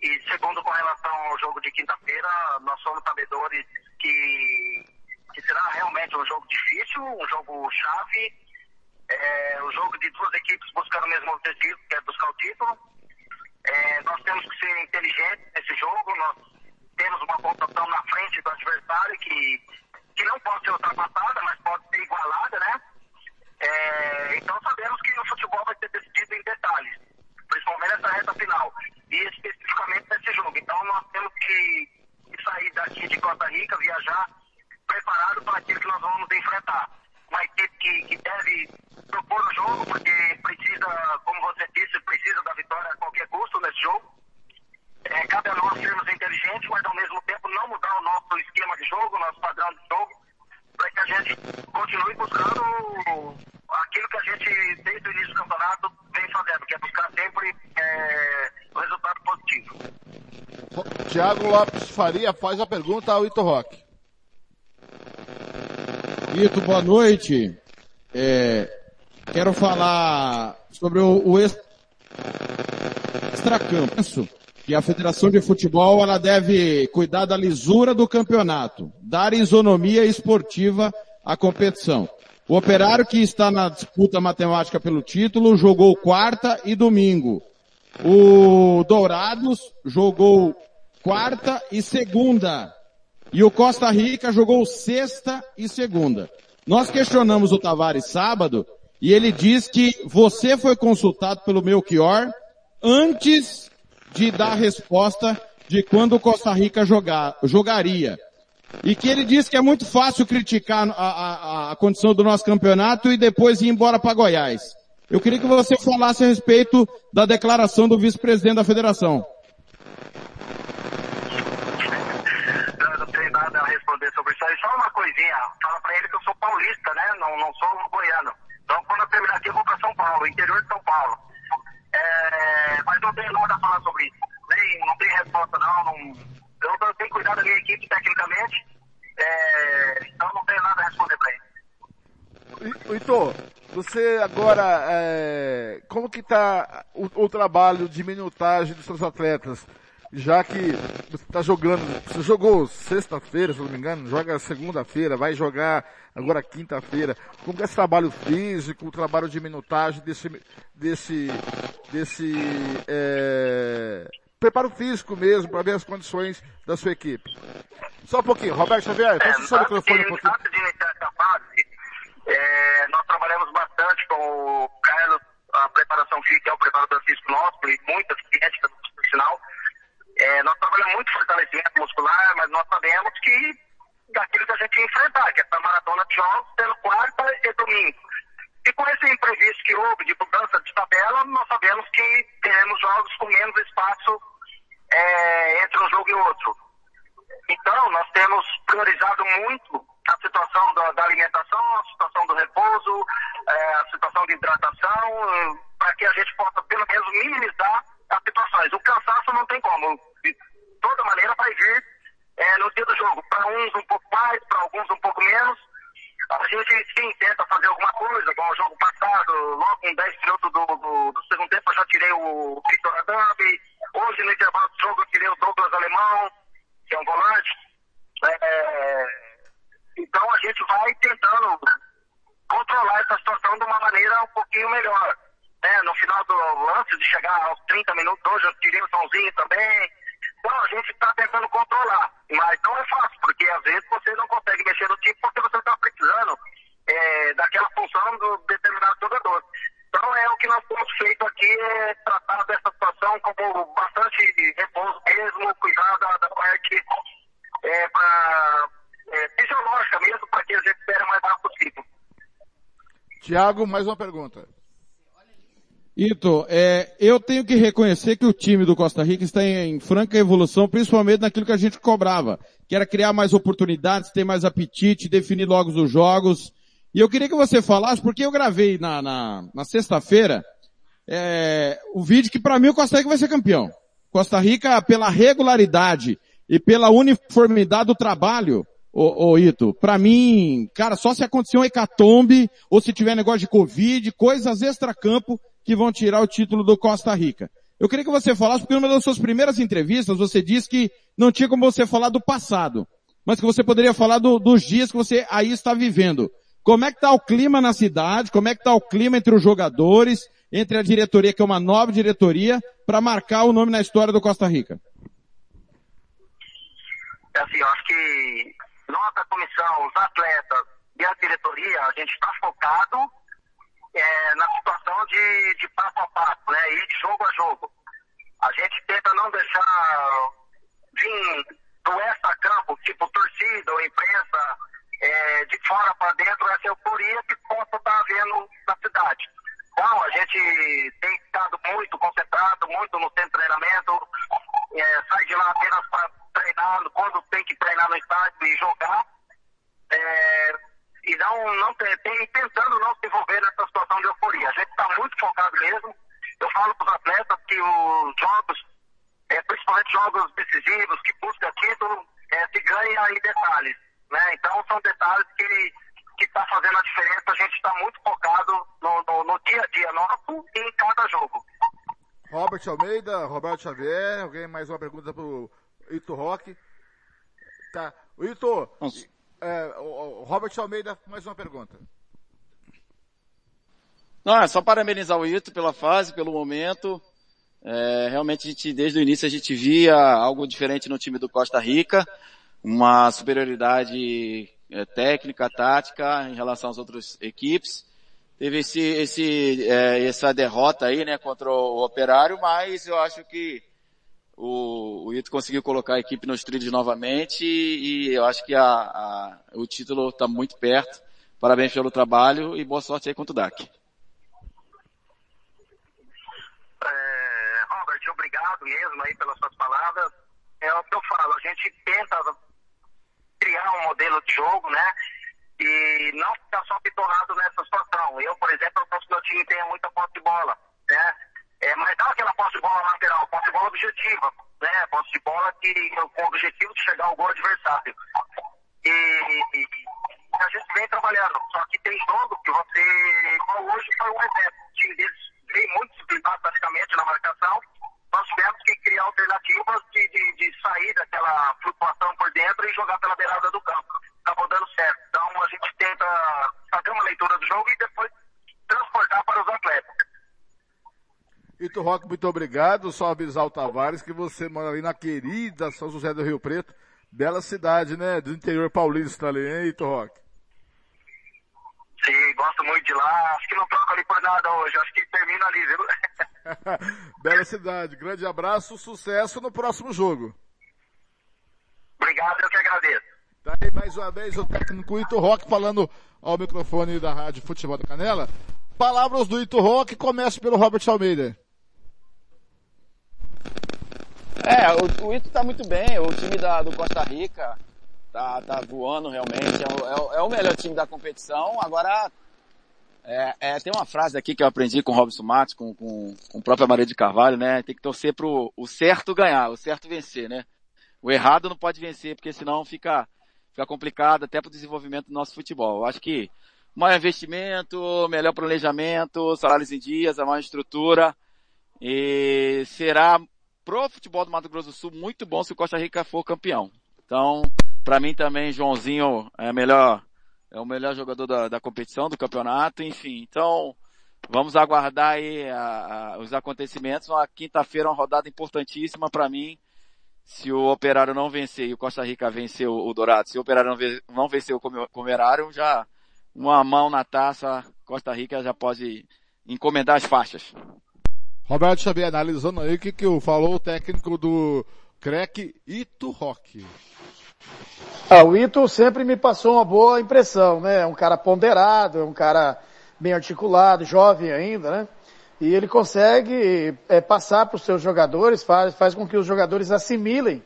E segundo, com relação ao jogo de quinta-feira, nós somos sabedores que, que será realmente um jogo difícil, um jogo chave, é, o jogo de duas equipes buscando o mesmo objetivo, que é buscar o título. É, nós temos que ser inteligentes nesse jogo, nós temos uma pontuação na frente do adversário que, que não pode ser ultrapassada, mas pode ser igualada, né? É, então sabemos que o futebol vai ser decidido em detalhes, principalmente nessa reta final, e especificamente nesse jogo. Então nós temos que, sair daqui de Costa Rica, viajar preparado para aquilo que nós vamos enfrentar. Uma equipe que, que deve propor o jogo, porque precisa, como você disse, precisa da vitória a qualquer custo nesse jogo. É, cabe a nós sermos inteligentes, mas ao mesmo tempo não mudar o nosso esquema de jogo, nosso padrão de jogo, para que a gente continue buscando aquilo que a gente, desde o início do campeonato, vem fazendo, que é buscar sempre é, resultado positivo. Tiago Lopes Faria faz a pergunta ao Ito Roque. Ito, boa noite. É, quero falar sobre o, o extracampo. Que a Federação de Futebol ela deve cuidar da lisura do campeonato, dar isonomia esportiva à competição. O operário que está na disputa matemática pelo título jogou quarta e domingo. O Dourados jogou quarta e segunda. E o Costa Rica jogou sexta e segunda. Nós questionamos o Tavares sábado e ele diz que você foi consultado pelo Melchior antes de dar a resposta de quando Costa Rica jogar, jogaria. E que ele disse que é muito fácil criticar a, a, a condição do nosso campeonato e depois ir embora para Goiás. Eu queria que você falasse a respeito da declaração do vice-presidente da federação. Eu não tenho nada a responder sobre isso aí. Só uma coisinha. Fala pra ele que eu sou paulista, né? Não, não sou goiano. Então quando eu terminar aqui eu vou pra São Paulo, interior de São Paulo. É, mas não tenho nada a falar sobre isso. Nem, não tem resposta não. não eu, eu tenho cuidado da minha equipe tecnicamente. É, então não tenho nada a responder pra ele. Heitor, você agora, é, como que tá o, o trabalho de minutagem dos seus atletas? Já que você está jogando, você jogou sexta-feira, se não me engano, joga segunda-feira, vai jogar agora quinta-feira. Como que é esse trabalho físico, o trabalho de minutagem desse, desse, desse, é, preparo físico mesmo, para ver as condições da sua equipe? Só um pouquinho, Roberto Xavier, fecha o seu microfone um pouquinho. Antes de iniciar essa fase, é, nós trabalhamos bastante com o Carlos, a preparação física, que é o preparador físico nosso, e muitas críticas no final. É, nós trabalhamos muito fortalecimento muscular, mas nós sabemos que daquilo que a gente ia enfrentar, que é essa maratona de jogos sendo quarta e domingo. E com esse imprevisto que houve de mudança de tabela, nós sabemos que teremos jogos com menos espaço é, entre um jogo e outro. Então, nós temos priorizado muito a situação da, da alimentação, a situação do repouso, é, a situação de hidratação, para que a gente possa pelo menos minimizar as situações. O cansaço não tem como. De toda maneira vai vir é, no dia do jogo. Para uns um pouco mais, para alguns um pouco menos. A gente sim tenta fazer alguma coisa, como o jogo passado, logo em 10 minutos do, do, do segundo tempo eu já tirei o Victor Adambi. Hoje no intervalo do jogo eu tirei o Douglas Alemão, que é um volante. É, então a gente vai tentando controlar essa situação de uma maneira um pouquinho melhor. Final do antes de chegar aos 30 minutos, hoje eu tirei o somzinho também. Então a gente está tentando controlar. Mas não é fácil, porque às vezes você não consegue mexer no time porque você está precisando é, daquela função do determinado jogador. Então é o que nós temos feito aqui, é tratar dessa situação como bastante repouso mesmo, cuidar da, da parte é, pra, é, fisiológica mesmo, para que a gente espere o mais rápido possível. Tiago, mais uma pergunta. Ito, é, eu tenho que reconhecer que o time do Costa Rica está em, em, franca evolução, principalmente naquilo que a gente cobrava, que era criar mais oportunidades, ter mais apetite, definir logo os jogos. E eu queria que você falasse, porque eu gravei na, na, na sexta-feira, é, o vídeo que para mim o Costa Rica vai ser campeão. Costa Rica, pela regularidade e pela uniformidade do trabalho, ô, ô Ito, pra mim, cara, só se acontecer um hecatombe, ou se tiver negócio de Covid, coisas extra-campo, que vão tirar o título do Costa Rica. Eu queria que você falasse, porque numa das suas primeiras entrevistas você disse que não tinha como você falar do passado, mas que você poderia falar do, dos dias que você aí está vivendo. Como é que está o clima na cidade? Como é que está o clima entre os jogadores, entre a diretoria, que é uma nova diretoria, para marcar o nome na história do Costa Rica? É assim, eu acho que nossa comissão, os atletas e a diretoria, a gente está focado é, na situação de, de passo a passo, né? E de jogo a jogo. A gente tenta não deixar vir do extra-campo, tipo torcida ou imprensa, é, de fora para dentro, essa euforia que possa estar havendo na cidade. Então, a gente tem estado muito concentrado, muito no centro de treinamento, é, sai de lá apenas para treinar, quando tem que treinar no estádio e jogar. É, e não, não tem, tentando não se envolver nessa situação de euforia. A gente está muito focado mesmo. Eu falo para os atletas que os jogos, é, principalmente jogos decisivos, que busca título, é, se ganha em detalhes. Né? Então são detalhes que que está fazendo a diferença. A gente está muito focado no, no, no, dia a dia nosso e em cada jogo. Robert Almeida, Roberto Xavier, alguém mais uma pergunta para o Ito Roque? Tá. O Ito, é, Robert Almeida, mais uma pergunta. Não, é só parabenizar o Ito pela fase, pelo momento. É, realmente a gente, desde o início a gente via algo diferente no time do Costa Rica, uma superioridade é, técnica, tática em relação às outras equipes. Teve esse, esse, é, essa derrota aí, né, contra o Operário, mas eu acho que o, o Ito conseguiu colocar a equipe nos trilhos novamente e, e eu acho que a, a, o título está muito perto. Parabéns pelo trabalho e boa sorte aí contra o DAC. É, Robert, obrigado mesmo aí pelas suas palavras. É o que eu falo, a gente tenta criar um modelo de jogo, né? E não ficar só bitolado nessa situação. Eu, por exemplo, eu posso que meu time tenha muita posse de bola, né? É, mas não aquela posse de bola lateral, posse de bola objetiva, né? Posse de bola que, com o objetivo de chegar ao gol adversário. E, e, a gente vem trabalhando. Só que tem jogo que você, hoje foi um exemplo. O time deles veio muito disciplinado praticamente na marcação. Nós tivemos que criar alternativas de, de, de sair daquela flutuação por dentro e jogar pela beirada do campo. Acabou dando certo. Então a gente tenta fazer uma leitura do jogo e depois transportar para os atletas. Ito Rock, muito obrigado. Só avisar o Tavares que você mora ali na querida São José do Rio Preto. Bela cidade, né? Do interior paulista ali, hein, Ito Rock? Sim, gosto muito de lá. Acho que não troco ali por nada hoje. Acho que termina ali, viu? Bela cidade. Grande abraço, sucesso no próximo jogo. Obrigado, eu que agradeço. Tá aí mais uma vez o técnico Ito Rock falando ao microfone da Rádio Futebol da Canela. Palavras do Ito Rock, começa pelo Robert Almeida. É, o, o Ito tá muito bem, o time da, do Costa Rica tá, tá voando realmente, é o, é, o, é o melhor time da competição. Agora, é, é, tem uma frase aqui que eu aprendi com o Robson Matos, com, com, com o próprio Maria de Carvalho, né? Tem que torcer pro o certo ganhar, o certo vencer, né? O errado não pode vencer, porque senão fica, fica complicado até pro desenvolvimento do nosso futebol. Eu acho que maior investimento, melhor planejamento, salários em dias, a maior estrutura, e será pro futebol do Mato Grosso do Sul muito bom se o Costa Rica for campeão. Então, para mim também, Joãozinho é melhor, é o melhor jogador da, da competição, do campeonato, enfim. Então, vamos aguardar aí a, a, os acontecimentos. Uma quinta-feira, uma rodada importantíssima para mim. Se o Operário não vencer e o Costa Rica vencer o, o Dourado, se o Operário não, ve, não vencer o Comerário, já uma mão na taça, Costa Rica já pode encomendar as faixas. Roberto Xavier, analisando aí o que, que falou o técnico do CREC, Ito Rock. Ah, o Ito sempre me passou uma boa impressão, né? É um cara ponderado, é um cara bem articulado, jovem ainda, né? E ele consegue é, passar para os seus jogadores, faz, faz com que os jogadores assimilem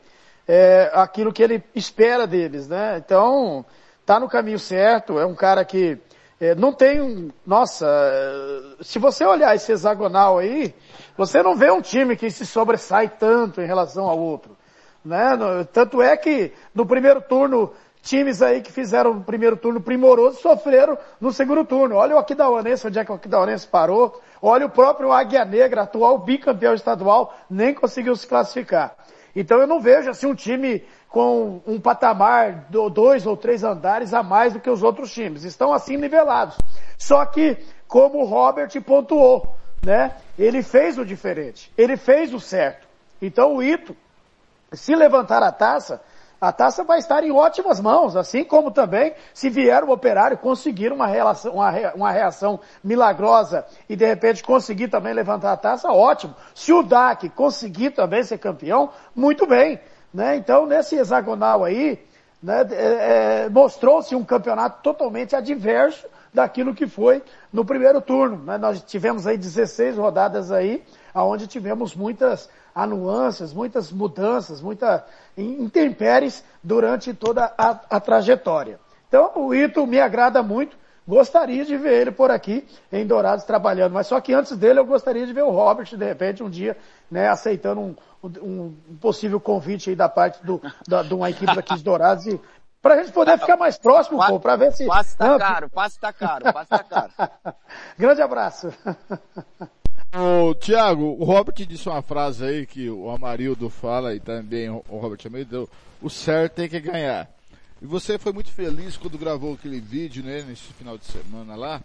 é, aquilo que ele espera deles, né? Então, tá no caminho certo, é um cara que é, não tem nossa, é, se você olhar esse hexagonal aí, você não vê um time que se sobressai tanto em relação ao outro. Né? Tanto é que no primeiro turno, times aí que fizeram o primeiro turno primoroso sofreram no segundo turno. Olha o Aquidauanense, onde é que o Aquidauanense parou. Olha o próprio Águia Negra, atual bicampeão estadual, nem conseguiu se classificar. Então eu não vejo assim um time com um patamar, dois ou três andares a mais do que os outros times. Estão assim nivelados. Só que, como o Robert pontuou, né? Ele fez o diferente. Ele fez o certo. Então o Ito, se levantar a taça, a taça vai estar em ótimas mãos, assim como também se vier o operário conseguir uma, relação, uma reação milagrosa e de repente conseguir também levantar a taça, ótimo. Se o DAC conseguir também ser campeão, muito bem. Né? Então, nesse hexagonal aí, né, é, é, mostrou-se um campeonato totalmente adverso daquilo que foi no primeiro turno. Né? Nós tivemos aí 16 rodadas aí, onde tivemos muitas anuâncias, muitas mudanças, muitas intempéries durante toda a, a trajetória. Então, o Ito me agrada muito, gostaria de ver ele por aqui em Dourados trabalhando, mas só que antes dele eu gostaria de ver o Robert, de repente, um dia, né, aceitando um, um, um possível convite aí da parte do, da, de uma equipe daqui de Dourados e Pra gente poder ficar mais próximo, pô, pra ver se... Passe tá caro, passe tá caro, passe tá caro. Grande abraço. Ô, Tiago, o Robert disse uma frase aí que o Amarildo fala e também o Robert Almeida, o certo tem que ganhar. E você foi muito feliz quando gravou aquele vídeo, né, nesse final de semana lá.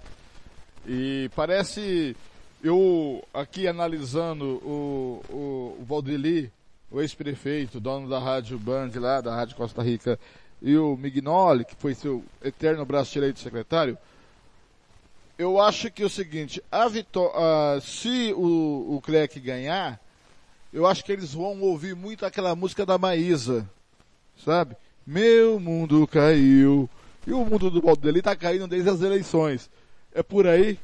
E parece, eu aqui analisando o, o, o Valdeli, o ex-prefeito, dono da Rádio Band lá, da Rádio Costa Rica, e o Mignoli, que foi seu eterno braço direito secretário, eu acho que é o seguinte, a uh, se o, o Clec ganhar, eu acho que eles vão ouvir muito aquela música da Maísa, sabe? Meu mundo caiu. E o mundo do Valdeli tá caindo desde as eleições. É por aí?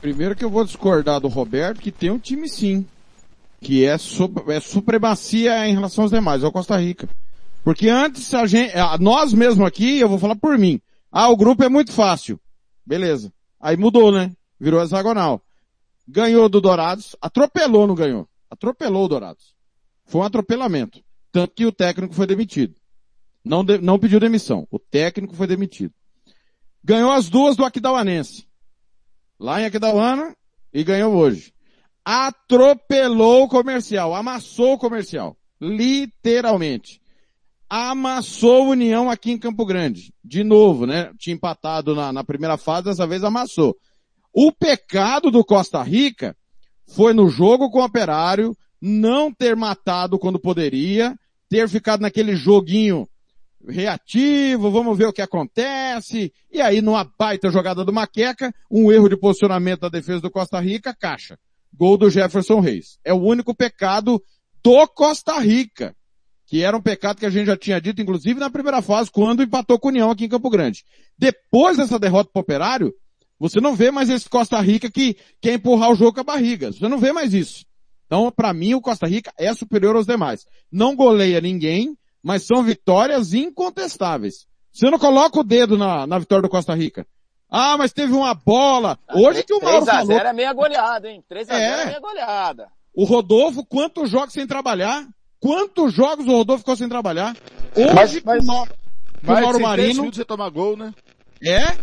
Primeiro que eu vou discordar do Roberto, que tem um time sim. Que é, é supremacia em relação aos demais, é o Costa Rica. Porque antes a gente, nós mesmo aqui, eu vou falar por mim. Ah, o grupo é muito fácil. Beleza. Aí mudou, né? Virou hexagonal. Ganhou do Dourados, atropelou, não ganhou. Atropelou o Dourados. Foi um atropelamento. Tanto que o técnico foi demitido. Não, de, não pediu demissão. O técnico foi demitido. Ganhou as duas do Aquidauanense. Lá em Aquidauana e ganhou hoje. Atropelou o comercial. Amassou o comercial. Literalmente. Amassou União aqui em Campo Grande. De novo, né? Tinha empatado na, na primeira fase, dessa vez amassou. O pecado do Costa Rica foi no jogo com o Operário, não ter matado quando poderia, ter ficado naquele joguinho reativo, vamos ver o que acontece, e aí numa baita jogada do Maqueca, um erro de posicionamento da defesa do Costa Rica, caixa. Gol do Jefferson Reis. É o único pecado do Costa Rica, que era um pecado que a gente já tinha dito, inclusive na primeira fase, quando empatou com o União aqui em Campo Grande. Depois dessa derrota pro Operário, você não vê mais esse Costa Rica que quer empurrar o jogo com a barriga. Você não vê mais isso. Então, para mim, o Costa Rica é superior aos demais. Não goleia ninguém, mas são vitórias incontestáveis. Você não coloca o dedo na, na vitória do Costa Rica. Ah, mas teve uma bola. Ah, Hoje que o Mauro 3 a 0 falou... é meia goleada, hein? 3 a 0 é, é meia goleada. O Rodolfo, quantos jogos sem trabalhar? Quantos jogos o Rodolfo ficou sem trabalhar? Hoje, mas, mas, o Mauro, mas o Mauro Marino... você toma gol, né? É?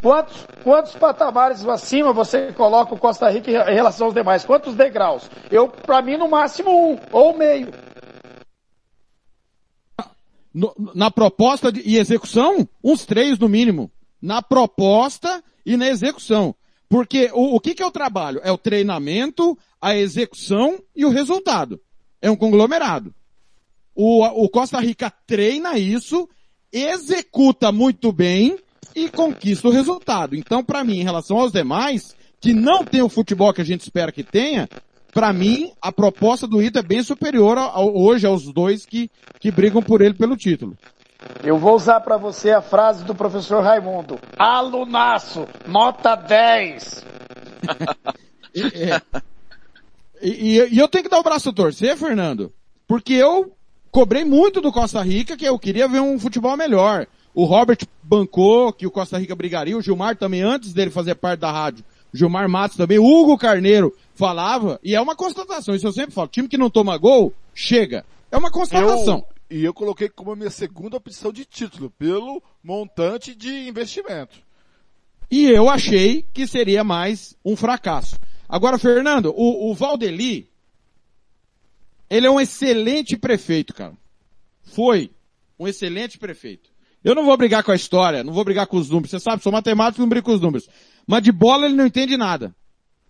Quantos, quantos patamares acima você coloca o Costa Rica em relação aos demais? Quantos degraus? Eu, para mim, no máximo um, ou meio. No, na proposta de, e execução, uns três no mínimo. Na proposta e na execução. Porque o, o que, que é o trabalho? É o treinamento, a execução e o resultado. É um conglomerado. O, o Costa Rica treina isso, executa muito bem e conquista o resultado. Então, para mim, em relação aos demais, que não tem o futebol que a gente espera que tenha, para mim, a proposta do Ito é bem superior ao, hoje aos dois que, que brigam por ele pelo título. Eu vou usar para você a frase do professor Raimundo. Alunaço, nota 10. e, é, e, e, eu tenho que dar o braço a torcer, Fernando, porque eu cobrei muito do Costa Rica que eu queria ver um futebol melhor. O Robert bancou que o Costa Rica brigaria, o Gilmar também, antes dele fazer parte da rádio, Gilmar Matos também, Hugo Carneiro falava, e é uma constatação, isso eu sempre falo, time que não toma gol, chega. É uma constatação. Eu, e eu coloquei como a minha segunda opção de título, pelo montante de investimento. E eu achei que seria mais um fracasso. Agora, Fernando, o, o Valdeli, ele é um excelente prefeito, cara. Foi um excelente prefeito. Eu não vou brigar com a história, não vou brigar com os números. Você sabe, sou matemático não brigo com os números. Mas de bola ele não entende nada.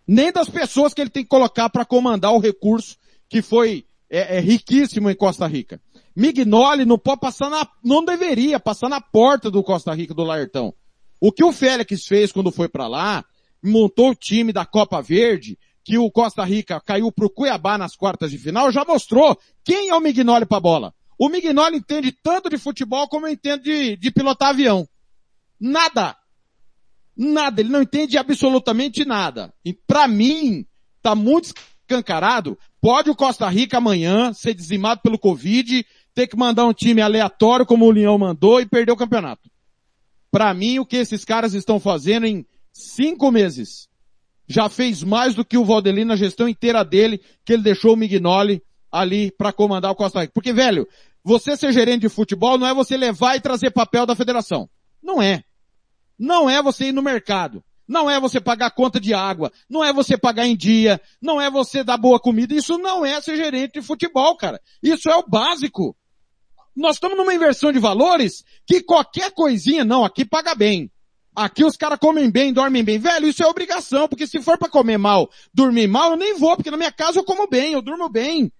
Nem das pessoas que ele tem que colocar para comandar o recurso que foi é, é, riquíssimo em Costa Rica. Mignoli não pode passar na, não deveria passar na porta do Costa Rica do Laertão. O que o Félix fez quando foi para lá, montou o time da Copa Verde, que o Costa Rica caiu pro Cuiabá nas quartas de final, já mostrou quem é o Mignoli pra bola. O Mignoli entende tanto de futebol como eu entendo de, de pilotar avião. Nada. Nada. Ele não entende absolutamente nada. E para mim, tá muito escancarado. Pode o Costa Rica amanhã ser dizimado pelo Covid, ter que mandar um time aleatório como o Leão mandou e perder o campeonato. Para mim, o que esses caras estão fazendo em cinco meses já fez mais do que o Valdeli na gestão inteira dele, que ele deixou o Mignoli ali para comandar o Costa Rica. Porque, velho, você ser gerente de futebol não é você levar e trazer papel da federação. Não é. Não é você ir no mercado. Não é você pagar conta de água. Não é você pagar em dia. Não é você dar boa comida. Isso não é ser gerente de futebol, cara. Isso é o básico. Nós estamos numa inversão de valores que qualquer coisinha, não, aqui paga bem. Aqui os caras comem bem, dormem bem. Velho, isso é obrigação, porque se for para comer mal, dormir mal, eu nem vou, porque na minha casa eu como bem, eu durmo bem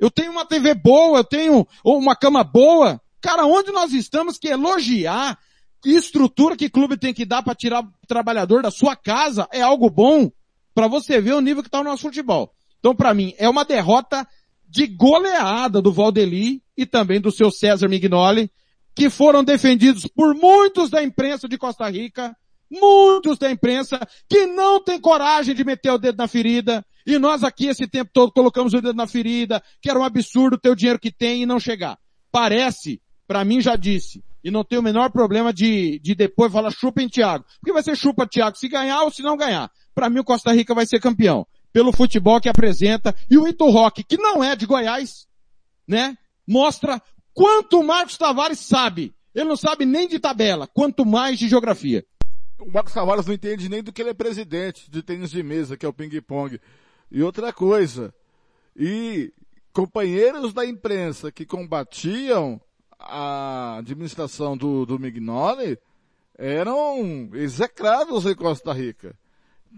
eu tenho uma TV boa, eu tenho uma cama boa. Cara, onde nós estamos que elogiar que estrutura que clube tem que dar para tirar o trabalhador da sua casa é algo bom. Para você ver o nível que tá o nosso futebol. Então, para mim, é uma derrota de goleada do Valdeli e também do seu César Mignoli, que foram defendidos por muitos da imprensa de Costa Rica, muitos da imprensa que não tem coragem de meter o dedo na ferida, e nós aqui esse tempo todo colocamos o dedo na ferida, que era um absurdo ter o dinheiro que tem e não chegar. Parece, para mim já disse, e não tem o menor problema de, de depois falar chupa em Thiago. Porque vai ser chupa Thiago se ganhar ou se não ganhar. Para mim o Costa Rica vai ser campeão. Pelo futebol que apresenta. E o Ito Rock, que não é de Goiás, né? Mostra quanto o Marcos Tavares sabe. Ele não sabe nem de tabela, quanto mais de geografia. O Marcos Tavares não entende nem do que ele é presidente de tênis de mesa, que é o ping-pong. E outra coisa. E companheiros da imprensa que combatiam a administração do, do Mignoli eram execrados em Costa Rica.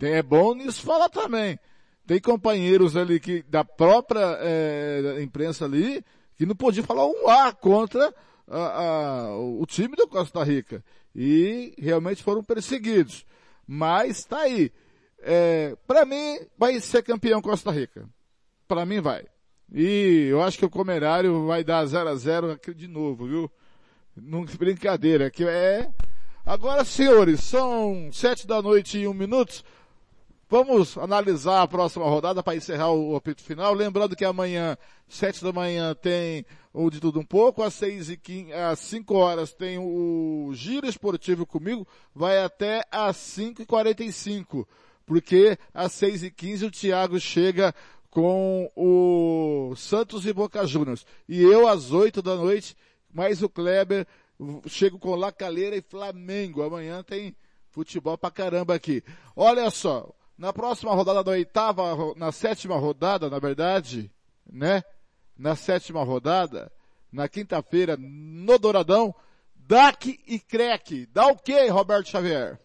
É bom nisso falar também. Tem companheiros ali que, da própria é, imprensa ali, que não podiam falar um A contra a, a, o time do Costa Rica. E realmente foram perseguidos. Mas tá aí. É, para mim, vai ser campeão Costa Rica. Para mim vai. E eu acho que o Comerário vai dar 0 a 0 de novo, viu? Não brincadeira, que é. Agora, senhores, são sete da noite e um minuto. Vamos analisar a próxima rodada para encerrar o apito final. Lembrando que amanhã, sete da manhã, tem o de tudo um pouco. Às seis e quinze, às cinco horas tem o giro esportivo comigo. Vai até às cinco e quarenta e cinco. Porque às seis e quinze o Thiago chega com o Santos e Boca Juniors. E eu às 8 da noite, mais o Kleber, chego com La Calheira e Flamengo. Amanhã tem futebol pra caramba aqui. Olha só, na próxima rodada da oitava, na sétima rodada, na verdade, né? Na sétima rodada, na quinta-feira, no Douradão, DAC e CREC. Dá o que, Roberto Xavier?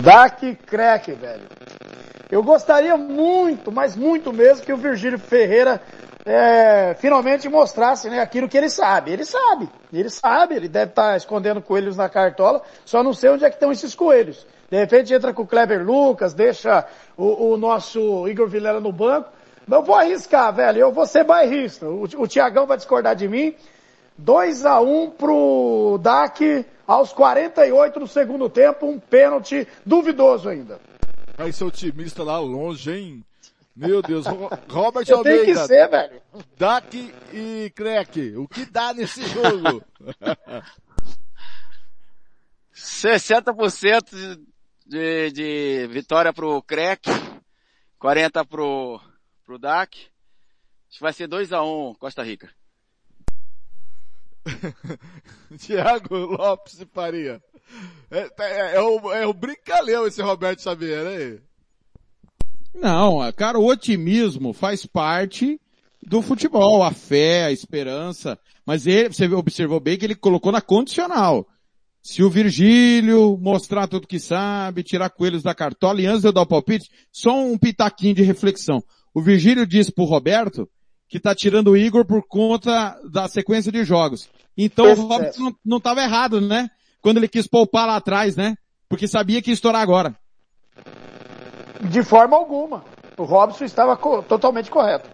DAC e CREC, velho. Eu gostaria muito, mas muito mesmo, que o Virgílio Ferreira é, finalmente mostrasse né, aquilo que ele sabe. Ele sabe, ele sabe, ele deve estar tá escondendo coelhos na cartola, só não sei onde é que estão esses coelhos. De repente entra com o Kleber Lucas, deixa o, o nosso Igor Vilela no banco. Mas eu vou arriscar, velho, eu vou ser bairrista. O, o Tiagão vai discordar de mim. 2 a 1 um pro DAC aos 48 do segundo tempo, um pênalti duvidoso ainda. Vai ser otimista lá longe, hein? Meu Deus, Robert Eu Almeida. Tem que ser, velho. Dak e Crack, o que dá nesse jogo? 60% de, de vitória pro Crack, 40 pro, pro Dak. Acho que vai ser 2x1 um, Costa Rica. Tiago Lopes Faria. É, é, é, o, é o brincalhão esse Roberto Xavier aí. Não, cara, o otimismo faz parte do futebol, a fé, a esperança. Mas ele, você observou bem que ele colocou na condicional. Se o Virgílio mostrar tudo que sabe, tirar coelhos da cartola, e antes de eu dar o palpite, só um pitaquinho de reflexão. O Virgílio disse pro Roberto que tá tirando o Igor por conta da sequência de jogos. Então o Roberto não, não tava errado, né? quando ele quis poupar lá atrás, né? Porque sabia que ia estourar agora. De forma alguma. O Robson estava co totalmente correto.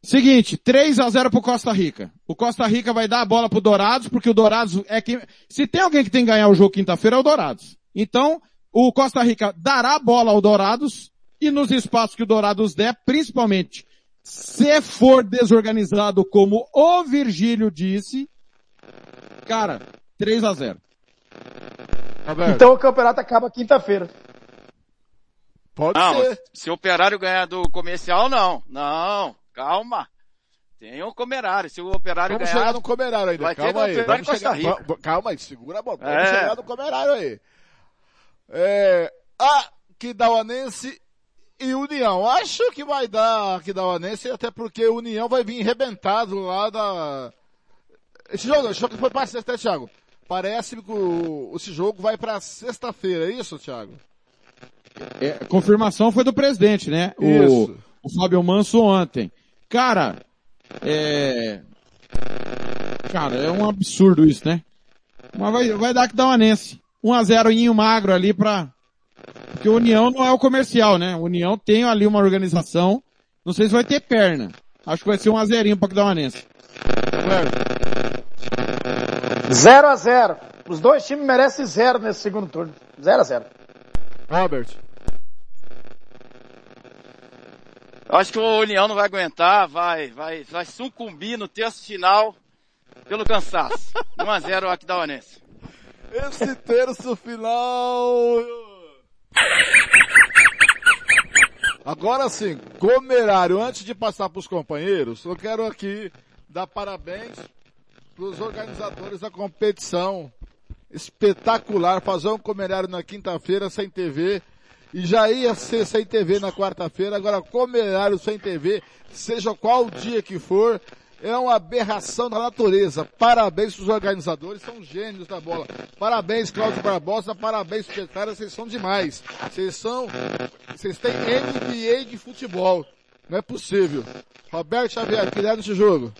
Seguinte, 3 a 0 pro Costa Rica. O Costa Rica vai dar a bola pro Dourados, porque o Dourados é quem... Se tem alguém que tem que ganhar o jogo quinta-feira é o Dourados. Então, o Costa Rica dará a bola ao Dourados e nos espaços que o Dourados der, principalmente, se for desorganizado como o Virgílio disse, cara, 3 a 0 Então o campeonato acaba quinta-feira. Pode não, ser. Se o operário ganhar do comercial, não. Não, calma. Tem o um comerário. Se o operário Vamos ganhar. chegar no comerário ainda. Calma aí. Vamos chegar... Calma aí, segura a bola. Vamos é. chegar no comerário aí. É... Aquidauanense e União. Acho que vai dar Aquidauanense, até porque União vai vir arrebentado lá da... Esse jogo, esse jogo foi para sexta, Thiago. Parece que o, esse jogo vai para sexta-feira, é isso, Thiago? É, confirmação foi do presidente, né? O, o Fábio Manso ontem. Cara, é... Cara, é um absurdo isso, né? Mas vai, vai dar que dá uma Nense. 1 a 0 inho magro ali pra, Porque o União não é o comercial, né? O União tem ali uma organização, não sei se vai ter perna. Acho que vai ser um azerinho para Aquidauanense. 0 a 0 Os dois times merecem zero nesse segundo turno. 0 a 0 Robert. Eu acho que o União não vai aguentar, vai, vai, vai sucumbir no terço final pelo cansaço. 1x0 o Aquidauanense. Esse terço final. Agora sim, comerário, antes de passar para os companheiros, eu quero aqui dar parabéns para os organizadores da competição. Espetacular, fazer um comerário na quinta-feira sem TV. E já ia ser sem TV na quarta-feira, agora comerário sem TV, seja qual dia que for, é uma aberração da natureza. Parabéns para os organizadores, são gênios da bola. Parabéns, Cláudio Barbosa, parabéns, secretária, vocês são demais. Vocês são, vocês têm NBA de futebol. Não é possível. Roberto Xavier, que desse jogo?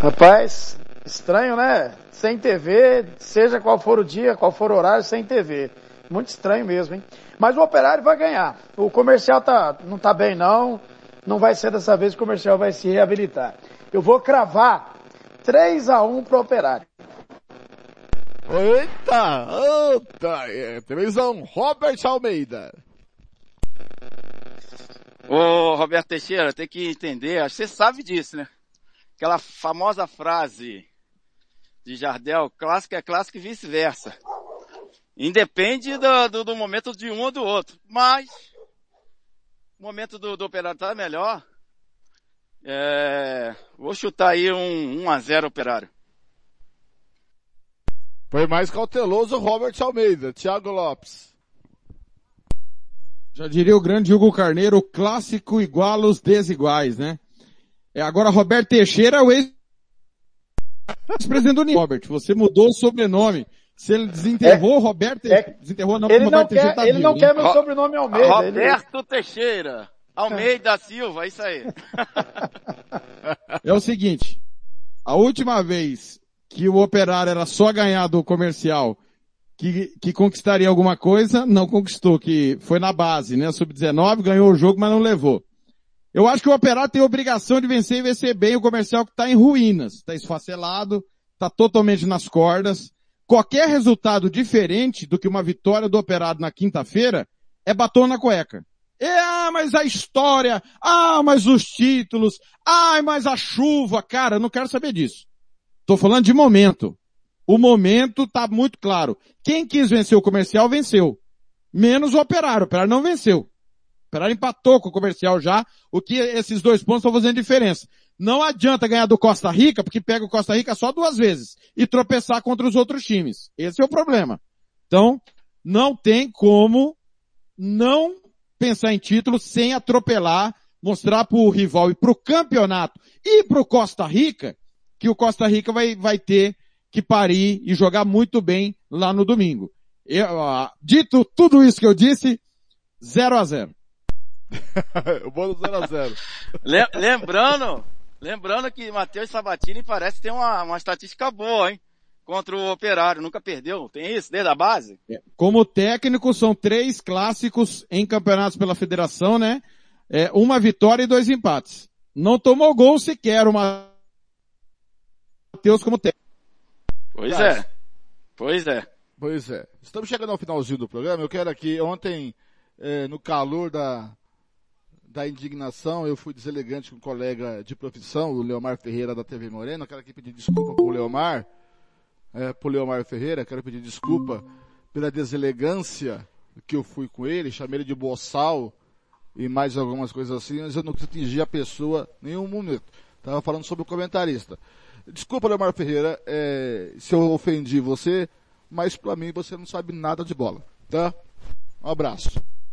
Rapaz, estranho, né? Sem TV, seja qual for o dia, qual for o horário, sem TV. Muito estranho mesmo, hein? Mas o operário vai ganhar. O comercial tá, não tá bem não. Não vai ser dessa vez que o comercial vai se reabilitar. Eu vou cravar 3 a 1 pro operário. Eita! Eita! É, 3 a 1 Robert Almeida. Ô, Roberto Teixeira, tem que entender, acho que você sabe disso, né? Aquela famosa frase de Jardel, clássico é clássico e vice-versa. Independe do, do, do, momento de um ou do outro. Mas, o momento do, do operário tá melhor. É, vou chutar aí um 1 a 0 operário. Foi mais cauteloso o Robert Almeida, Thiago Lopes. Já diria o grande Hugo Carneiro, clássico iguala os desiguais, né? É agora Roberto Teixeira, o ex-presidente do. Robert, você mudou o sobrenome. Se ele desenterrou, é, Roberto, é, desenterrou não, ele não quer, tá ele vivo, não quer meu sobrenome Almeida. Roberto ele... Teixeira. Almeida Silva, isso aí. É o seguinte, a última vez que o operário era só ganhar do comercial, que, que conquistaria alguma coisa, não conquistou, que foi na base, né? Sub-19, ganhou o jogo, mas não levou. Eu acho que o operário tem a obrigação de vencer e vencer bem o comercial que está em ruínas, está esfacelado, está totalmente nas cordas. Qualquer resultado diferente do que uma vitória do operário na quinta-feira é batom na cueca. É, ah, mas a história, ah, mas os títulos, ah, mas a chuva, cara, não quero saber disso. Tô falando de momento. O momento tá muito claro. Quem quis vencer o comercial venceu. Menos o operário. O operário não venceu. O operário empatou com o comercial já, o que esses dois pontos estão fazendo diferença. Não adianta ganhar do Costa Rica, porque pega o Costa Rica só duas vezes e tropeçar contra os outros times. Esse é o problema. Então, não tem como não pensar em título sem atropelar, mostrar para o rival e para o campeonato e para o Costa Rica que o Costa Rica vai, vai ter que parir e jogar muito bem lá no domingo. Eu, uh, dito tudo isso que eu disse, 0 a 0 O bolo 0 a 0 Lembrando, lembrando que Matheus Sabatini parece ter uma, uma estatística boa, hein? Contra o Operário, nunca perdeu. Tem isso desde a base? É, como técnico, são três clássicos em campeonatos pela federação, né? É, uma vitória e dois empates. Não tomou gol sequer uma Matheus como técnico. Pois é. Pois é. Pois é. Estamos chegando ao finalzinho do programa. Eu quero aqui, ontem, é, no calor da, da indignação, eu fui deselegante com um colega de profissão, o Leomar Ferreira da TV Morena. Quero aqui pedir desculpa pro Leomar, é, pro Leomar Ferreira, quero pedir desculpa pela deselegância que eu fui com ele, chamei ele de boçal e mais algumas coisas assim, mas eu não quis atingir a pessoa nenhum momento. Estava falando sobre o comentarista. Desculpa, Leomar Ferreira, é, se eu ofendi você, mas para mim você não sabe nada de bola, tá? Um abraço,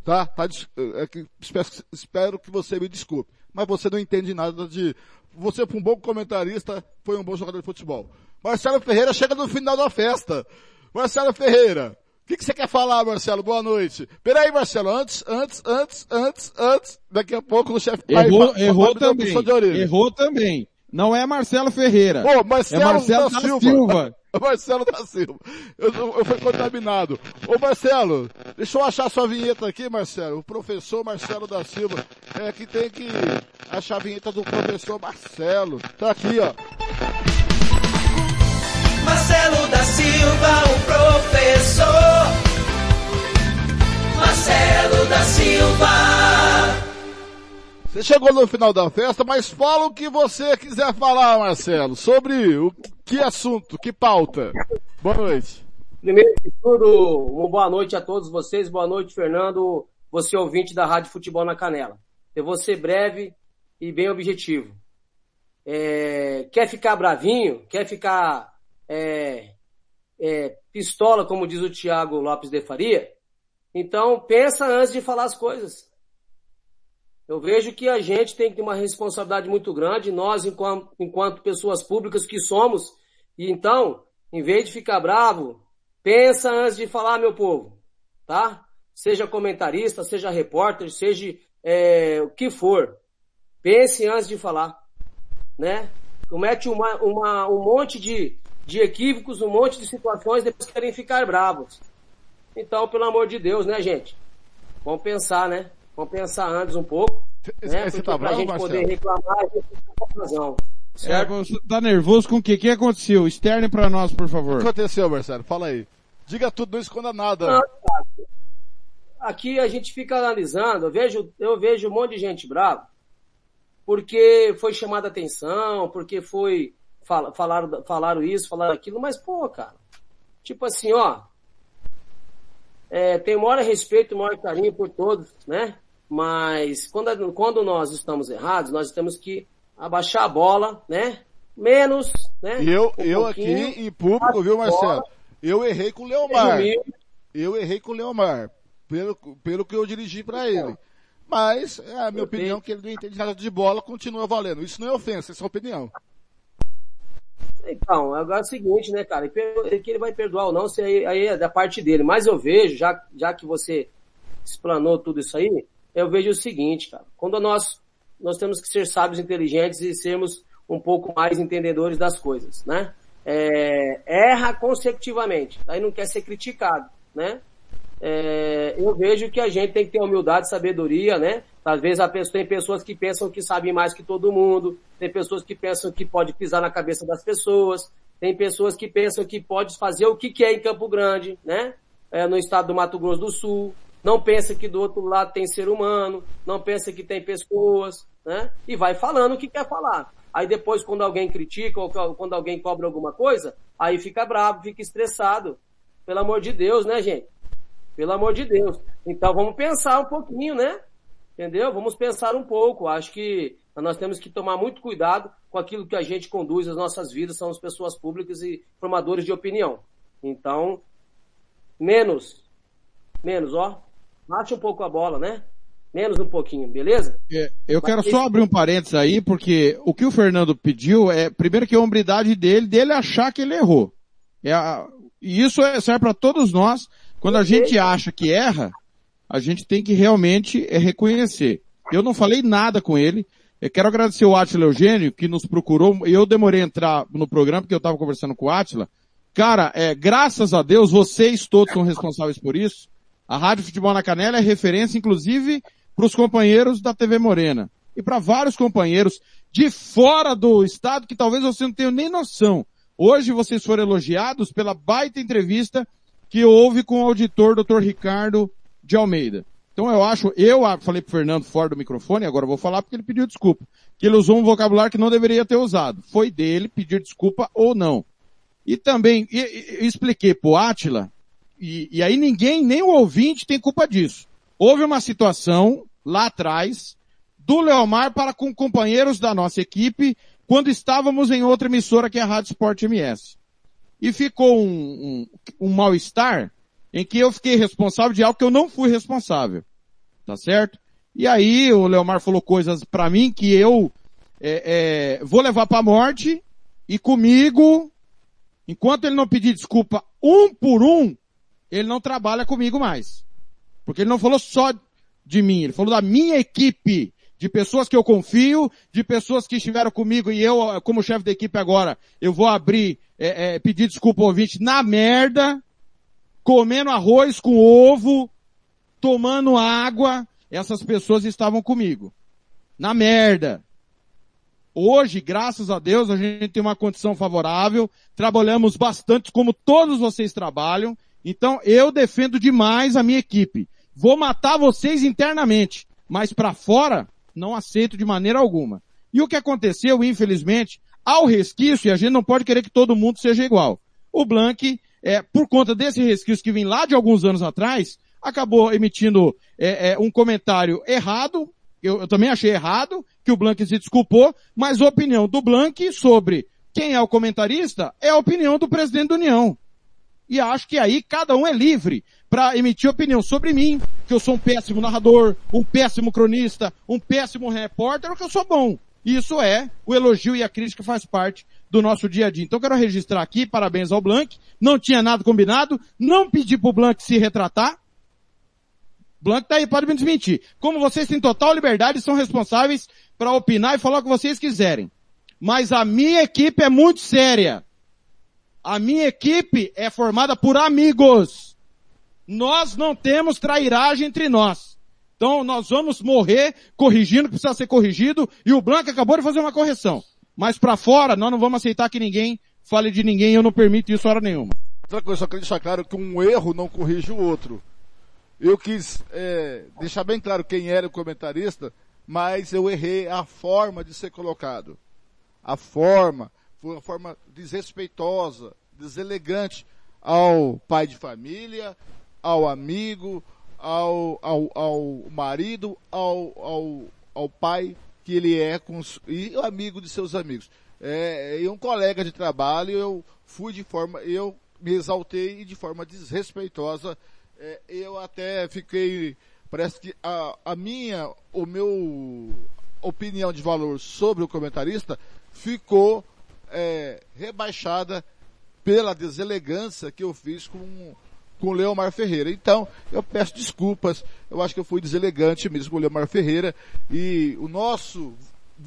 tá? tá é, que, espero, espero que você me desculpe, mas você não entende nada de... Você, para um bom comentarista, foi um bom jogador de futebol. Marcelo Ferreira chega no final da festa. Marcelo Ferreira, o que, que, você quer falar, Marcelo? Boa noite. Peraí, Marcelo, antes, antes, antes, antes, antes, daqui a pouco no chefe Errou, errou também. Errou também. Não é Marcelo Ferreira. Ô, Marcelo, é Marcelo da, da Silva. Silva. Marcelo da Silva. Eu, eu fui contaminado. Ô Marcelo, deixa eu achar sua vinheta aqui, Marcelo. O professor Marcelo da Silva. É que tem que achar a vinheta do professor Marcelo. Tá aqui, ó. Marcelo da Silva, o professor. Marcelo da Silva. Você chegou no final da festa, mas fala o que você quiser falar, Marcelo, sobre o que assunto, que pauta. Boa noite. Primeiro de tudo, uma boa noite a todos vocês, boa noite, Fernando, você ouvinte da Rádio Futebol na Canela. Eu vou ser breve e bem objetivo. É, quer ficar bravinho? Quer ficar é, é, pistola, como diz o Thiago Lopes de Faria? Então pensa antes de falar as coisas. Eu vejo que a gente tem que ter uma responsabilidade muito grande, nós enquanto, enquanto pessoas públicas que somos, e então, em vez de ficar bravo, pensa antes de falar, meu povo, tá? Seja comentarista, seja repórter, seja é, o que for, pense antes de falar, né? Comete uma, uma, um monte de, de equívocos, um monte de situações, depois querem ficar bravos. Então, pelo amor de Deus, né, gente? Vamos pensar, né? Vamos pensar antes um pouco. Né? Você tá pra bravo, gente Marcelo? poder reclamar, a gente tem com razão. É, Certo? você tá nervoso com o que? O que aconteceu? Externe pra nós, por O favor. que aconteceu, Marcelo? Fala aí. Diga tudo, não esconda nada. Não, cara, Aqui a gente fica analisando, eu vejo, eu vejo um monte de gente brava, porque foi chamada atenção, porque foi, fala- falaram, falaram isso, falaram aquilo, mas pô, cara, tipo assim, ó, é, tem maior respeito, maior carinho por todos, né? Mas quando, quando nós estamos errados, nós temos que abaixar a bola, né? Menos, né? Eu, Um eu aqui em público, viu, Marcelo? Eu errei com o Leomar. Eu errei com o Leomar. Pelo, pelo que eu dirigi pra ele. Mas, é a minha opinião, que ele não entende nada de bola, continua valendo. Isso não é ofensa, isso é opinião. Então, agora é o seguinte, né, cara? Que ele vai perdoar ou não, se aí, aí é da parte dele. Mas eu vejo, já, já que você explanou tudo isso aí, eu vejo o seguinte, cara. Quando nós, nós temos que ser sábios, inteligentes e sermos um pouco mais entendedores das coisas, né? É, erra consecutivamente, aí não quer ser criticado, né? É, eu vejo que a gente tem que ter humildade, sabedoria, né? Às vezes a pessoa, tem pessoas que pensam que sabem mais que todo mundo, tem pessoas que pensam que pode pisar na cabeça das pessoas, tem pessoas que pensam que pode fazer o que quer em Campo Grande, né? É, no estado do Mato Grosso do Sul, não pensa que do outro lado tem ser humano, não pensa que tem pessoas, né? E vai falando o que quer falar. Aí depois quando alguém critica ou quando alguém cobra alguma coisa, aí fica bravo, fica estressado. Pelo amor de Deus, né, gente? Pelo amor de Deus. Então vamos pensar um pouquinho, né? Entendeu? Vamos pensar um pouco. Acho que nós temos que tomar muito cuidado com aquilo que a gente conduz as nossas vidas, são as pessoas públicas e formadores de opinião. Então, menos, menos, ó. Baixa um pouco a bola, né? Menos um pouquinho, beleza? É, Eu quero Mas- só abrir um parênteses aí, porque o que o Fernando pediu é, primeiro que a hombridade dele, dele achar que ele errou. É a- e isso é- serve para todos nós. Quando a gente acha que erra, a gente tem que realmente é, reconhecer. Eu não falei nada com ele. Eu quero agradecer o Atila Eugênio, que nos procurou. Eu demorei a entrar no programa, porque eu estava conversando com o Atila. Cara, é, graças a Deus, vocês todos são responsáveis por isso. A Rádio Futebol na Canela é referência, inclusive, para os companheiros da TV Morena. E para vários companheiros de fora do estado que talvez você não tenha nem noção. Hoje vocês foram elogiados pela baita entrevista que houve com o auditor Dr. Ricardo de Almeida. Então eu acho, eu falei pro Fernando fora do microfone, agora vou falar porque ele pediu desculpa. Que ele usou um vocabulário que não deveria ter usado. Foi dele pedir desculpa ou não. E também, e, e- expliquei pro Átila, e, e aí ninguém, nem o ouvinte tem culpa disso. Houve uma situação lá atrás do Leomar para com companheiros da nossa equipe quando estávamos em outra emissora que é a Rádio Sport MS. E ficou um, um, um mal-estar em que eu fiquei responsável de algo que eu não fui responsável. Tá certo? E aí o Leomar falou coisas pra mim que eu é, é, vou levar pra morte e comigo, enquanto ele não pedir desculpa um por um, ele não trabalha comigo mais. Porque ele não falou só de mim, ele falou da minha equipe, de pessoas que eu confio, de pessoas que estiveram comigo e eu, como chefe da equipe agora, eu vou abrir, é, é, pedir desculpa ao ouvinte, na merda, comendo arroz com ovo, tomando água, essas pessoas estavam comigo. Na merda. Hoje, graças a Deus, a gente tem uma condição favorável, trabalhamos bastante como todos vocês trabalham, então eu defendo demais a minha equipe. Vou matar vocês internamente, mas para fora não aceito de maneira alguma. E o que aconteceu, infelizmente, ao resquício, e a gente não pode querer que todo mundo seja igual. O Blank, é, por conta desse resquício que vem lá de alguns anos atrás, acabou emitindo é, é, um comentário errado, eu, eu, também achei errado, que o Blank se desculpou, mas a opinião do Blank sobre quem é o comentarista é a opinião do presidente da União. E acho que aí cada um é livre para emitir opinião sobre mim, que eu sou um péssimo narrador, um péssimo cronista, um péssimo repórter, ou que eu sou bom. Isso é o elogio e a crítica faz parte do nosso dia a dia. Então quero registrar aqui, parabéns ao Blank, não tinha nada combinado, não pedi pro Blank se retratar. Blank tá aí, pode me desmentir. Como vocês têm total liberdade são responsáveis para opinar e falar o que vocês quiserem. Mas a minha equipe é muito séria. A minha equipe é formada por amigos. Nós não temos trairagem entre nós. Então nós vamos morrer corrigindo o que precisa ser corrigido e o Blanco acabou de fazer uma correção. Mas para fora nós não vamos aceitar que ninguém fale de ninguém eu não permito isso hora nenhuma. Outra coisa, só queria deixar claro que um erro não corrige o outro. Eu quis é, deixar bem claro quem era o comentarista, mas eu errei a forma de ser colocado. A forma foi uma forma desrespeitosa, deselegante ao pai de família, ao amigo, ao, ao, ao marido, ao, ao, ao pai que ele é com, e amigo de seus amigos. É, e um colega de trabalho, eu fui de forma, eu me exaltei e de forma desrespeitosa, é, eu até fiquei, parece que a, a minha, o meu opinião de valor sobre o comentarista ficou é, rebaixada pela deselegância que eu fiz com com Leomar Ferreira. Então, eu peço desculpas, eu acho que eu fui deselegante mesmo com Leomar Ferreira, e o nosso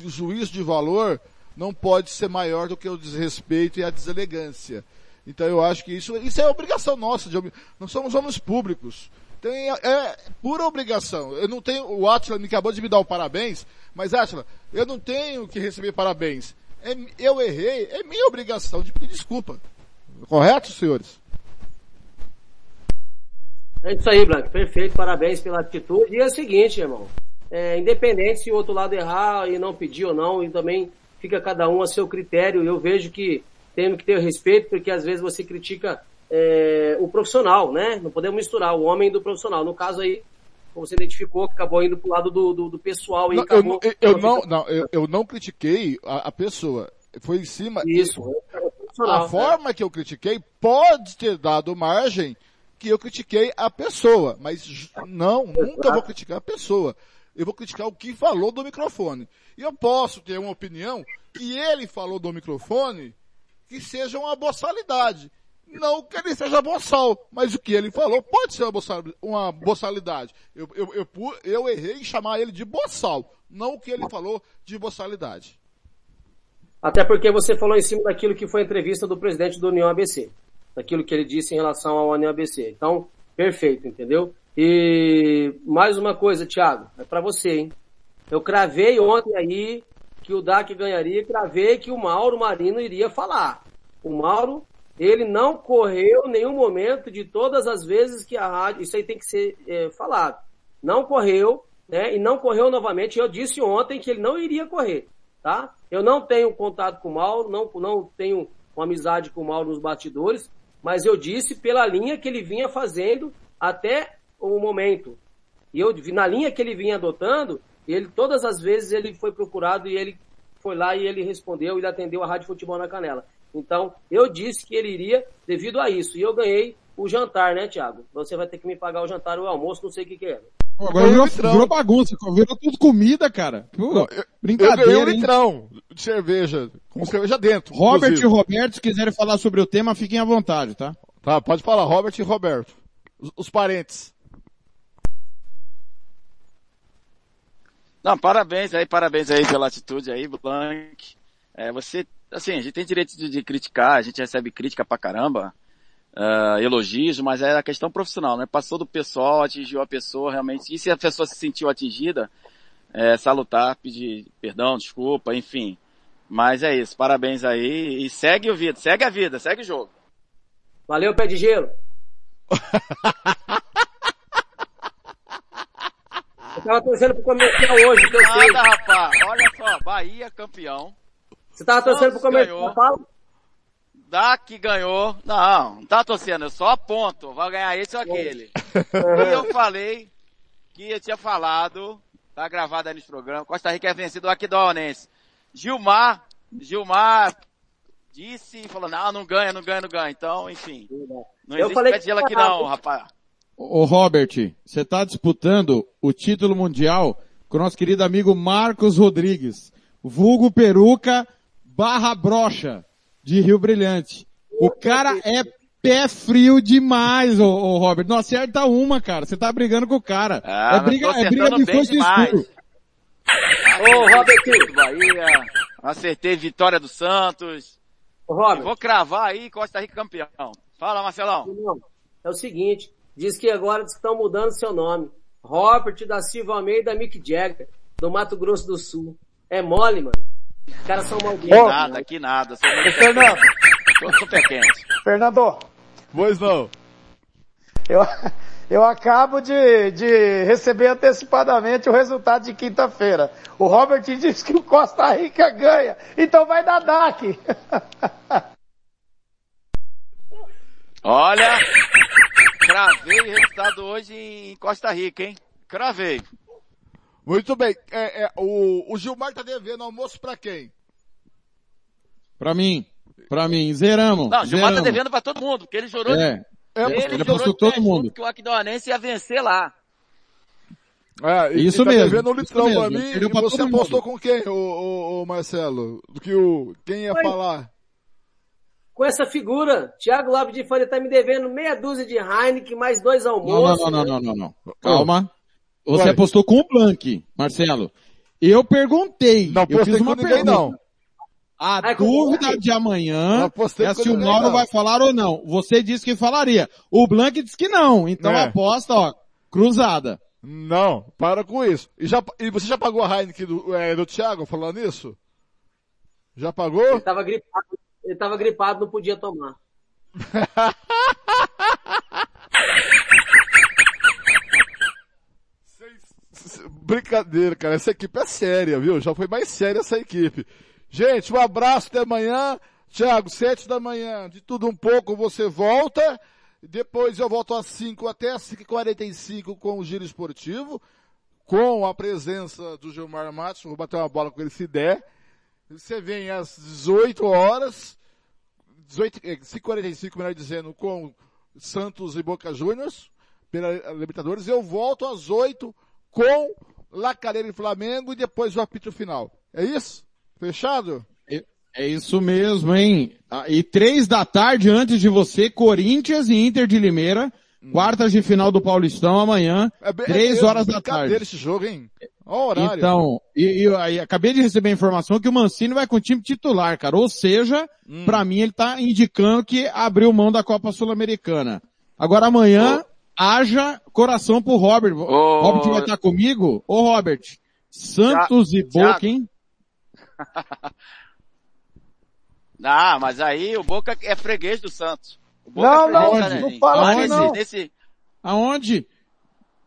juízo de valor não pode ser maior do que o desrespeito e a deselegância. Então eu acho que isso, isso é obrigação nossa, de, nós somos homens públicos. Tem, é, é pura obrigação. Eu não tenho, o Atila me acabou de me dar o parabéns, mas Atila, eu não tenho que receber parabéns. É, eu errei, é minha obrigação de pedir desculpa. Correto, senhores? É isso aí, Blanco. Perfeito. Parabéns pela atitude. E é o seguinte, irmão. É, independente se o outro lado errar e não pedir ou não, e também fica cada um a seu critério. Eu vejo que temos que ter respeito, porque às vezes você critica é, o profissional, né? Não podemos misturar o homem do profissional. No caso aí, como você identificou, acabou indo pro lado do, do, do pessoal. E não, acabou, eu, eu, eu não, não eu, eu, não critiquei a, a, pessoa. Foi em cima. Isso. A forma que eu critiquei pode ter dado margem que eu critiquei a pessoa, mas não, nunca vou criticar a pessoa. Eu vou criticar o que falou do microfone. E eu posso ter uma opinião que ele falou do microfone que seja uma boçalidade. Não que ele seja boçal, mas o que ele falou pode ser uma, boçal, uma boçalidade. Eu, eu, eu, eu errei em chamar ele de boçal, não o que ele falou de boçalidade. Até porque você falou em cima daquilo que foi a entrevista do presidente do União ABC daquilo que ele disse em relação ao anel ABC. Então, perfeito, entendeu? E mais uma coisa, Thiago, é para você, hein? Eu cravei ontem aí que o DAC ganharia, cravei que o Mauro Marino iria falar. O Mauro, ele não correu nenhum momento de todas as vezes que a rádio, isso aí tem que ser é, falado. Não correu, né? E não correu novamente. Eu disse ontem que ele não iria correr, tá? Eu não tenho contato com o Mauro, não, não tenho uma amizade com o Mauro nos batidores, mas eu disse pela linha que ele vinha fazendo até o momento. E eu na linha que ele vinha adotando, ele todas as vezes ele foi procurado e ele foi lá e ele respondeu e atendeu a Rádio Futebol na Canela. Então, eu disse que ele iria devido a isso. E eu ganhei o jantar, né, Thiago? Você vai ter que me pagar o jantar ou o almoço, não sei o que, que é. Agora virou, virou, bagunça, virou tudo comida, cara. Pô, não, eu, brincadeira. Eu ganhei um litrão de cerveja, com cerveja dentro. Robert inclusive. e Roberto, se quiserem falar sobre o tema, fiquem à vontade, tá? Tá, pode falar, Robert e Roberto. Os, os parentes. Não, parabéns aí, parabéns aí pela atitude aí, Blank. É, você, assim, a gente tem direito de, de criticar, a gente recebe crítica pra caramba, uh, elogios, mas é a questão profissional, né? Passou do pessoal, atingiu a pessoa realmente, e se a pessoa se sentiu atingida, é, salutar, pedir perdão, desculpa, enfim. Mas é isso, parabéns aí, e segue o vida, segue a vida, segue o jogo. Valeu, pé de gelo. Eu tava torcendo pro comercial hoje, que eu sei. Nada, rapaz. Olha só, Bahia campeão. Você tava torcendo pro comercial, fala? Daqui ganhou. Não, não tá torcendo, eu só aponto. Vai ganhar esse ou aquele. e eu falei que eu tinha falado, tá gravado aí nesse programa, Costa Rica é vencido o Aquidonense. Gilmar, Gilmar disse e falou, não, não ganha, não ganha, não ganha. Então, enfim. Não Eu existe falei pé de que gelo aqui não, rapaz. Ô Robert, você tá disputando o título mundial com o nosso querido amigo Marcos Rodrigues, vulgo peruca barra brocha de Rio Brilhante. O cara é pé frio demais, ô, ô Robert. Não acerta uma, cara. Você tá brigando com o cara. Ah, é briga, é briga de demais. escuro. Ô, Robert. Bahia, acertei vitória do Santos. Ô, Robert. Vou cravar aí Costa Rica campeão. Fala, Marcelão. É o seguinte, diz que agora estão mudando seu nome. Robert da Silva Almeida Mick Jagger, do Mato Grosso do Sul. É mole, mano. Os caras são Que malditos. nada, que nada. Sou muito Fernando. Sou super quente. Fernando, Pois não. eu, eu acabo de, de receber antecipadamente o resultado de quinta-feira. O Robert disse que o Costa Rica ganha, então vai dar DAC. Olha, cravei o resultado hoje em Costa Rica, hein? Cravei. Muito bem. É, é, o, o Gilmar tá devendo almoço pra quem? Pra mim. Pra mim. Zeramos. Não, o Gilmar tá zeramos. devendo pra todo mundo, porque ele jurou, É. ele, ele jurou todo mundo. que o Aquidauanense ia vencer lá. É, e- Isso e tá mesmo, devendo um isso litrão pra mesmo. mim. Perdeu E pra você apostou mundo. com quem, ô, ô, ô, Marcelo? Do que o, quem ia Oi. falar? Com essa figura, Thiago Lopes de Faria tá me devendo meia dúzia de Heineken, mais dois Não, almoços. não, não, não, não, não, não. Calma. Você Vai. apostou com o Blank, Marcelo. Eu perguntei. Não eu fiz uma com ninguém, pergunta. não. A Ah, é dúvida de amanhã é se o Mauro não. vai falar ou não. Você disse que falaria. O Blank disse que não. Então É. a aposta, ó, cruzada. Não, para com isso. E, já, e você já pagou a Heineken do, é, do Thiago falando isso? Já pagou? Ele tava gripado, ele tava gripado, não podia tomar. Brincadeira, cara. Essa equipe é séria, viu? Já foi mais séria essa equipe. Gente, um abraço até amanhã. Thiago, sete da manhã, de tudo um pouco, você volta. Depois eu volto às 5 até às 5h45 com o Giro Esportivo, com a presença do Gilmar Matos. Vou bater uma bola com ele se der. Você vem às 18 horas, 18, eh, 5h45, melhor dizendo, com Santos e Boca Juniors, pela Libertadores. Eu volto às 8 com Lacareira e Flamengo e depois o apito final. É isso? Fechado? É- É isso mesmo, hein? Ah, E três da tarde antes de você, Corinthians e Inter de Limeira, quartas de final do Paulistão amanhã, É bem- três é horas da tarde. esse jogo, hein? Olha o horário. Então, e, e aí, acabei de receber a informação que o Mancini vai com o time titular, cara. Ou seja, Hum. pra mim ele tá indicando que abriu mão da Copa Sul-Americana. Agora amanhã, haja coração pro Robert. Ô. Robert vai estar comigo? Ô Robert, Santos e. Boca, hein? Ah, mas aí o Boca é freguês do Santos. O Boca Não, é não, não fala nesse, não. nesse, Aonde?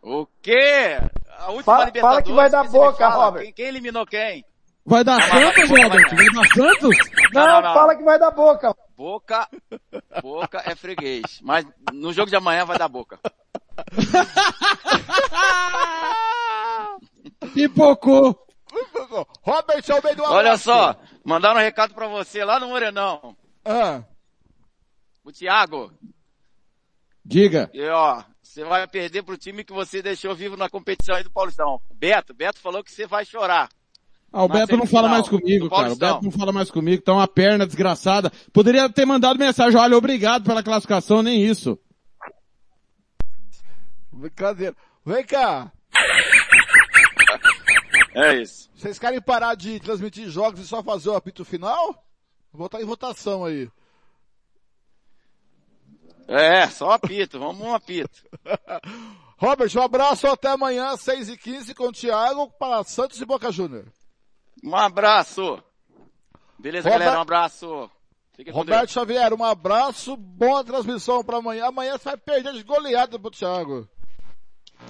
o quê? A última Fala- Libertadores. fala que vai dar Boca, Robert. Quem, quem eliminou quem? Vai dar Santos, Robert? vai- Vai dar Santos? Não, não, não. fala que vai dar boca. Boca, Boca é freguês. Mas no jogo de amanhã vai dar Boca. Pipocou. Robert Almeida, um Olha abraço. só, mandaram um recado pra você lá no Morenão. Ah, O Thiago, Diga. e ó, você vai perder pro time que você deixou vivo na competição aí do Paulistão. Beto, Beto falou que você vai chorar. Ah, o Beto não fala mais comigo, cara. O. Beto não fala mais comigo, tá uma perna desgraçada. Poderia ter mandado mensagem, olha, obrigado pela classificação, nem isso. brincadeira. Vem cá. É isso. Vocês querem parar de transmitir jogos e só fazer o apito final? Vou botar em votação aí. É, só apito, vamos um apito. Robert, um abraço até amanhã, 6 e 15 com o Thiago para Santos e Boca Júnior. Um abraço. Beleza, Robert- galera, um abraço. Fiquem Roberto. Xavier, um abraço, boa transmissão para amanhã. Amanhã você vai perder de goleada pro Thiago.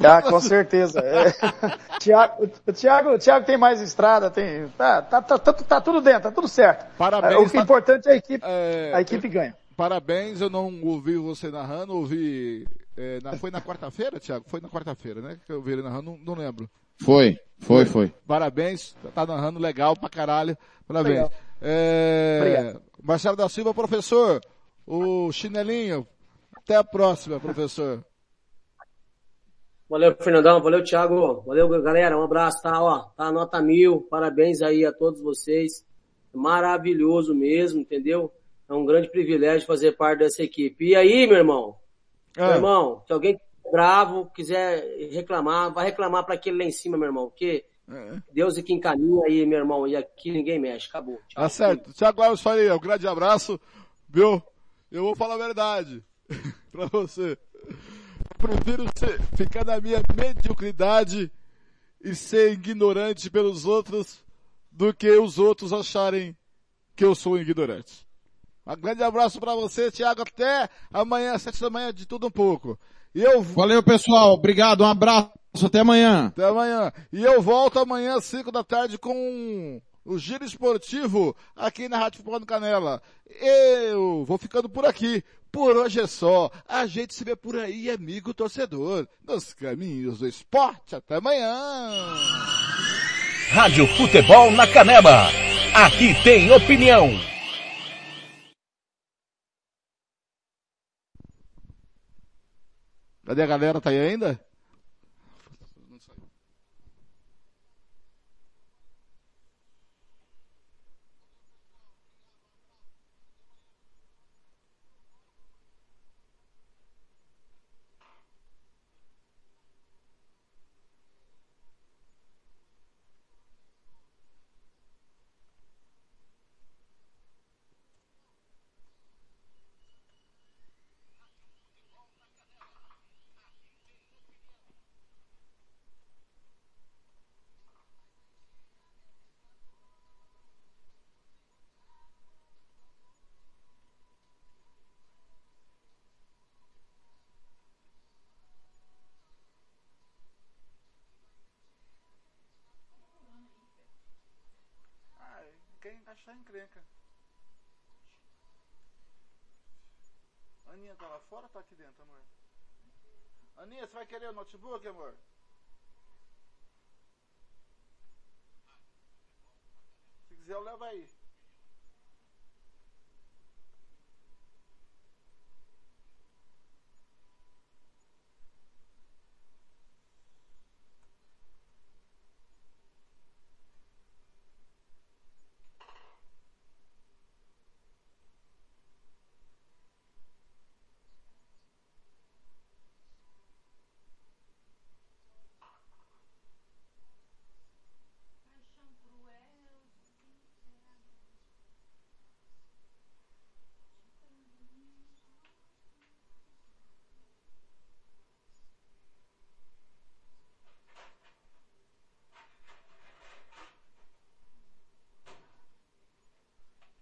Ah, com certeza. É. Thiago, o Thiago, o Thiago tem mais estrada, tem, tá, tá, tá, tá, tá tudo dentro, tá tudo certo. Parabéns, o que é tá- importante é a equipe, É, a equipe ganha. Parabéns, eu não ouvi você narrando, ouvi, é, na- foi na quarta-feira, Thiago? Foi na quarta-feira, né? Que eu vi ele narrando, não, não lembro. Foi, foi, foi. Parabéns, tá narrando legal pra caralho. Parabéns. Legal. É, Obrigado. Marcelo da Silva, professor, o chinelinho. Até a próxima, professor. Valeu, Fernandão. Valeu, Thiago. Valeu, galera. Um abraço, tá? Ó, tá nota mil. Parabéns aí a todos vocês. Maravilhoso mesmo, entendeu? É um grande privilégio fazer parte dessa equipe. E aí, meu irmão? Meu Ah. irmão, se alguém bravo, quiser reclamar, vai reclamar para aquele lá em cima, meu irmão. Porque É. Deus é que encaminha aí, meu irmão. E aqui ninguém mexe. Acabou. Tchau. Tá certo. Tiago Alves Faria, um grande abraço. Viu? Eu vou falar a verdade pra você. Prefiro ser, ficar na minha mediocridade e ser ignorante pelos outros do que os outros acharem que eu sou ignorante. Um grande abraço pra você, Tiago. Até amanhã, às sete da manhã, de tudo um pouco. E eu Valeu, pessoal. Obrigado. Um abraço. Até amanhã. Até amanhã. E eu volto amanhã às 5 da tarde com o Giro Esportivo aqui na Rádio Futebol do Canela. Eu vou ficando por aqui. Por hoje é só. A gente se vê por aí, amigo torcedor. Nos caminhos do esporte. Até amanhã. Rádio Futebol na Canela. Aqui tem opinião. Cadê a galera? Tá aí ainda? Achar encrenca. Aninha tá lá fora ou tá aqui dentro, amor? Aninha, você vai querer o notebook, amor? Se quiser, eu levo aí.